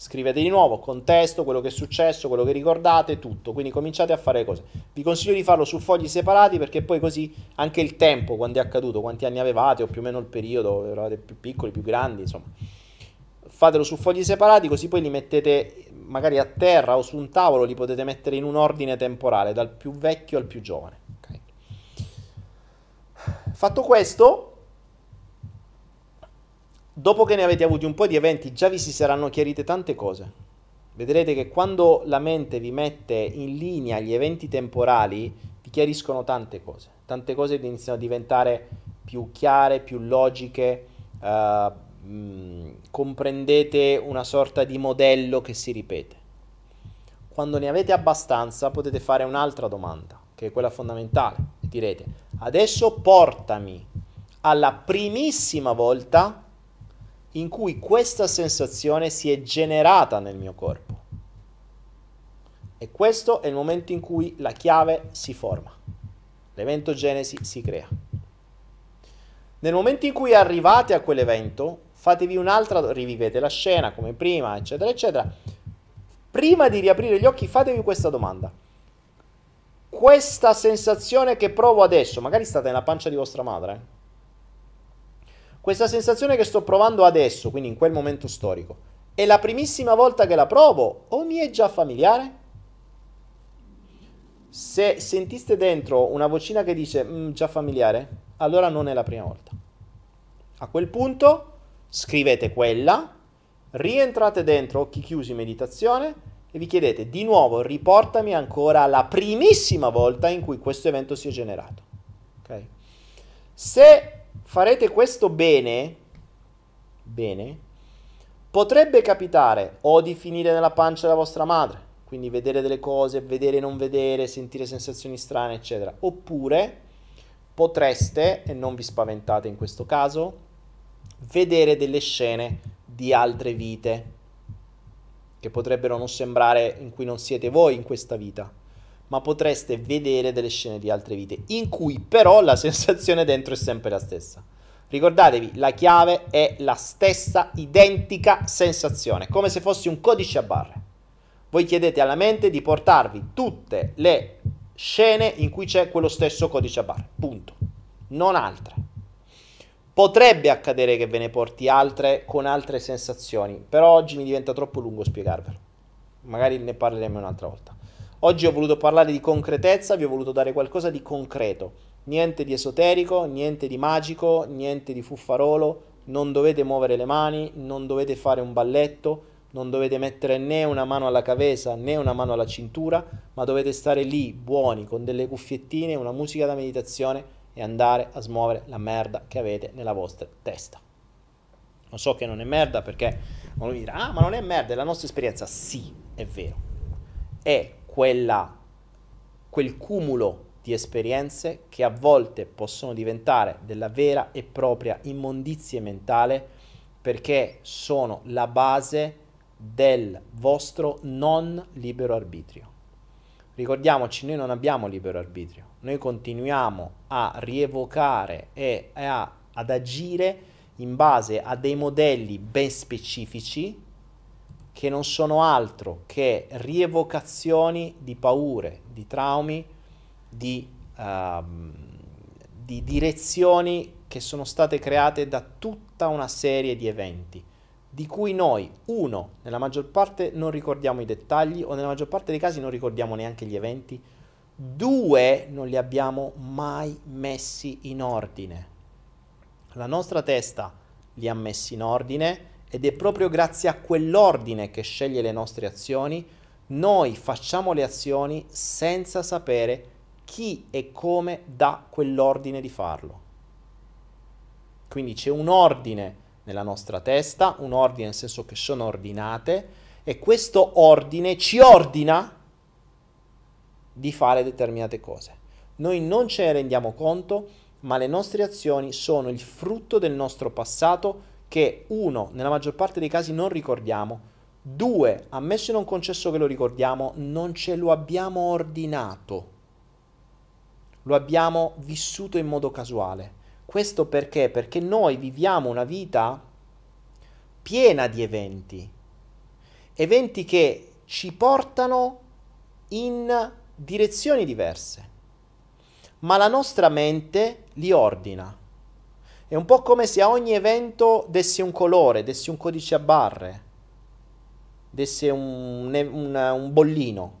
scrivete di nuovo, contesto, quello che è successo, quello che ricordate, tutto. Quindi cominciate a fare cose. Vi consiglio di farlo su fogli separati perché poi così anche il tempo, quando è accaduto, quanti anni avevate o più o meno il periodo, eravate più piccoli, più grandi, insomma. Fatelo su fogli separati così poi li mettete magari a terra o su un tavolo, li potete mettere in un ordine temporale, dal più vecchio al più giovane. Okay. Fatto questo, dopo che ne avete avuti un po' di eventi, già vi si saranno chiarite tante cose. Vedrete che quando la mente vi mette in linea gli eventi temporali, vi chiariscono tante cose. Tante cose iniziano a diventare più chiare, più logiche, uh, comprendete una sorta di modello che si ripete. Quando ne avete abbastanza potete fare un'altra domanda, che è quella fondamentale. Direte, adesso portami alla primissima volta in cui questa sensazione si è generata nel mio corpo. E questo è il momento in cui la chiave si forma. L'evento genesi si crea. Nel momento in cui arrivate a quell'evento, fatevi un'altra, rivivete la scena come prima, eccetera, eccetera. Prima di riaprire gli occhi, fatevi questa domanda. Questa sensazione che provo adesso, magari state nella pancia di vostra madre, eh? Questa sensazione che sto provando adesso, quindi in quel momento storico, è la primissima volta che la provo o mi è già familiare? Se sentiste dentro una vocina che dice mm, già familiare, allora non è la prima volta. A quel punto scrivete quella, rientrate dentro occhi chiusi meditazione e vi chiedete di nuovo riportami ancora alla primissima volta in cui questo evento si è generato. Okay? Se farete questo bene, bene, Potrebbe capitare o di finire nella pancia della vostra madre, quindi vedere delle cose, vedere e non vedere, sentire sensazioni strane, eccetera. Oppure potreste, e non vi spaventate in questo caso, vedere delle scene di altre vite che potrebbero non sembrare in cui non siete voi in questa vita, ma potreste vedere delle scene di altre vite in cui però la sensazione dentro è sempre la stessa. Ricordatevi, la chiave è la stessa identica sensazione, come se fosse un codice a barre. Voi chiedete alla mente di portarvi tutte le scene in cui c'è quello stesso codice a barre, punto, non altre. Potrebbe accadere che ve ne porti altre con altre sensazioni, però oggi mi diventa troppo lungo spiegarvelo. Magari ne parleremo un'altra volta. Oggi ho voluto parlare di concretezza, vi ho voluto dare qualcosa di concreto. Niente di esoterico, niente di magico, niente di fuffarolo. Non dovete muovere le mani, non dovete fare un balletto, non dovete mettere né una mano alla cabeza né una mano alla cintura, ma dovete stare lì buoni con delle cuffiettine, una musica da meditazione e andare a smuovere la merda che avete nella vostra testa. Lo so che non è merda perché uno dirà, ah ma non è merda, è la nostra esperienza. Sì, è vero. È quella, quel cumulo di esperienze che a volte possono diventare della vera e propria immondizia mentale perché sono la base del vostro non libero arbitrio. Ricordiamoci, noi non abbiamo libero arbitrio noi continuiamo a rievocare e a, ad agire in base a dei modelli ben specifici che non sono altro che rievocazioni di paure, di traumi, di, uh, di direzioni che sono state create da tutta una serie di eventi di cui noi, uno, nella maggior parte non ricordiamo i dettagli o nella maggior parte dei casi non ricordiamo neanche gli eventi, Due non li abbiamo mai messi in ordine. La nostra testa li ha messi in ordine ed è proprio grazie a quell'ordine che sceglie le nostre azioni. Noi facciamo le azioni senza sapere chi e come dà quell'ordine di farlo. Quindi c'è un ordine nella nostra testa, un ordine nel senso che sono ordinate e questo ordine ci ordina di fare determinate cose. Noi non ce ne rendiamo conto, ma le nostre azioni sono il frutto del nostro passato che uno, nella maggior parte dei casi non ricordiamo, due, ammesso e non concesso che lo ricordiamo, non ce lo abbiamo ordinato. Lo abbiamo vissuto in modo casuale. Questo perché? Perché noi viviamo una vita piena di eventi. Eventi che ci portano in direzioni diverse, ma la nostra mente li ordina. È un po' come se a ogni evento desse un colore, desse un codice a barre, desse un, un, un bollino.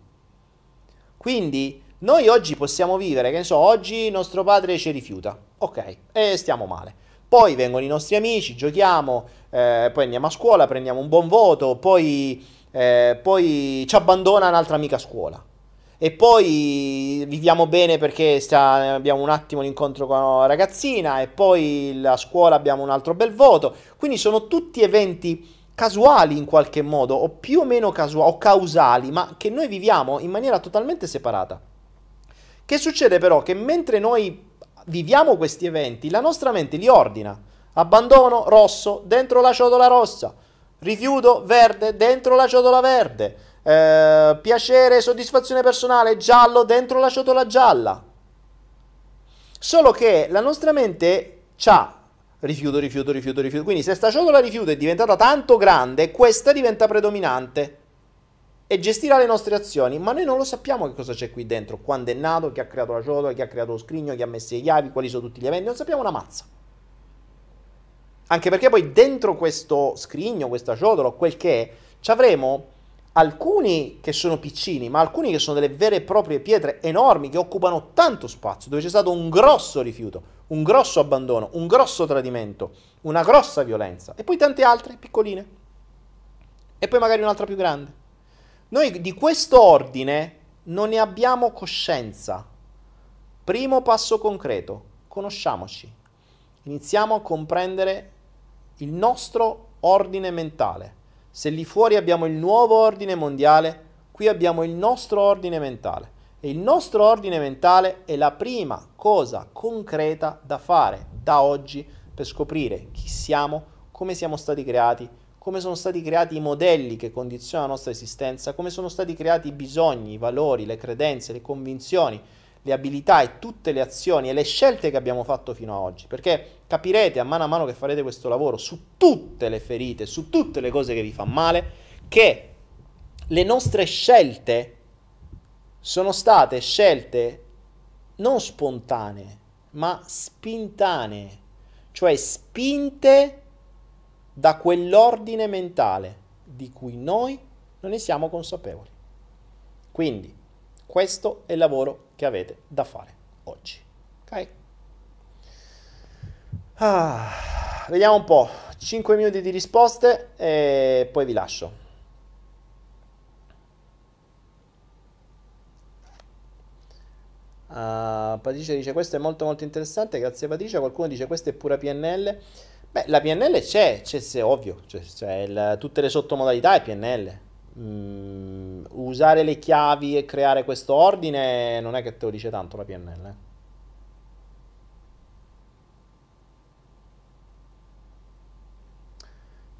Quindi noi oggi possiamo vivere, che ne so, oggi nostro padre ci rifiuta, ok, e stiamo male. Poi vengono i nostri amici, giochiamo, eh, poi andiamo a scuola, prendiamo un buon voto, poi, eh, poi ci abbandona un'altra amica a scuola e poi viviamo bene perché sta, abbiamo un attimo l'incontro con la ragazzina e poi la scuola abbiamo un altro bel voto. Quindi sono tutti eventi casuali in qualche modo o più o meno casuali o causali, ma che noi viviamo in maniera totalmente separata. Che succede però che mentre noi viviamo questi eventi, la nostra mente li ordina. Abbandono rosso dentro la ciotola rossa, rifiuto verde dentro la ciotola verde eh, piacere, soddisfazione personale, giallo dentro la ciotola gialla. Solo che la nostra mente ha rifiuto, rifiuto, rifiuto, rifiuto. Quindi se sta ciotola rifiuto è diventata tanto grande, questa diventa predominante e gestirà le nostre azioni, ma noi non lo sappiamo che cosa c'è qui dentro, quando è nato, chi ha creato la ciotola, chi ha creato lo scrigno, chi ha messo le chiavi, quali sono tutti gli eventi, non sappiamo una mazza. Anche perché poi dentro questo scrigno, questa ciotola, quel che è, ci avremo alcuni che sono piccini, ma alcuni che sono delle vere e proprie pietre enormi che occupano tanto spazio, dove c'è stato un grosso rifiuto, un grosso abbandono, un grosso tradimento, una grossa violenza, e poi tante altre piccoline, e poi magari un'altra più grande. Noi di questo ordine non ne abbiamo coscienza. Primo passo concreto, conosciamoci. Iniziamo a comprendere il nostro ordine mentale Se lì fuori abbiamo il nuovo ordine mondiale, qui abbiamo il nostro ordine mentale. E il nostro ordine mentale è la prima cosa concreta da fare da oggi per scoprire chi siamo, come siamo stati creati, come sono stati creati i modelli che condizionano la nostra esistenza, come sono stati creati i bisogni, i valori, le credenze, le convinzioni, le abilità e tutte le azioni e le scelte che abbiamo fatto fino ad oggi. Perché capirete a mano a mano che farete questo lavoro su tutte le ferite, su tutte le cose che vi fanno male, che le nostre scelte sono state scelte non spontanee, ma spintanee, cioè spinte da quell'ordine mentale di cui noi non ne siamo consapevoli. Quindi questo è il lavoro che avete da fare oggi. Ok? Ah, vediamo un po', 5 minuti di risposte e poi vi lascio. Uh, Patricia dice questo è molto molto interessante, grazie Patricia. Qualcuno dice questo è pura PNL. Beh, la PNL c'è, c'è, c'è ovvio, c'è, c'è il, tutte le sottomodalità è PNL. Mm, usare le chiavi e creare questo ordine non è che te lo dice tanto la PNL. Eh.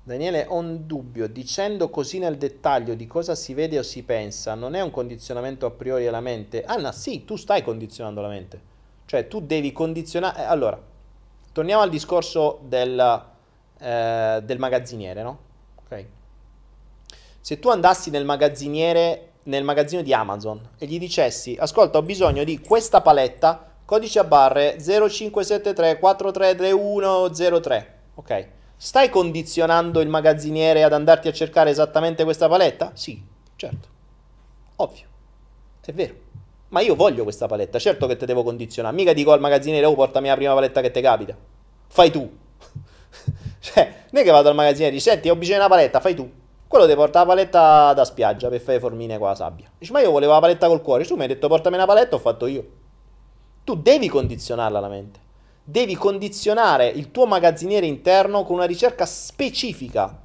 Daniele, ho un dubbio, dicendo così nel dettaglio di cosa si vede o si pensa, non è un condizionamento a priori alla mente? Anna, sì, tu stai condizionando la mente. Cioè, tu devi condizionare... Eh, allora, torniamo al discorso del, eh, del magazziniere, no? Ok. Se tu andassi nel magazziniere, nel magazzino di Amazon e gli dicessi, ascolta, ho bisogno di questa paletta, codice a barre 0573 433103, ok? Stai condizionando il magazziniere ad andarti a cercare esattamente questa paletta? Sì, certo. Ovvio. È vero. Ma io voglio questa paletta, certo che te devo condizionare. Mica dico al magazziniere, oh portami la prima paletta che ti capita. Fai tu. cioè, non è che vado al magazziniere e dici, senti, ho bisogno di una paletta, fai tu. Quello ti porta la paletta da spiaggia per fare formine con la sabbia. Dici, ma io volevo la paletta col cuore. Tu mi hai detto, portami una paletta, ho fatto io. Tu devi condizionarla la mente. Devi condizionare il tuo magazziniere interno con una ricerca specifica.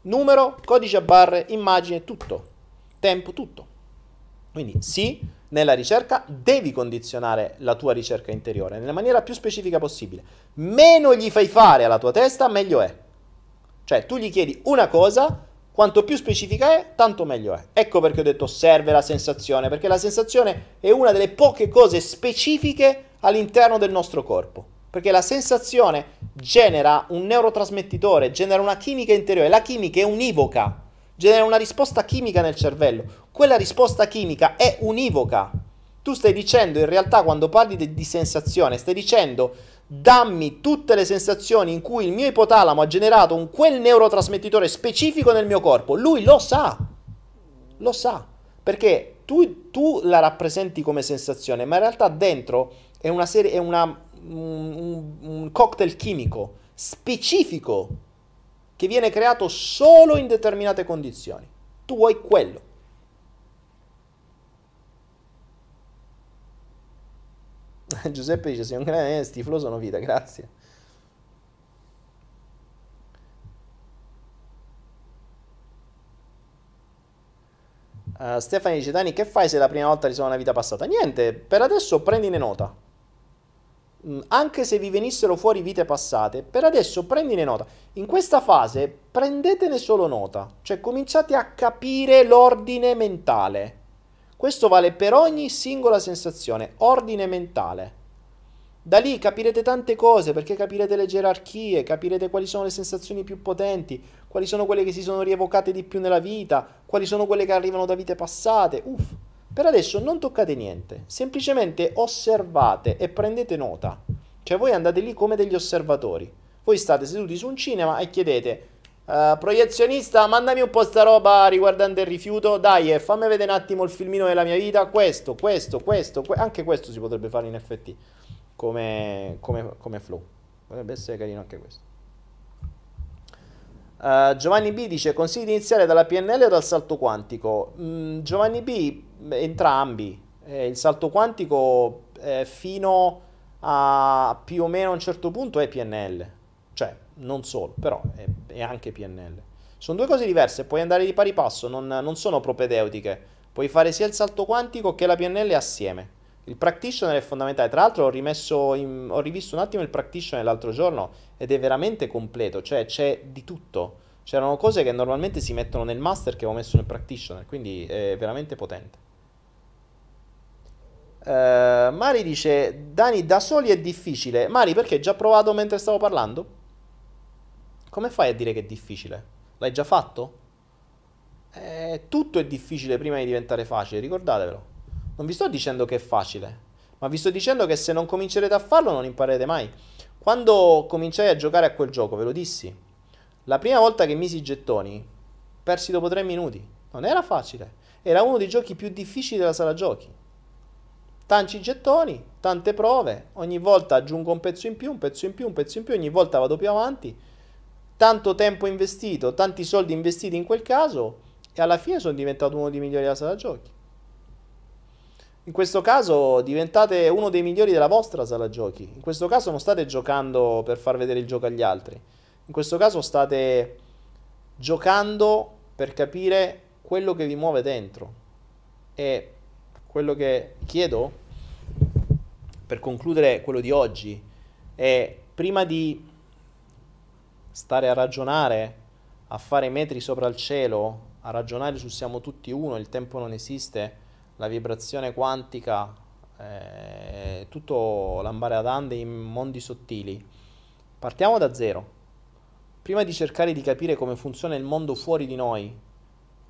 Numero, codice a barre, immagine, tutto. Tempo, tutto. Quindi sì, nella ricerca devi condizionare la tua ricerca interiore nella maniera più specifica possibile. Meno gli fai fare alla tua testa, meglio è. Cioè, tu gli chiedi una cosa, quanto più specifica è, tanto meglio è. Ecco perché ho detto serve la sensazione, perché la sensazione è una delle poche cose specifiche all'interno del nostro corpo. Perché la sensazione genera un neurotrasmettitore, genera una chimica interiore, la chimica è univoca genera una risposta chimica nel cervello. Quella risposta chimica è univoca. Tu stai dicendo, in realtà, quando parli de- di sensazione, stai dicendo dammi tutte le sensazioni in cui il mio ipotalamo ha generato un quel neurotrasmettitore specifico nel mio corpo. Lui lo sa, lo sa, perché tu, tu la rappresenti come sensazione, ma in realtà dentro è una serie, è una, un, un, cocktail chimico specifico che viene creato solo in determinate condizioni. Tu vuoi quello. Giuseppe dice: Sei un grande stiflo, sono vita, grazie. Uh, Stefani dice: Dani, che fai se la prima volta risolve una vita passata? Niente, per adesso prendine nota. Mm, anche se vi venissero fuori vite passate, per adesso prendine nota. In questa fase prendetene solo nota, cioè cominciate a capire l'ordine mentale. Questo vale per ogni singola sensazione, ordine mentale. Da lì capirete tante cose perché capirete le gerarchie, capirete quali sono le sensazioni più potenti, quali sono quelle che si sono rievocate di più nella vita, quali sono quelle che arrivano da vite passate. Uff. Per adesso non toccate niente, semplicemente osservate e prendete nota. Cioè voi andate lì come degli osservatori. Voi state seduti su un cinema e chiedete uh, proiezionista, mandami un po' sta roba riguardante il rifiuto, dai, eh, fammi vedere un attimo il filmino della mia vita, questo, questo, questo, que- anche questo si potrebbe fare in effetti come, come, come flow. Potrebbe essere carino anche questo. Uh, Giovanni B dice consigli di iniziare dalla PNL o dal salto quantico? Mm, Giovanni B, entrambi. Eh, il salto quantico eh, fino a più o meno a un certo punto è PNL, non solo, però è, è anche PNL. Sono due cose diverse, puoi andare di pari passo, non, non sono propedeutiche. Puoi fare sia il salto quantico che la PNL assieme. Il practitioner è fondamentale. Tra l'altro ho, in, ho rivisto un attimo il practitioner l'altro giorno ed è veramente completo, cioè c'è di tutto. C'erano cose che normalmente si mettono nel master che avevo messo nel practitioner, quindi è veramente potente. Uh, Mari dice, Dani, da soli è difficile. Mari, perché già provato mentre stavo parlando? Come fai a dire che è difficile? L'hai già fatto? Eh, tutto è difficile prima di diventare facile, ricordatevelo. Non vi sto dicendo che è facile, ma vi sto dicendo che se non comincerete a farlo non imparerete mai. Quando cominciai a giocare a quel gioco, ve lo dissi, la prima volta che misi i gettoni, persi dopo tre minuti. Non era facile, era uno dei giochi più difficili della sala giochi tanti gettoni, tante prove, ogni volta aggiungo un pezzo in più, un pezzo in più, un pezzo in più, ogni volta vado più avanti, tanto tempo investito, tanti soldi investiti in quel caso e alla fine sono diventato uno dei migliori della sala giochi. In questo caso diventate uno dei migliori della vostra sala giochi. In questo caso non state giocando per far vedere il gioco agli altri. In questo caso state giocando per capire quello che vi muove dentro. E quello che chiedo per concludere quello di oggi è prima di stare a ragionare, a fare metri sopra il cielo, a ragionare su siamo tutti uno, il tempo non esiste, la vibrazione quantica, eh, tutto l'ambare ad ande in mondi sottili. Partiamo da zero. Prima di cercare di capire come funziona il mondo fuori di noi,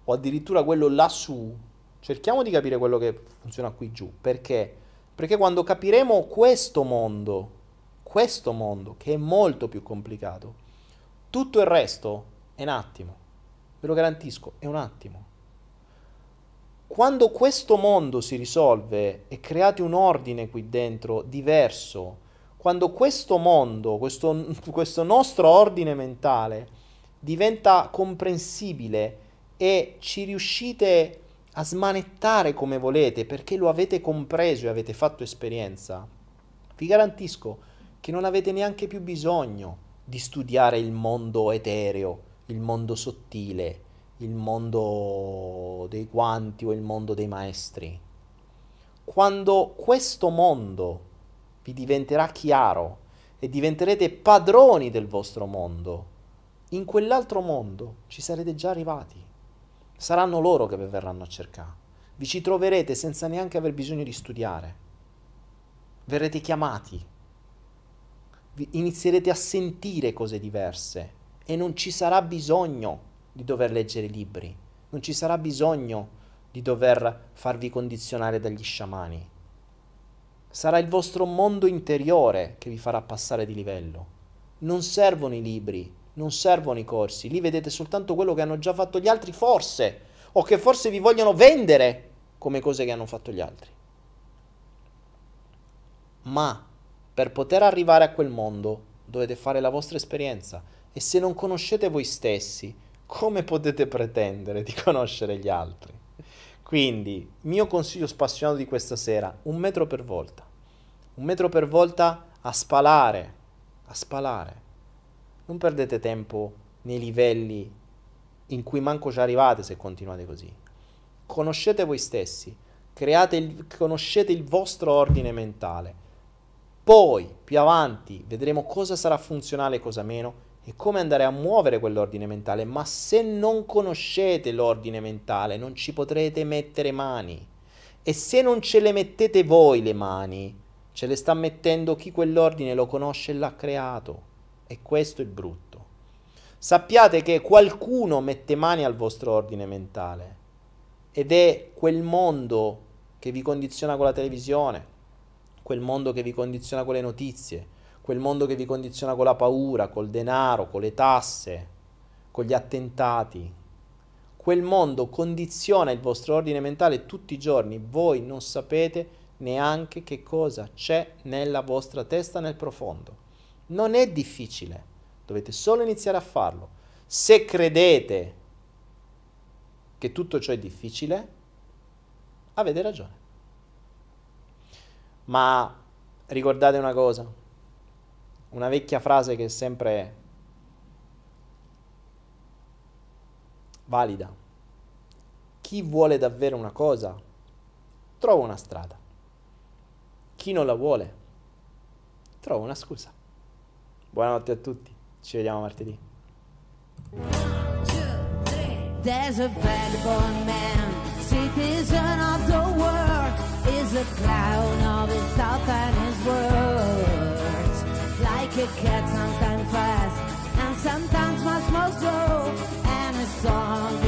o addirittura quello lassù, Cerchiamo di capire quello che funziona qui giù. Perché? Perché quando capiremo questo mondo, questo mondo che è molto più complicato, tutto il resto è un attimo. Ve lo garantisco, è un attimo. Quando questo mondo si risolve e create un ordine qui dentro diverso, quando questo mondo, questo, questo nostro ordine mentale diventa comprensibile e ci riuscite a smanettare come volete perché lo avete compreso e avete fatto esperienza, vi garantisco che non avete neanche più bisogno di studiare il mondo etereo, il mondo sottile, il mondo dei quanti o il mondo dei maestri. Quando questo mondo vi diventerà chiaro e diventerete padroni del vostro mondo, in quell'altro mondo ci sarete già arrivati. Saranno loro che vi verranno a cercare. Vi ci troverete senza neanche aver bisogno di studiare. Verrete chiamati. Inizierete a sentire cose diverse e non ci sarà bisogno di dover leggere libri. Non ci sarà bisogno di dover farvi condizionare dagli sciamani. Sarà il vostro mondo interiore che vi farà passare di livello. Non servono i libri, non servono i corsi, lì vedete soltanto quello che hanno già fatto gli altri, forse, o che forse vi vogliono vendere come cose che hanno fatto gli altri. Ma per poter arrivare a quel mondo dovete fare la vostra esperienza e se non conoscete voi stessi, come potete pretendere di conoscere gli altri? Quindi, mio consiglio spassionato di questa sera, un metro per volta. Un metro per volta a spalare, a spalare non perdete tempo nei livelli in cui manco ci arrivate se continuate così. Conoscete voi stessi, il, conoscete il vostro ordine mentale. Poi, più avanti, vedremo cosa sarà funzionale e cosa meno e come andare a muovere quell'ordine mentale. Ma se non conoscete l'ordine mentale, non ci potrete mettere mani. E se non ce le mettete voi le mani, ce le sta mettendo chi quell'ordine lo conosce e l'ha creato. E questo è il brutto. Sappiate che qualcuno mette mani al vostro ordine mentale ed è quel mondo che vi condiziona con la televisione, quel mondo che vi condiziona con le notizie, quel mondo che vi condiziona con la paura, col denaro, con le tasse, con gli attentati. Quel mondo condiziona il vostro ordine mentale tutti i giorni, voi non sapete neanche che cosa c'è nella vostra testa nel profondo. Non è difficile, dovete solo iniziare a farlo. Se credete che tutto ciò è difficile, avete ragione. Ma ricordate una cosa, una vecchia frase che è sempre valida. Chi vuole davvero una cosa trova una strada. Chi non la vuole trova una scusa. Buonanotte a tutti, ci vediamo martedì. There's a is a clown of his thoughts and his words. Like a cat, sometimes fast and sometimes much more slow, and his song